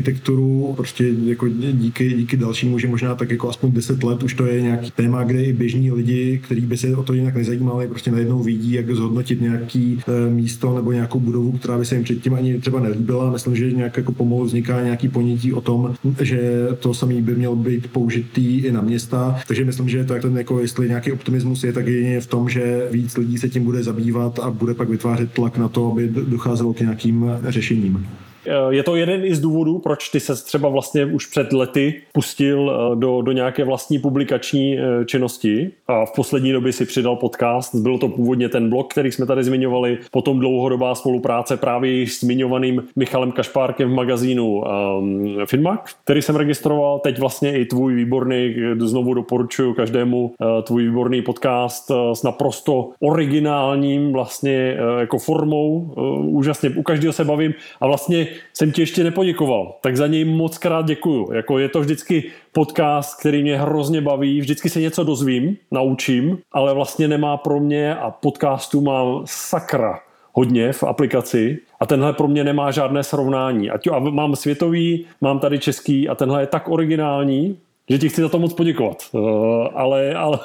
architekturu, prostě jako díky, díky dalšímu, že možná tak jako aspoň 10 let už to je nějaký téma, kde i běžní lidi, kteří by se o to jinak nezajímali, prostě najednou vidí, jak zhodnotit nějaký e, místo nebo nějakou budovu, která by se jim předtím ani třeba nelíbila. Myslím, že nějak jako pomalu vzniká nějaký ponětí o tom, že to samý by mělo být použitý i na města. Takže myslím, že tak ten jako jestli nějaký optimismus je, tak je v tom, že víc lidí se tím bude zabývat a bude pak vytvářet tlak na to, aby docházelo k nějakým řešením. Eh, je to jeden i z důvodů, proč ty se třeba vlastně už před lety pustil eh, do, do nějaké vlastní publikační eh, činnosti a v poslední době si přidal podcast. Byl to původně ten blog, který jsme tady zmiňovali, potom dlouhodobá spolupráce právě již zmiňovaným Michalem Kašpárkem v magazínu um, Finmac, který jsem registroval. Teď vlastně i tvůj výborný, znovu doporučuji každému tvůj výborný podcast s naprosto originálním vlastně jako formou. Úžasně, u každého se bavím a vlastně jsem ti ještě nepoděkoval, tak za něj moc krát děkuju. Jako je to vždycky podcast, který mě hrozně baví, vždycky se něco dozvím, naučím, ale vlastně nemá pro mě a podcastu mám sakra hodně v aplikaci a tenhle pro mě nemá žádné srovnání. Ať a mám světový, mám tady český a tenhle je tak originální, že ti chci za to moc poděkovat. Uh, ale, ale,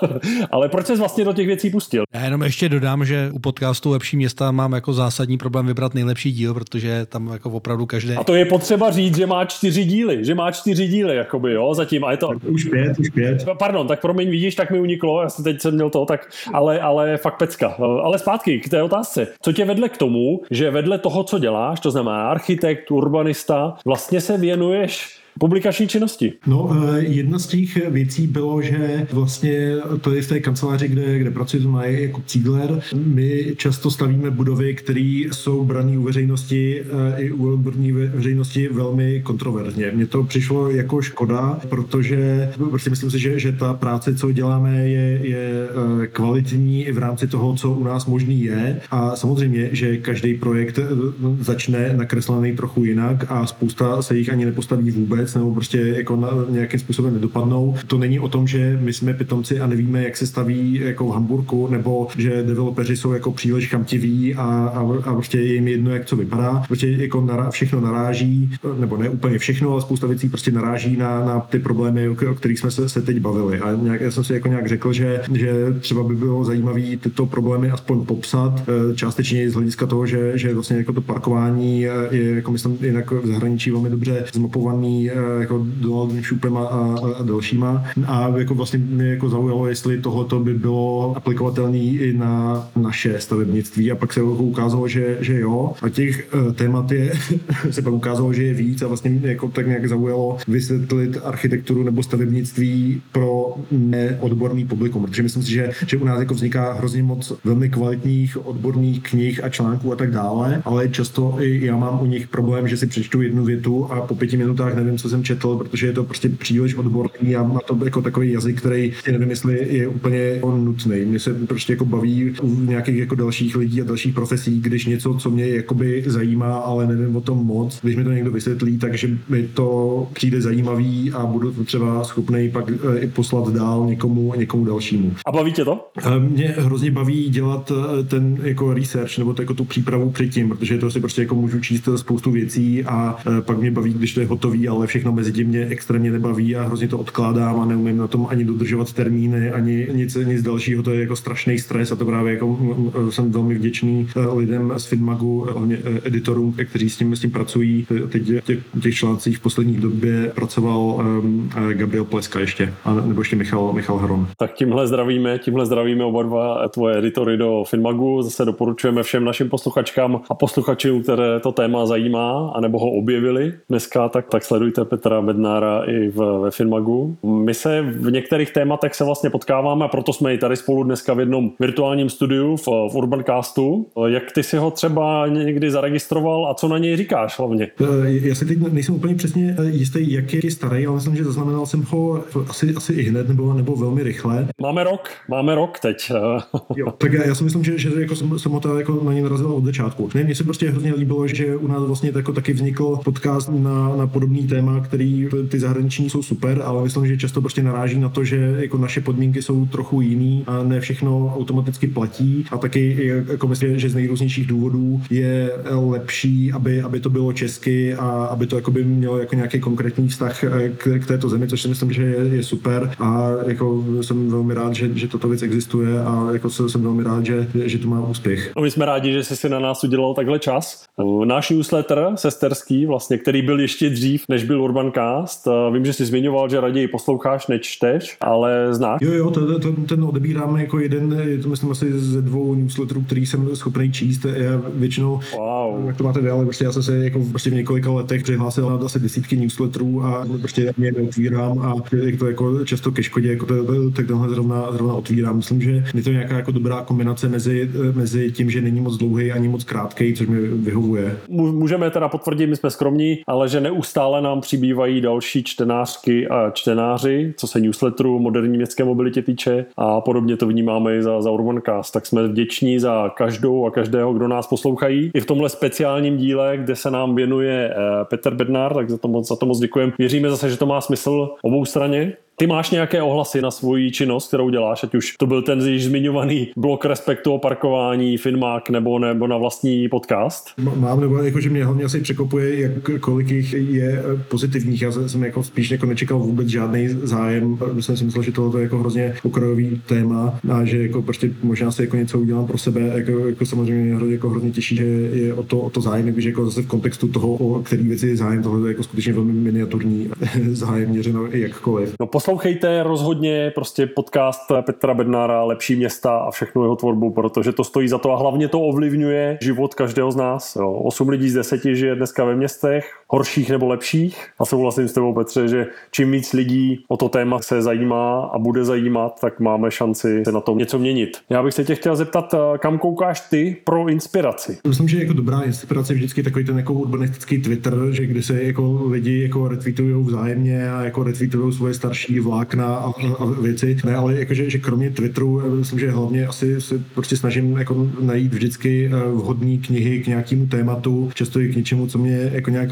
ale proč jsi vlastně do těch věcí pustil? Já jenom ještě dodám, že u podcastu Lepší města mám jako zásadní problém vybrat nejlepší díl, protože tam jako opravdu každé... A to je potřeba říct, že má čtyři díly, že má čtyři díly, jakoby, jo, zatím. A je to... Už pět, už pět. Pardon, tak promiň, vidíš, tak mi uniklo, já jsem teď jsem měl to, tak, ale, ale fakt pecka. Ale zpátky k té otázce. Co tě vedle k tomu, že vedle toho, co děláš, to znamená architekt, urbanista, vlastně se věnuješ publikační činnosti? No, eh, jedna z těch věcí bylo, že vlastně to je v té kanceláři, kde, kde pracuji, to má jako Cígler. My často stavíme budovy, které jsou brané u veřejnosti eh, i u odborní veřejnosti velmi kontroverzně. Mně to přišlo jako škoda, protože prostě myslím si, že, že ta práce, co děláme, je, je eh, kvalitní i v rámci toho, co u nás možný je. A samozřejmě, že každý projekt začne nakreslený trochu jinak a spousta se jich ani nepostaví vůbec vůbec, nebo prostě jako na, nějakým způsobem nedopadnou. To není o tom, že my jsme pitomci a nevíme, jak se staví jako v Hamburku, nebo že developeři jsou jako příliš chamtiví a, a, a prostě je jim jedno, jak co vypadá. Prostě jako nará, všechno naráží, nebo ne úplně všechno, ale spousta věcí prostě naráží na, na ty problémy, o kterých jsme se, se teď bavili. A nějak, já jsem si jako nějak řekl, že, že třeba by bylo zajímavé tyto problémy aspoň popsat, eh, částečně z hlediska toho, že, že vlastně jako to parkování je, jako myslím, jinak v zahraničí velmi dobře zmapovaný jako Donaldem Šupem a, a, a dalšíma. A jako vlastně mě jako zaujalo, jestli tohoto by bylo aplikovatelné i na naše stavebnictví a pak se jako ukázalo, že, že jo. A těch témat je, se pak ukázalo, že je víc a vlastně mě jako tak nějak zaujalo vysvětlit architekturu nebo stavebnictví pro neodborný publikum, protože myslím si, že, že u nás jako vzniká hrozně moc velmi kvalitních odborných knih a článků a tak dále, ale často i já mám u nich problém, že si přečtu jednu větu a po pěti minutách nevím, co jsem četl, protože je to prostě příliš odborný a má to jako takový jazyk, který nevím, jestli je úplně nutný. Mě se prostě jako baví u nějakých jako dalších lidí a dalších profesí, když něco, co mě jakoby zajímá, ale nevím o tom moc, když mi to někdo vysvětlí, takže mi to přijde zajímavý a budu třeba schopný pak eh, i poslat dál někomu, někomu dalšímu. A baví tě to? Eh, mě hrozně baví dělat eh, ten jako research nebo to jako tu přípravu předtím, protože to si prostě jako můžu číst spoustu věcí a pak mě baví, když to je hotový, ale všechno mezi tím mě extrémně nebaví a hrozně to odkládám a neumím na tom ani dodržovat termíny, ani nic, nic dalšího. To je jako strašný stres a to právě jako jsem velmi vděčný lidem z Finmagu, hlavně editorům, kteří s tím, s tím pracují. Teď těch, těch článcích v poslední době pracoval um, Gabriel Pleska ještě, a nebo ještě Michal, Michal Hron. Tak tímhle zdravíme, tímhle zdravíme oba dva tvoje editory do Finmagu. Zase doporučujeme všem našim posluchačkám a posluchačům, které to téma zajímá, anebo ho objevili dneska, tak, tak sledujte Petra Bednára i v, ve Finmagu. My se v některých tématech se vlastně potkáváme a proto jsme i tady spolu dneska v jednom virtuálním studiu v, v Urbancastu. Jak ty si ho třeba někdy zaregistroval a co na něj říkáš hlavně? Eh, já si teď nejsem úplně přesně eh, jistý, jak je starý, ale myslím, že zaznamenal jsem ho asi, asi i hned nebo, nebo velmi rychle. Máme rok, máme rok teď. jo, tak já, já si myslím, že, že jako jsem, jsem jako na něj narazil od začátku. Ne, mně se prostě hrozně líbilo, že u nás vlastně jako taky vznikl podcast na, na podobný téma, který ty zahraniční jsou super, ale myslím, že často prostě naráží na to, že jako naše podmínky jsou trochu jiný a ne všechno automaticky platí a taky jako myslím, že z nejrůznějších důvodů je lepší, aby, aby to bylo česky a aby to jako by mělo jako nějaký konkrétní vztah eh, k, k této zemi, což si myslím, že je, je super a jako jsem velmi rád, že, že toto věc existuje a jako jsem velmi rád, že, že to má úspěch. No my jsme rádi, že jsi si na nás udělal takhle čas. Náš newsletter sesterský, vlastně, který byl ještě dřív, než byl Urbancast. Vím, že jsi zmiňoval, že raději posloucháš, než čteš, ale znáš? Jo, jo, to, to, ten odebíráme jako jeden, je to myslím asi ze dvou newsletterů, který jsem schopný číst. Já většinou, wow. jak to máte vy, ale prostě já jsem se jako prostě v několika letech přihlásil na asi desítky newsletterů a prostě mě neotvírám a je to jako často ke škodě, jako to, tak tenhle zrovna, zrovna otvírám. Myslím, že je to nějaká jako dobrá kombinace mezi, mezi tím, že není moc dlouhý ani moc krátký, což mi vyhovuje. Můžeme teda potvrdit, my jsme skromní, ale že neustále nám přibývají další čtenářky a čtenáři, co se newsletteru moderní městské mobilitě týče a podobně to vnímáme i za, za Urbancast. Tak jsme vděční za každou a každého, kdo nás poslouchají. I v tomhle speciálním díle, kde se nám věnuje eh, Petr Bednár, tak za to moc, za to moc děkujeme. Věříme zase, že to má smysl obou straně ty máš nějaké ohlasy na svoji činnost, kterou děláš, ať už to byl ten již zmiňovaný blok respektu o parkování, Finmark nebo, nebo na vlastní podcast? Mám, nebo jako, že mě hlavně asi překopuje, jak, kolik jich je pozitivních. Já jsem jako spíš jako nečekal vůbec žádný zájem. Jsem si myslel, že tohle je jako hrozně okrajový téma a že jako prostě možná si jako něco udělám pro sebe. Jako, jako samozřejmě hrozně, jako hrozně těší, že je o to, o to zájem, když jako zase v kontextu toho, o který věci je zájem, tohle je jako skutečně velmi miniaturní zájem měřeno jakkoliv. No, poslouchejte rozhodně prostě podcast Petra Bednára Lepší města a všechnu jeho tvorbu, protože to stojí za to a hlavně to ovlivňuje život každého z nás. Jo. 8 lidí z 10 žije dneska ve městech, horších nebo lepších. A souhlasím s tebou, Petře, že čím víc lidí o to téma se zajímá a bude zajímat, tak máme šanci se na tom něco měnit. Já bych se tě chtěl zeptat, eh, kam koukáš ty pro inspiraci? Myslím, že jako dobrá inspirace je vždycky takový ten jako urbanistický Twitter, že kde se jako lidi jako retweetují vzájemně a jako retweetují svoje starší vlákna a, a věci. Ne, ale jakože, že kromě Twitteru, eh, myslím, že hlavně asi se prostě snažím jako najít vždycky eh, vhodné knihy k nějakému tématu, často i k něčemu, co mě jako nějak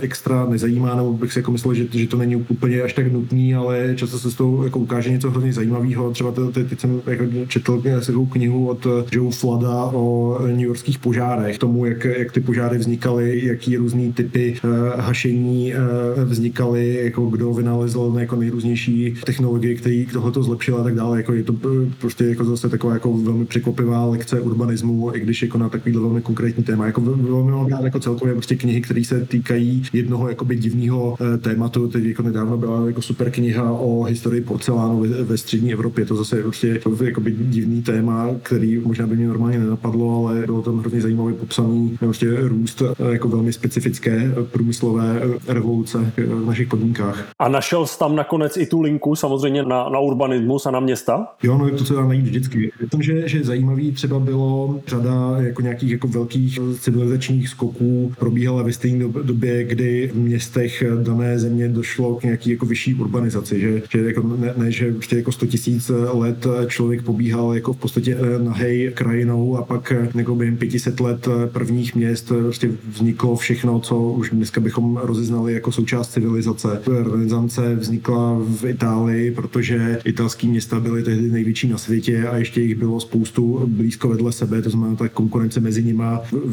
extra nezajímá, nebo bych si jako myslel, že, že to není úplně až tak nutný, ale často se s tou jako ukáže něco hrozně zajímavého. Třeba teď jsem jako četl takovou knihu od Joe Flada o New Yorkských požárech, tomu, jak, jak ty požáry vznikaly, jaký různý typy uh, hašení uh, vznikaly, jako kdo vynalezl jako nejrůznější technologie, který tohle to zlepšil a tak dále. Jako je to prostě jako zase taková jako velmi překvapivá lekce urbanismu, i když jako na takovýhle velmi konkrétní téma. Jako velmi mám rád jako celkově prostě knihy, které se týkají dotýkají jednoho jakoby divného tématu. Teď jako nedávno byla jako super kniha o historii porcelánu ve, ve střední Evropě. To zase je prostě jakoby divný téma, který možná by mě normálně nenapadlo, ale bylo tam hrozně zajímavý popsaný prostě růst jako velmi specifické průmyslové revoluce v našich podmínkách. A našel jsi tam nakonec i tu linku samozřejmě na, na urbanismus a na města? Jo, no to se dá najít vždycky. Tom, že, že zajímavý třeba bylo řada jako nějakých jako velkých civilizačních skoků probíhala ve stejné době, kdy v městech dané země došlo k nějaký jako vyšší urbanizaci, že, že jako ne, ne, že prostě jako 100 tisíc let člověk pobíhal jako v podstatě nahej krajinou a pak jako během 500 let prvních měst prostě vzniklo všechno, co už dneska bychom rozeznali jako součást civilizace. Renesance vznikla v Itálii, protože italský města byly tehdy největší na světě a ještě jich bylo spoustu blízko vedle sebe, to znamená, ta konkurence mezi nimi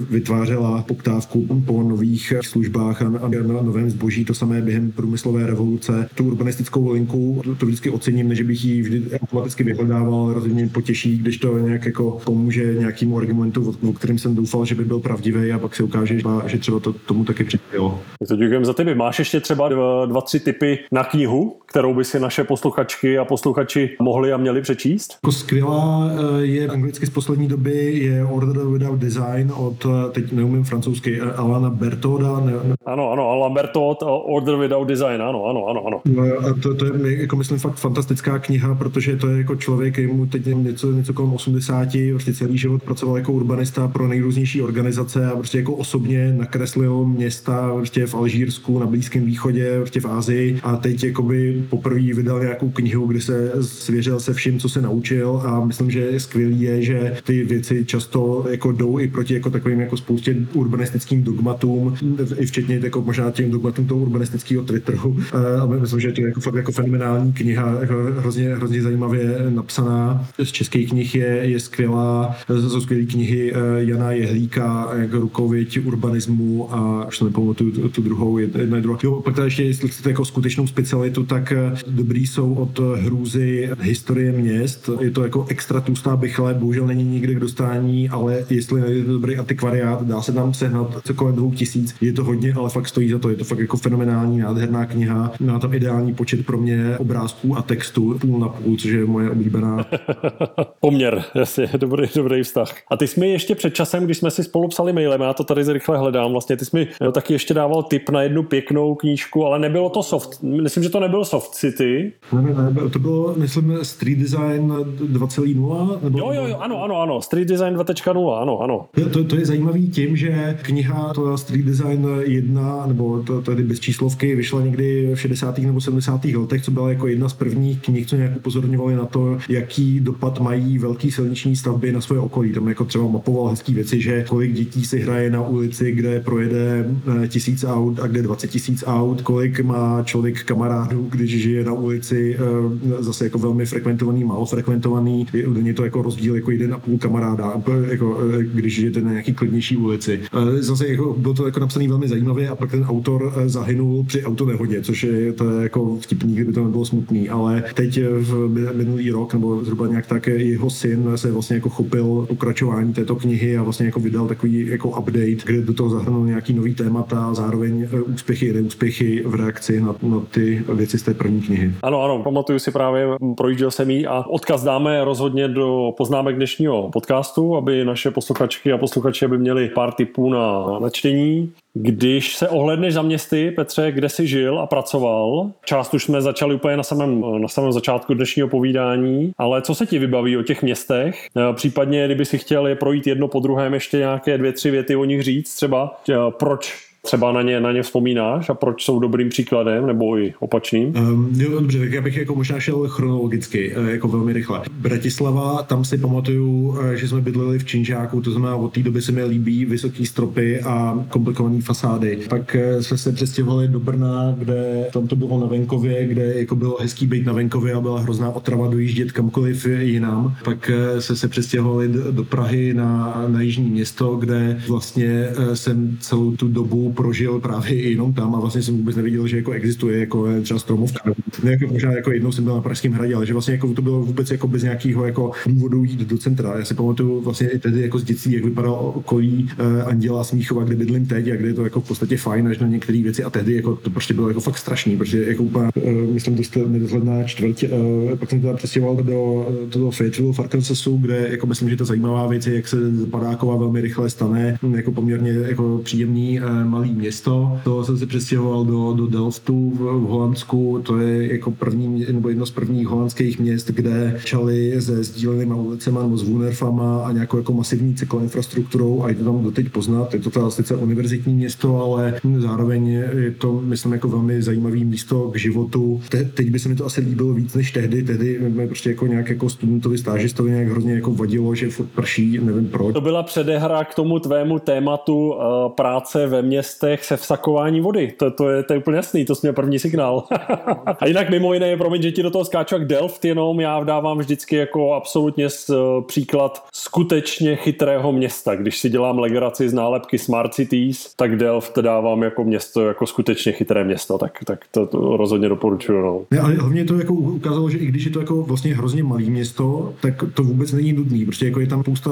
vytvářela poptávku po nových službách a na novém zboží. To samé během průmyslové revoluce. Tu urbanistickou linku to vždycky ocením, než bych ji vždy automaticky vyhledával, rozhodně potěší, když to nějak jako pomůže nějakému argumentu, o kterém jsem doufal, že by byl pravdivý a pak se ukáže, že třeba to tomu taky přispělo. To děkujeme za tebe. Máš ještě třeba dva, dva, tři typy na knihu, kterou by si naše posluchačky a posluchači mohli a měli přečíst? Jako skvělá eh, je anglicky z poslední doby je Order Without Design od, eh, teď neumím francouzsky, eh, Alana Bertoda. Ne, Ano, ano, Alan Bertod, Order Without Design, ano, ano, ano. ano. No, a to, to je, jako myslím, fakt fantastická kniha, protože to je jako člověk, mu teď něco, něco kolem 80, prostě celý život pracoval jako urbanista pro nejrůznější organizace a prostě jako osobně nakreslil města prostě v Alžírsku, na Blízkém východě, prostě v Ázii a teď jakoby poprvé vydal nějakou knihu, kde se svěřil se vším, co se naučil a myslím, že skvělý je, že ty věci často jako jdou i proti jako takovým jako spoustě urbanistickým dogmatům, i včetně jako možná těm dogmatům toho urbanistického Twitteru. A myslím, že to je jako fakt jako fenomenální kniha, jako hrozně, hrozně zajímavě napsaná. Z českých knih je, je skvělá, jsou skvělé knihy eh, Jana Jehlíka, jako rukověď urbanismu a už to nepamatuju tu, tu druhou, jedna je druhá. Jo, pak tady ještě, jestli chcete jako skutečnou specialitu, tak eh, dobrý jsou od hrůzy historie měst. Je to jako extra tlustá bychle, bohužel není nikde k dostání, ale jestli je dobrý antikvariát, dá se tam sehnat co kolem dvou tisíc. Je to hodně, ale fakt stojí za to. Je to fakt jako fenomenální, nádherná kniha. Má tam ideální počet pro mě obrázků a textů, půl na půl, což je moje oblíbená. Poměr, jasně, dobrý, dobrý vztah. A ty jsi mi ještě před časem, když jsme si spolu psali mailem, já to tady rychle hledám, vlastně ty jsi mi jo, taky ještě dával tip na jednu pěknou knížku, ale nebylo to soft, myslím, že to nebyl Soft City. Ne, ne, ne, to bylo, myslím, Street Design 2.0? Nebo, jo, jo, jo, ano, ano, ano, Street Design 2.0, ano, ano. To, to je zajímavý tím, že kniha to Street Design 1, nebo to, tady bez číslovky, vyšla někdy v 60. nebo 70. letech, co byla jako jedna z prvních knih, co nějak upozorňovali na to, jaký dopad mají velký silniční stavby na svoje okolí. Tam jako třeba mapoval hezký věci, že kolik dětí si hraje na ulici, kde projede eh, tisíc aut a kde 20 tisíc aut, kolik má člověk kamarádů, když žije na ulici, eh, zase jako velmi frekventovaný, málo frekventovaný, je to jako rozdíl jako jeden a půl kamaráda, jako, eh, když žijete na nějaký klidnější ulici. Zase jako, bylo to jako napsaný velmi zajímavě a pak ten autor zahynul při autonehodě, což je, to je jako vtipný, kdyby to nebylo smutný, ale teď v minulý rok nebo zhruba nějak tak jeho syn se vlastně jako chopil pokračování této knihy a vlastně jako vydal takový jako update, kde do toho zahrnul nějaký nový témata a zároveň úspěchy i neúspěchy v reakci na, na ty věci z té první knihy. Ano, ano, pamatuju si právě, projížděl jsem jí a odkaz dáme rozhodně do poznámek dnešního podcastu, aby naše posluchačky a posluchači by měli pár tipů na, na čtení. Když se ohledneš za městy, Petře, kde jsi žil a pracoval, část už jsme začali úplně na samém, na samém začátku dnešního povídání, ale co se ti vybaví o těch městech? E, případně, kdyby si chtěl je projít jedno po druhém, ještě nějaké dvě, tři věty o nich říct, třeba e, proč třeba na ně, na ně vzpomínáš a proč jsou dobrým příkladem nebo i opačným? Um, jo, dobře, tak já bych jako možná šel chronologicky, eh, jako velmi rychle. Bratislava, tam si pamatuju, eh, že jsme bydleli v Činžáku, to znamená od té doby se mi líbí vysoké stropy a komplikované fasády. Pak eh, jsme se přestěhovali do Brna, kde tam to bylo na venkově, kde jako bylo hezký být na venkově a byla hrozná otrava dojíždět kamkoliv jinam. Pak jsme se přestěhovali do Prahy na, na jižní město, kde vlastně jsem celou tu dobu prožil právě jenom tam a vlastně jsem vůbec neviděl, že jako existuje jako třeba stromovka. Ne, jako, možná jako jednou jsem byl na Pražském hradě, ale že vlastně jako to bylo vůbec jako bez nějakého jako důvodu jít do centra. Já si pamatuju vlastně i tedy jako z dětství, jak vypadal okolí uh, Anděla Smíchova, kde bydlím teď a kde je to jako v podstatě fajn až na některé věci a tehdy jako to prostě bylo jako fakt strašný, protože jako úplně, uh, myslím, dost nedozhledná čtvrť, uh, pak jsem teda přestěhoval do, do, do Fayetteville v Arkansasu, kde jako myslím, že ta zajímavá věc je, jak se Padáková velmi rychle stane jako poměrně jako příjemný uh, malý město. To jsem se přestěhoval do, do Delftu v, v Holandsku, to je jako první nebo jedno z prvních holandských měst, kde čali se sdílenými ulicemi nebo s Wunderfama a nějakou jako masivní cykloinfrastrukturou a je to tam doteď poznat. Je to teda sice univerzitní město, ale zároveň je to, myslím, jako velmi zajímavý místo k životu. Te, teď by se mi to asi líbilo víc než tehdy. Tehdy mi prostě jako nějak jako studentovi stážistovi nějak hrozně jako vadilo, že prší, nevím proč. To byla předehra k tomu tvému tématu uh, práce ve městech se vsakování vody. To, to, je, to je úplně jasný, to jsme první signál. a jinak mimo jiné, promiň, že ti do toho skáču jak Delft, jenom já dávám vždycky jako absolutně s, uh, příklad skutečně chytrého města. Když si dělám legraci z nálepky Smart Cities, tak Delft dávám jako město, jako skutečně chytré město, tak, tak to, to rozhodně doporučuju. No. Ne, ale hlavně to jako ukázalo, že i když je to jako vlastně hrozně malý město, tak to vůbec není nudný, protože jako je tam spousta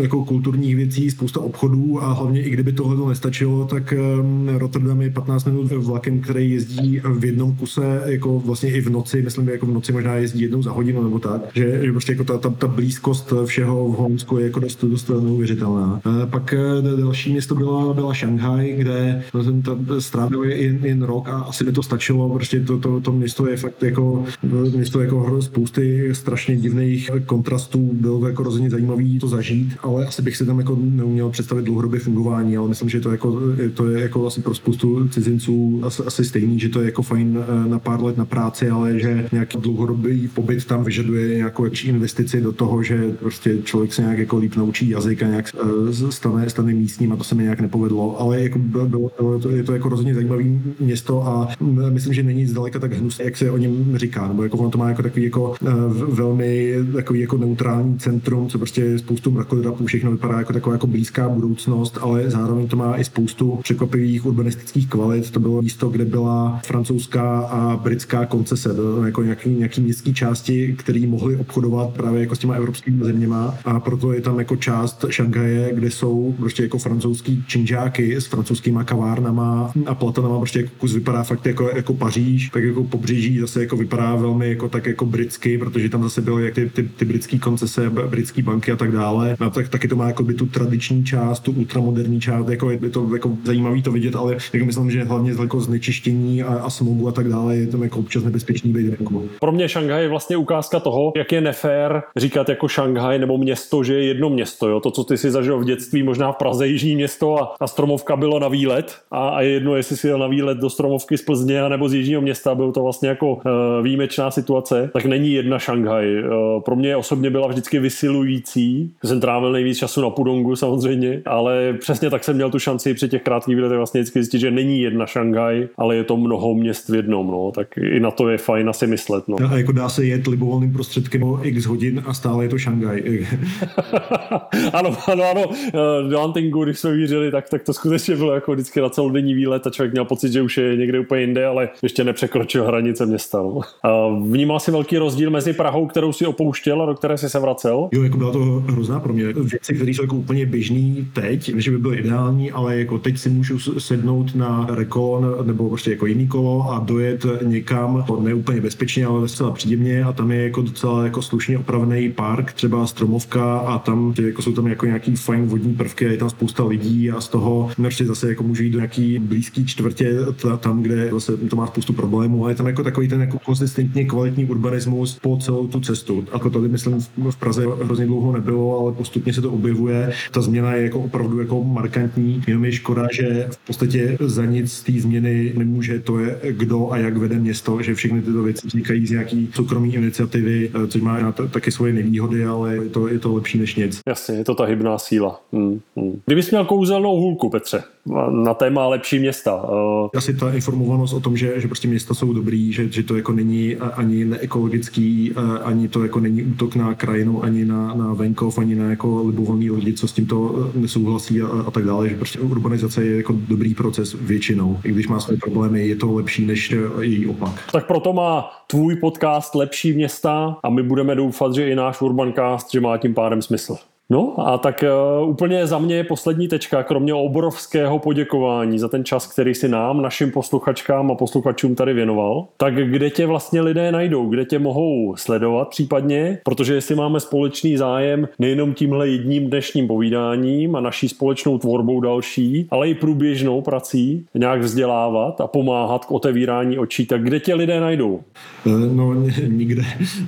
jako kulturních věcí, spousta obchodů a hlavně i kdyby tohle to nestačilo, tak um, Rotterdam je 15 minut vlakem, který jezdí v jednom kuse, jako vlastně i v noci, myslím, že jako v noci možná jezdí jednou za hodinu nebo tak, že, že prostě jako ta, ta, ta blízkost všeho v Holandsku je jako dost, dost neuvěřitelná. E, pak e, další město byla, byla Šanghaj, kde jsem tam strávil jen, jen rok a asi mi to stačilo, prostě to, to, to město je fakt jako město jako spousty strašně divných kontrastů, bylo to jako rozhodně zajímavý to zažít, ale asi bych si tam jako neuměl představit dlouhodobě fungování, ale myslím, že to, jako, to je jako asi pro spoustu cizinců asi, asi stejný, že to je jako fajn e, na pár let na práci, ale že nějaký dlouhodobý pobyt tam vyžaduje nějakou větší investici do toho, že prostě člověk se nějak jako líp naučí jazyk a nějak e, stane, stane místním a to se mi nějak nepovedlo, ale jako bylo, bylo to, je to jako rozhodně zajímavý město a myslím, že není zdaleka tak hnusné, jak se o něm říká, nebo jako ono to má jako takový jako e, velmi takový jako neutrální centrum, co prostě spoustu mrakodrapů, všechno vypadá jako taková jako blízká budoucnost, ale zároveň to má i spoustu překvapivých urbanistických kvalit. To bylo místo, kde byla francouzská a britská koncese, jako nějaký, nějaký městský části, které mohly obchodovat právě jako s těma evropskými zeměma a proto je tam jako část Šanghaje, kde jsou prostě jako francouzský činžáky s francouzskýma kavárnama a platanama, prostě jako kus vypadá fakt jako, jako Paříž, tak jako pobřeží zase jako vypadá velmi jako tak jako britsky, protože tam zase byly jak ty, ty, ty britské koncese, britské banky a tak dále. No, tak taky to má jako by tu tradiční část, tu ultramoderní část, jako je to jako zajímavý to vidět, ale jako myslím, že hlavně z jako znečištění a, a smogu a tak dále je to jako občas nebezpečný být venku. Pro mě Šanghaj je vlastně ukázka toho, jak je nefér říkat jako Šanghaj nebo město, že je jedno město. Jo? To, co ty si zažil v dětství, možná v Praze jižní město a, a Stromovka bylo na výlet a, a je jedno, jestli si jel na výlet do Stromovky z Plzně nebo z jižního města, byl to vlastně jako uh, výjimečná situace, tak není jedna Šanghaj. Uh, pro mě osobně byla vždycky vysilující. Jsem trávil nejvíc času na Pudongu samozřejmě, ale přesně tak jsem měl tu šanci při těch krátkých výletech vlastně vždycky zjistit, že není jedna Šanghaj, ale je to mnoho měst v jednom. No. Tak i na to je fajn asi myslet. No. A jako dá se jet libovolným prostředkem o x hodin a stále je to Šanghaj. ano, ano, ano. Eh, do Antingu, když jsme vířili, tak, tak to skutečně bylo jako vždycky na celodenní výlet a člověk měl pocit, že už je někde úplně jinde, ale ještě nepřekročil hranice města. No. A vnímal si velký rozdíl mezi Prahou, kterou si opouštěl a do které si se vracel? Jo, jako byla to hrozná pro mě. Věci, které jsou jako úplně běžný teď, než by byly ideální, ale jako teď si můžu sednout na rekon nebo prostě jako jiný kolo a dojet někam, ne úplně bezpečně, ale docela příjemně a tam je jako docela jako slušně opravený park, třeba stromovka a tam jako jsou tam jako nějaký fajn vodní prvky a je tam spousta lidí a z toho prostě zase jako můžu jít do nějaký blízký čtvrtě, tam, kde zase to má spoustu problémů, ale je tam jako takový ten jako konzistentně kvalitní urbanismus po celou tu cestu. Jako tady myslím v Praze hrozně dlouho nebylo, ale postupně se to objevuje. Ta změna je jako opravdu jako markantní. Jenom je škoda, že v podstatě za nic té změny nemůže to je, kdo a jak vede město, že všechny tyto věci vznikají z nějaký soukromí iniciativy, eh, což má taky svoje nevýhody, ale je to, je to lepší než nic. Jasně, je to ta hybná síla. Hmm, hmm. Kdybys měl kouzelnou hůlku, Petře, na téma lepší města. Asi ta informovanost o tom, že, že prostě města jsou dobrý, že, že to jako není ani neekologický, ani to jako není útok na krajinu, ani na, na venkov, ani na jako libovolný lidi, co s tímto nesouhlasí a, a tak dále, že prostě urbanizace je jako dobrý proces většinou. I když má své problémy, je to lepší než její opak. Tak proto má tvůj podcast Lepší města a my budeme doufat, že i náš Urbancast, že má tím pádem smysl. No a tak uh, úplně za mě je poslední tečka, kromě obrovského poděkování za ten čas, který si nám, našim posluchačkám a posluchačům tady věnoval. Tak kde tě vlastně lidé najdou, kde tě mohou sledovat případně, protože jestli máme společný zájem nejenom tímhle jedním dnešním povídáním a naší společnou tvorbou další, ale i průběžnou prací nějak vzdělávat a pomáhat k otevírání očí, tak kde tě lidé najdou? Eh, no nikde.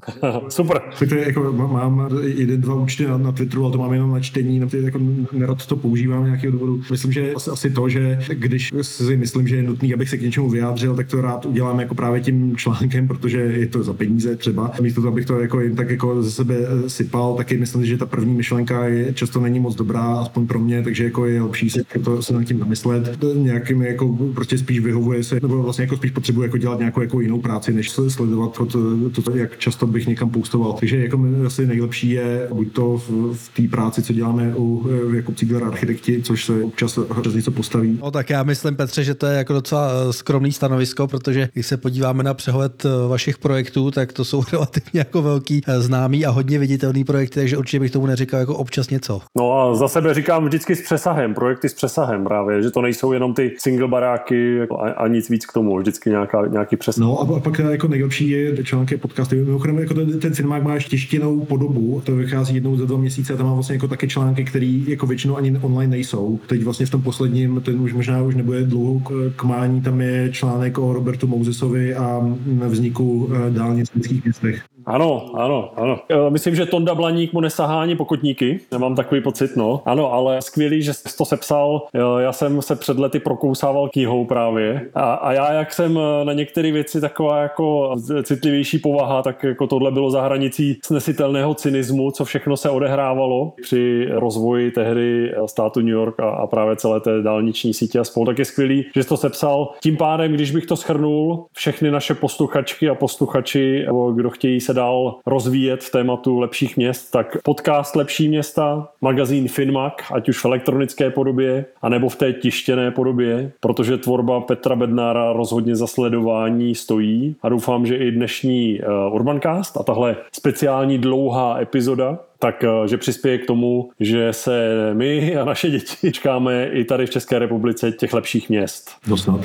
Super. Tak jako mám jeden, dva účty na, na Twitteru, to mám jenom na čtení, na jako nerad to používám nějakého důvodu. Myslím, že asi, asi to, že když si myslím, že je nutný, abych se k něčemu vyjádřil, tak to rád udělám jako právě tím článkem, protože je to za peníze třeba. Místo toho, abych to jako jen tak jako ze sebe eh, sypal, taky myslím, že ta první myšlenka je, často není moc dobrá, aspoň pro mě, takže jako je lepší se, to, se nad tím namyslet. Nějakým jako prostě spíš vyhovuje se, nebo vlastně jako spíš potřebuje jako dělat nějakou jako jinou práci, než sledovat to, to, to, jak často bych někam poustoval. Takže jako asi nejlepší je buď to v, v té práci, co děláme u eh, jako Ziegler architekti, což se občas přes něco postaví. No tak já myslím, Petře, že to je jako docela eh, skromný stanovisko, protože když se podíváme na přehled eh, vašich projektů, tak to jsou relativně jako velký známý a hodně viditelný projekty, takže určitě bych tomu neříkal jako občas něco. No a za sebe říkám vždycky s přesahem, projekty s přesahem právě, že to nejsou jenom ty single baráky jako a, a nic víc k tomu, vždycky nějaká, nějaký přesah. No a pak jako nejlepší je články podcasty. Mimochodem, jako ten, ten Cinemák má tištěnou podobu, to vychází jednou za dva měsíce a tam má vlastně jako taky články, které jako většinou ani online nejsou. Teď vlastně v tom posledním, ten už možná už nebude dlouho k mání, tam je článek o Robertu Mousesovi a vzniku eh, dálnic v městech. Ano, ano, ano. Myslím, že Tonda Blaník mu nesahá ani pokotníky, nemám takový pocit, no. Ano, ale skvělý, že jsi to sepsal. Já jsem se před lety prokousával kýhou právě. A, a já, jak jsem e, na některé věci taková jako citlivější povaha, tak jako tohle bylo za hranicí snesitelného cynismu, co všechno se odehrávalo při rozvoji tehdy státu New York a, a právě celé té dálniční sítě a spolu. Tak je skvělý, že jsi to sepsal. Tím pádem, když bych to schrnul, všechny naše posluchačky a posluchači, kdo chtějí se dál rozvíjet v tématu lepších měst, tak podcast Lepší města, magazín Finmac, ať už v elektronické podobě, anebo v té tištěné podobě, protože tvorba Petra Bednára rozhodně za sledování stojí. A doufám, že i dnešní uh, Urbancast a tahle speciální dlouhá epizoda tak eh, že přispěje k tomu, že se my a naše děti čekáme i tady v České republice těch lepších měst. Snad.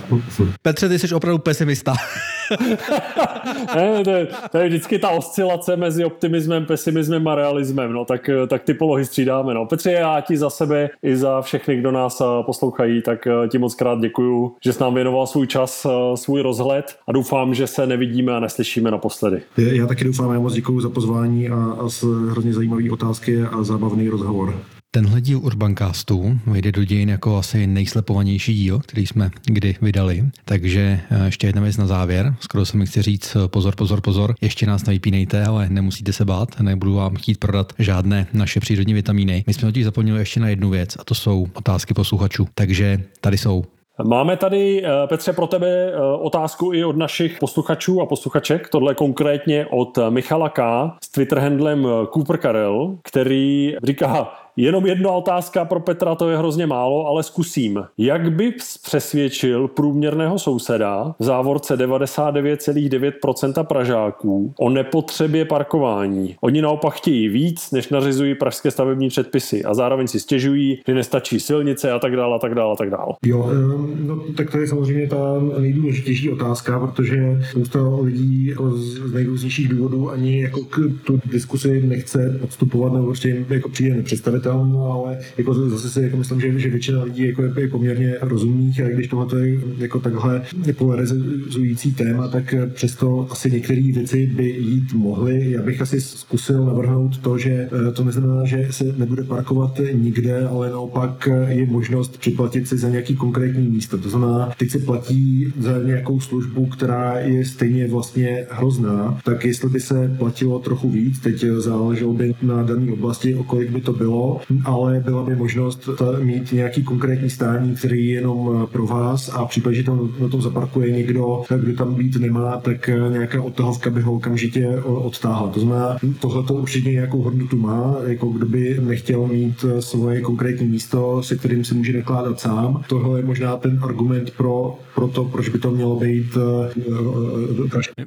Petře, ty jsi opravdu pesimista. ne, to, je, to je vždycky ta oscilace mezi optimismem, pesimismem a realismem, no tak, eh, tak ty polohy střídáme. No. Petře, já ti za sebe i za všechny, kdo nás eh, poslouchají, tak ti moc krát děkuju, že jsi nám věnoval svůj čas, svůj rozhled a doufám, že se nevidíme a neslyšíme naposledy. Já taky doufám, já moc děkuju za pozvání a, a hrozně zajímavý otázky a zábavný rozhovor. Tenhle díl Urbancastu vejde do dějin jako asi nejslepovanější díl, který jsme kdy vydali. Takže eh, ještě jedna věc na závěr. Skoro se mi chci říct eh, pozor, pozor, pozor. Ještě nás nevypínejte, ale nemusíte se bát. Nebudu vám chtít prodat žádné naše přírodní vitamíny. My jsme totiž zapomněli ještě na jednu věc a to jsou otázky posluchačů. Takže tady jsou Máme tady, eh, Petře, pro tebe otázku i od našich posluchačů a posluchaček. Tohle konkrétně od Michala K. s Twitter handlem Cooper Karel, který říká, Jenom jedna otázka pro Petra, to je hrozně málo, ale zkusím. Jak by přesvědčil průměrného souseda v závorce 99,9% Pražáků o nepotřebě parkování? Oni naopak chtějí víc, než nařizují pražské stavební předpisy a zároveň si stěžují, že nestačí silnice a tak dále, a tak dále, a tak dále. Jo, no, tak to je samozřejmě ta nejdůležitější otázka, protože spousta lidí z nejrůznějších důvodů ani jako k tu diskusi nechce podstupovat nebo prostě jako přijde nepředstavit pochopitelné, ale jako zase si jako myslím, že, že většina lidí jako je, poměrně rozumných a když tohle je jako takhle polarizující téma, tak přesto asi některé věci by jít mohly. Já bych asi zkusil navrhnout to, že eh, to neznamená, že se nebude parkovat nikde, ale naopak je možnost připlatit si za nějaký konkrétní místo. To znamená, teď se platí za nějakou službu, která je stejně vlastně hrozná, tak jestli by se platilo trochu víc, teď záleželo by na dané oblasti, o kolik by to bylo, ale byla by možnost mít nějaký konkrétní stání, který je jenom pro vás a v případě, že tam na tom zaparkuje někdo, kdo tam být nemá, tak nějaká odtahovka by ho okamžitě odtáhla. To znamená, tohle to určitě nějakou hodnotu má, jako kdo by nechtěl mít svoje konkrétní místo, se kterým si může nakládat sám. Tohle je možná ten argument pro, pro to, proč by to mělo být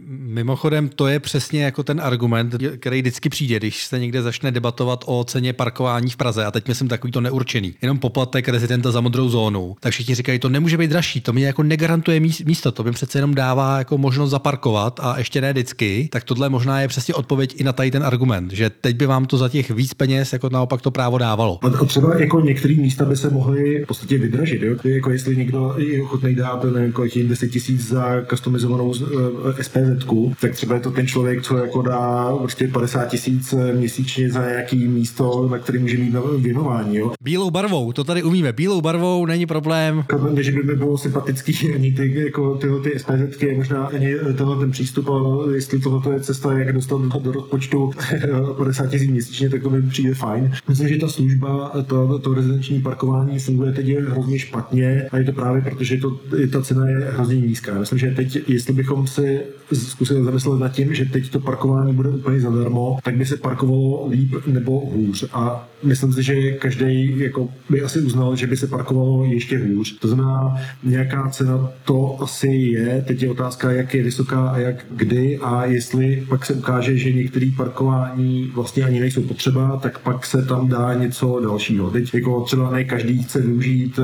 Mimochodem, to je přesně jako ten argument, který vždycky přijde, když se někde začne debatovat o ceně parkování v Praze. A teď myslím takový to neurčený. Jenom poplatek rezidenta za modrou zónu. Tak všichni říkají, to nemůže být dražší, to mi jako negarantuje místo, to mi přece jenom dává jako možnost zaparkovat a ještě ne vždycky. Tak tohle možná je přesně odpověď i na tady ten argument, že teď by vám to za těch víc peněz jako naopak to právo dávalo. A třeba jako některé místa by se mohly v podstatě vydražit. Jo? Jako jestli někdo je ochotný dát nevím, kolik 10 tisíc za customizovanou eh, SPZ, tak třeba je to ten člověk, co jako dá prostě 50 tisíc měsíčně za nějaký místo, na který může mít věnování. Jo. Bílou barvou, to tady umíme. Bílou barvou není problém. Že by mi bylo sympatický ani ty, jako tyhle ty SPZky, možná ani tenhle ten přístup, ale jestli tohle je cesta, jak dostat do, do rozpočtu 50 tisíc měsíčně, tak to mi přijde fajn. Myslím, že ta služba, to, to rezidenční parkování funguje teď hrozně špatně a je to právě proto, že to, ta cena je hrozně nízká. Myslím, že teď, jestli bychom si zkusili zamyslet nad tím, že teď to parkování bude úplně zadarmo, tak by se parkovalo líp nebo hůř. A myslím si, že každý jako by asi uznal, že by se parkovalo ještě hůř. To znamená, nějaká cena to asi je. Teď je otázka, jak je vysoká a jak kdy a jestli pak se ukáže, že některé parkování vlastně ani nejsou potřeba, tak pak se tam dá něco dalšího. Teď jako třeba ne každý chce využít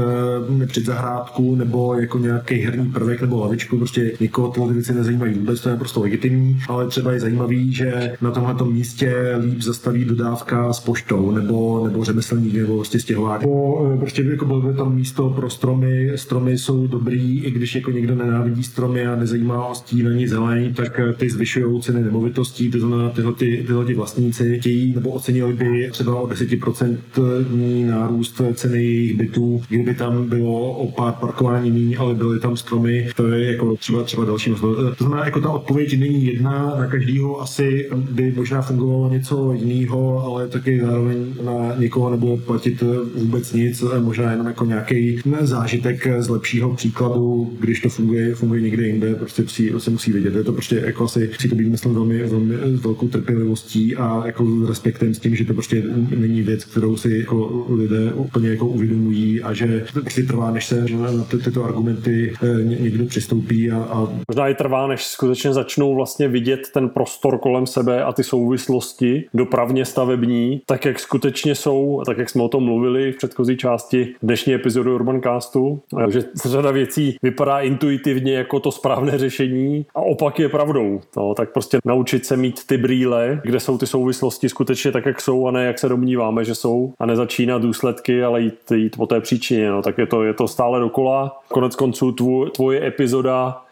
e, před zahrádku nebo jako nějaký herní prvek nebo lavičku, prostě někoho tyhle věci nezajímají vůbec, to je prostě legitimní, ale třeba je zajímavý, že na tomhle místě líp zastaví dodávka s poštou nebo, nebo řemeslník nebo prostě stěhovák. Nebo eh, prostě jako bylo by tam místo pro stromy, stromy jsou dobrý, i když jako někdo nenávidí stromy a nezajímá ho stín ani zelený, tak eh, ty zvyšují ceny nemovitostí, to znamená tyhle, ty, tyhle ty vlastníci chtějí nebo ocenili by třeba o 10% nárůst ceny jejich bytů, kdyby tam bylo o pár parkování méně, ale byly tam stromy, to je jako třeba, třeba další možnost. To znamená, jako ta odpověď není jedna, na každýho asi by možná fungovalo něco jiného, ale taky zároveň na někoho nebude platit vůbec nic, možná jenom jako nějaký zážitek z lepšího příkladu, když to funguje, funguje někde jinde, prostě musí, se musí vidět. Je to prostě jako asi musí to být, myslím, velmi, velmi s velkou trpělivostí a jako s respektem s tím, že to prostě není věc, kterou si jako lidé úplně jako uvědomují a že prostě trvá, než se na ty, tyto argumenty eh, někdo přistoupí a, a... Možná i trvá, než skutečně začnou vlastně vidět ten prostor kolem sebe a ty souvislosti dopravně stavební, tak jak skutečně jsou, tak jak jsme o tom mluvili v předchozí části dnešní epizody Urbancastu, že řada věcí vypadá intuitivně jako to správné řešení a opak je pravdou. No, tak prostě naučit se mít ty brýle, kde jsou ty souvislosti skutečně tak, jak jsou a ne jak se domníváme, že jsou a nezačínat důsledky, ale jít, jít po té příčině. No, tak je to, je to stále dokola. Konec konců tvoje epizoda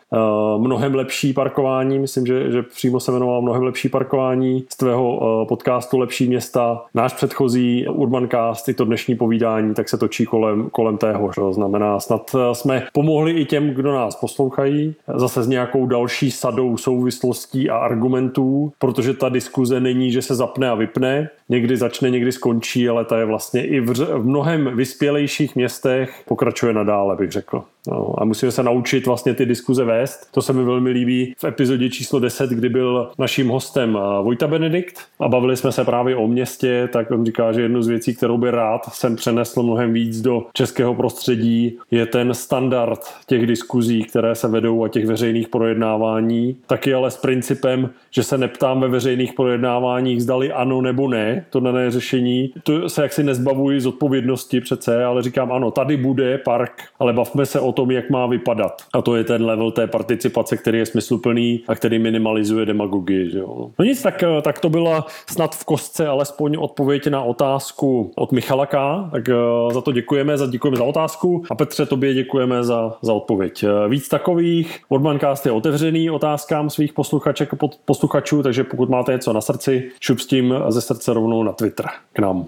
mnohem lepší parkování, myslím, že, že přímo se jmenoval mnohem lepší parkování z tvého eh, podcastu Lepší města. Náš předchozí Urbancast, i to dnešní povídání, tak se točí kolem, kolem tého. To znamená, snad eh, jsme pomohli i těm, kdo nás poslouchají, zase s nějakou další sadou souvislostí a argumentů, protože ta diskuze není, že se zapne a vypne, někdy začne, někdy skončí, ale ta je vlastně i v, v mnohem vyspělejších městech pokračuje nadále, bych řekl. No, a musíme se naučit vlastně ty diskuze vést. To se mi velmi líbí v epizodě číslo 10, kdy byl naším hostem Vojta Benedikt a bavili jsme se právě o městě, tak on říká, že jednu z věcí, kterou by rád jsem přenesl mnohem víc do českého prostředí, je ten standard těch diskuzí, které se vedou a těch veřejných projednávání. Taky ale s principem, že se neptám ve veřejných projednáváních, zdali ano nebo ne, to dané řešení. To se jaksi nezbavuji z odpovědnosti přece, ale říkám ano, tady bude park, ale bavme se o tom, jak má vypadat. A to je ten level té participace, který je smysluplný a který minimalizuje demagogii. Že jo. No nic, tak, eh, tak to byla snad v kostce alespoň odpověď na otázku od Michala K. Tak eh, za to děkujeme, za, děkujeme za otázku a Petře, tobě děkujeme za, za odpověď. Eh, víc takových, Urbancast je otevřený otázkám svých posluchaček a posluchačů, takže pokud máte něco na srdci, šup s tím ze srdce rovnou na Twitter k nám.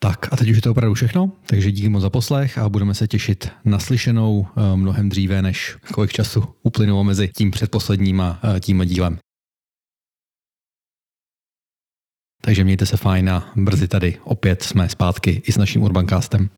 Tak a teď už je to opravdu všechno, takže díky moc za poslech a budeme se těšit na slyšenou eh, mnohem dříve, než kolik času uplynulo mezi tím předposledním a eh, tím dílem. Takže mějte se fajn a brzy tady opět jsme zpátky i s naším Urbancastem.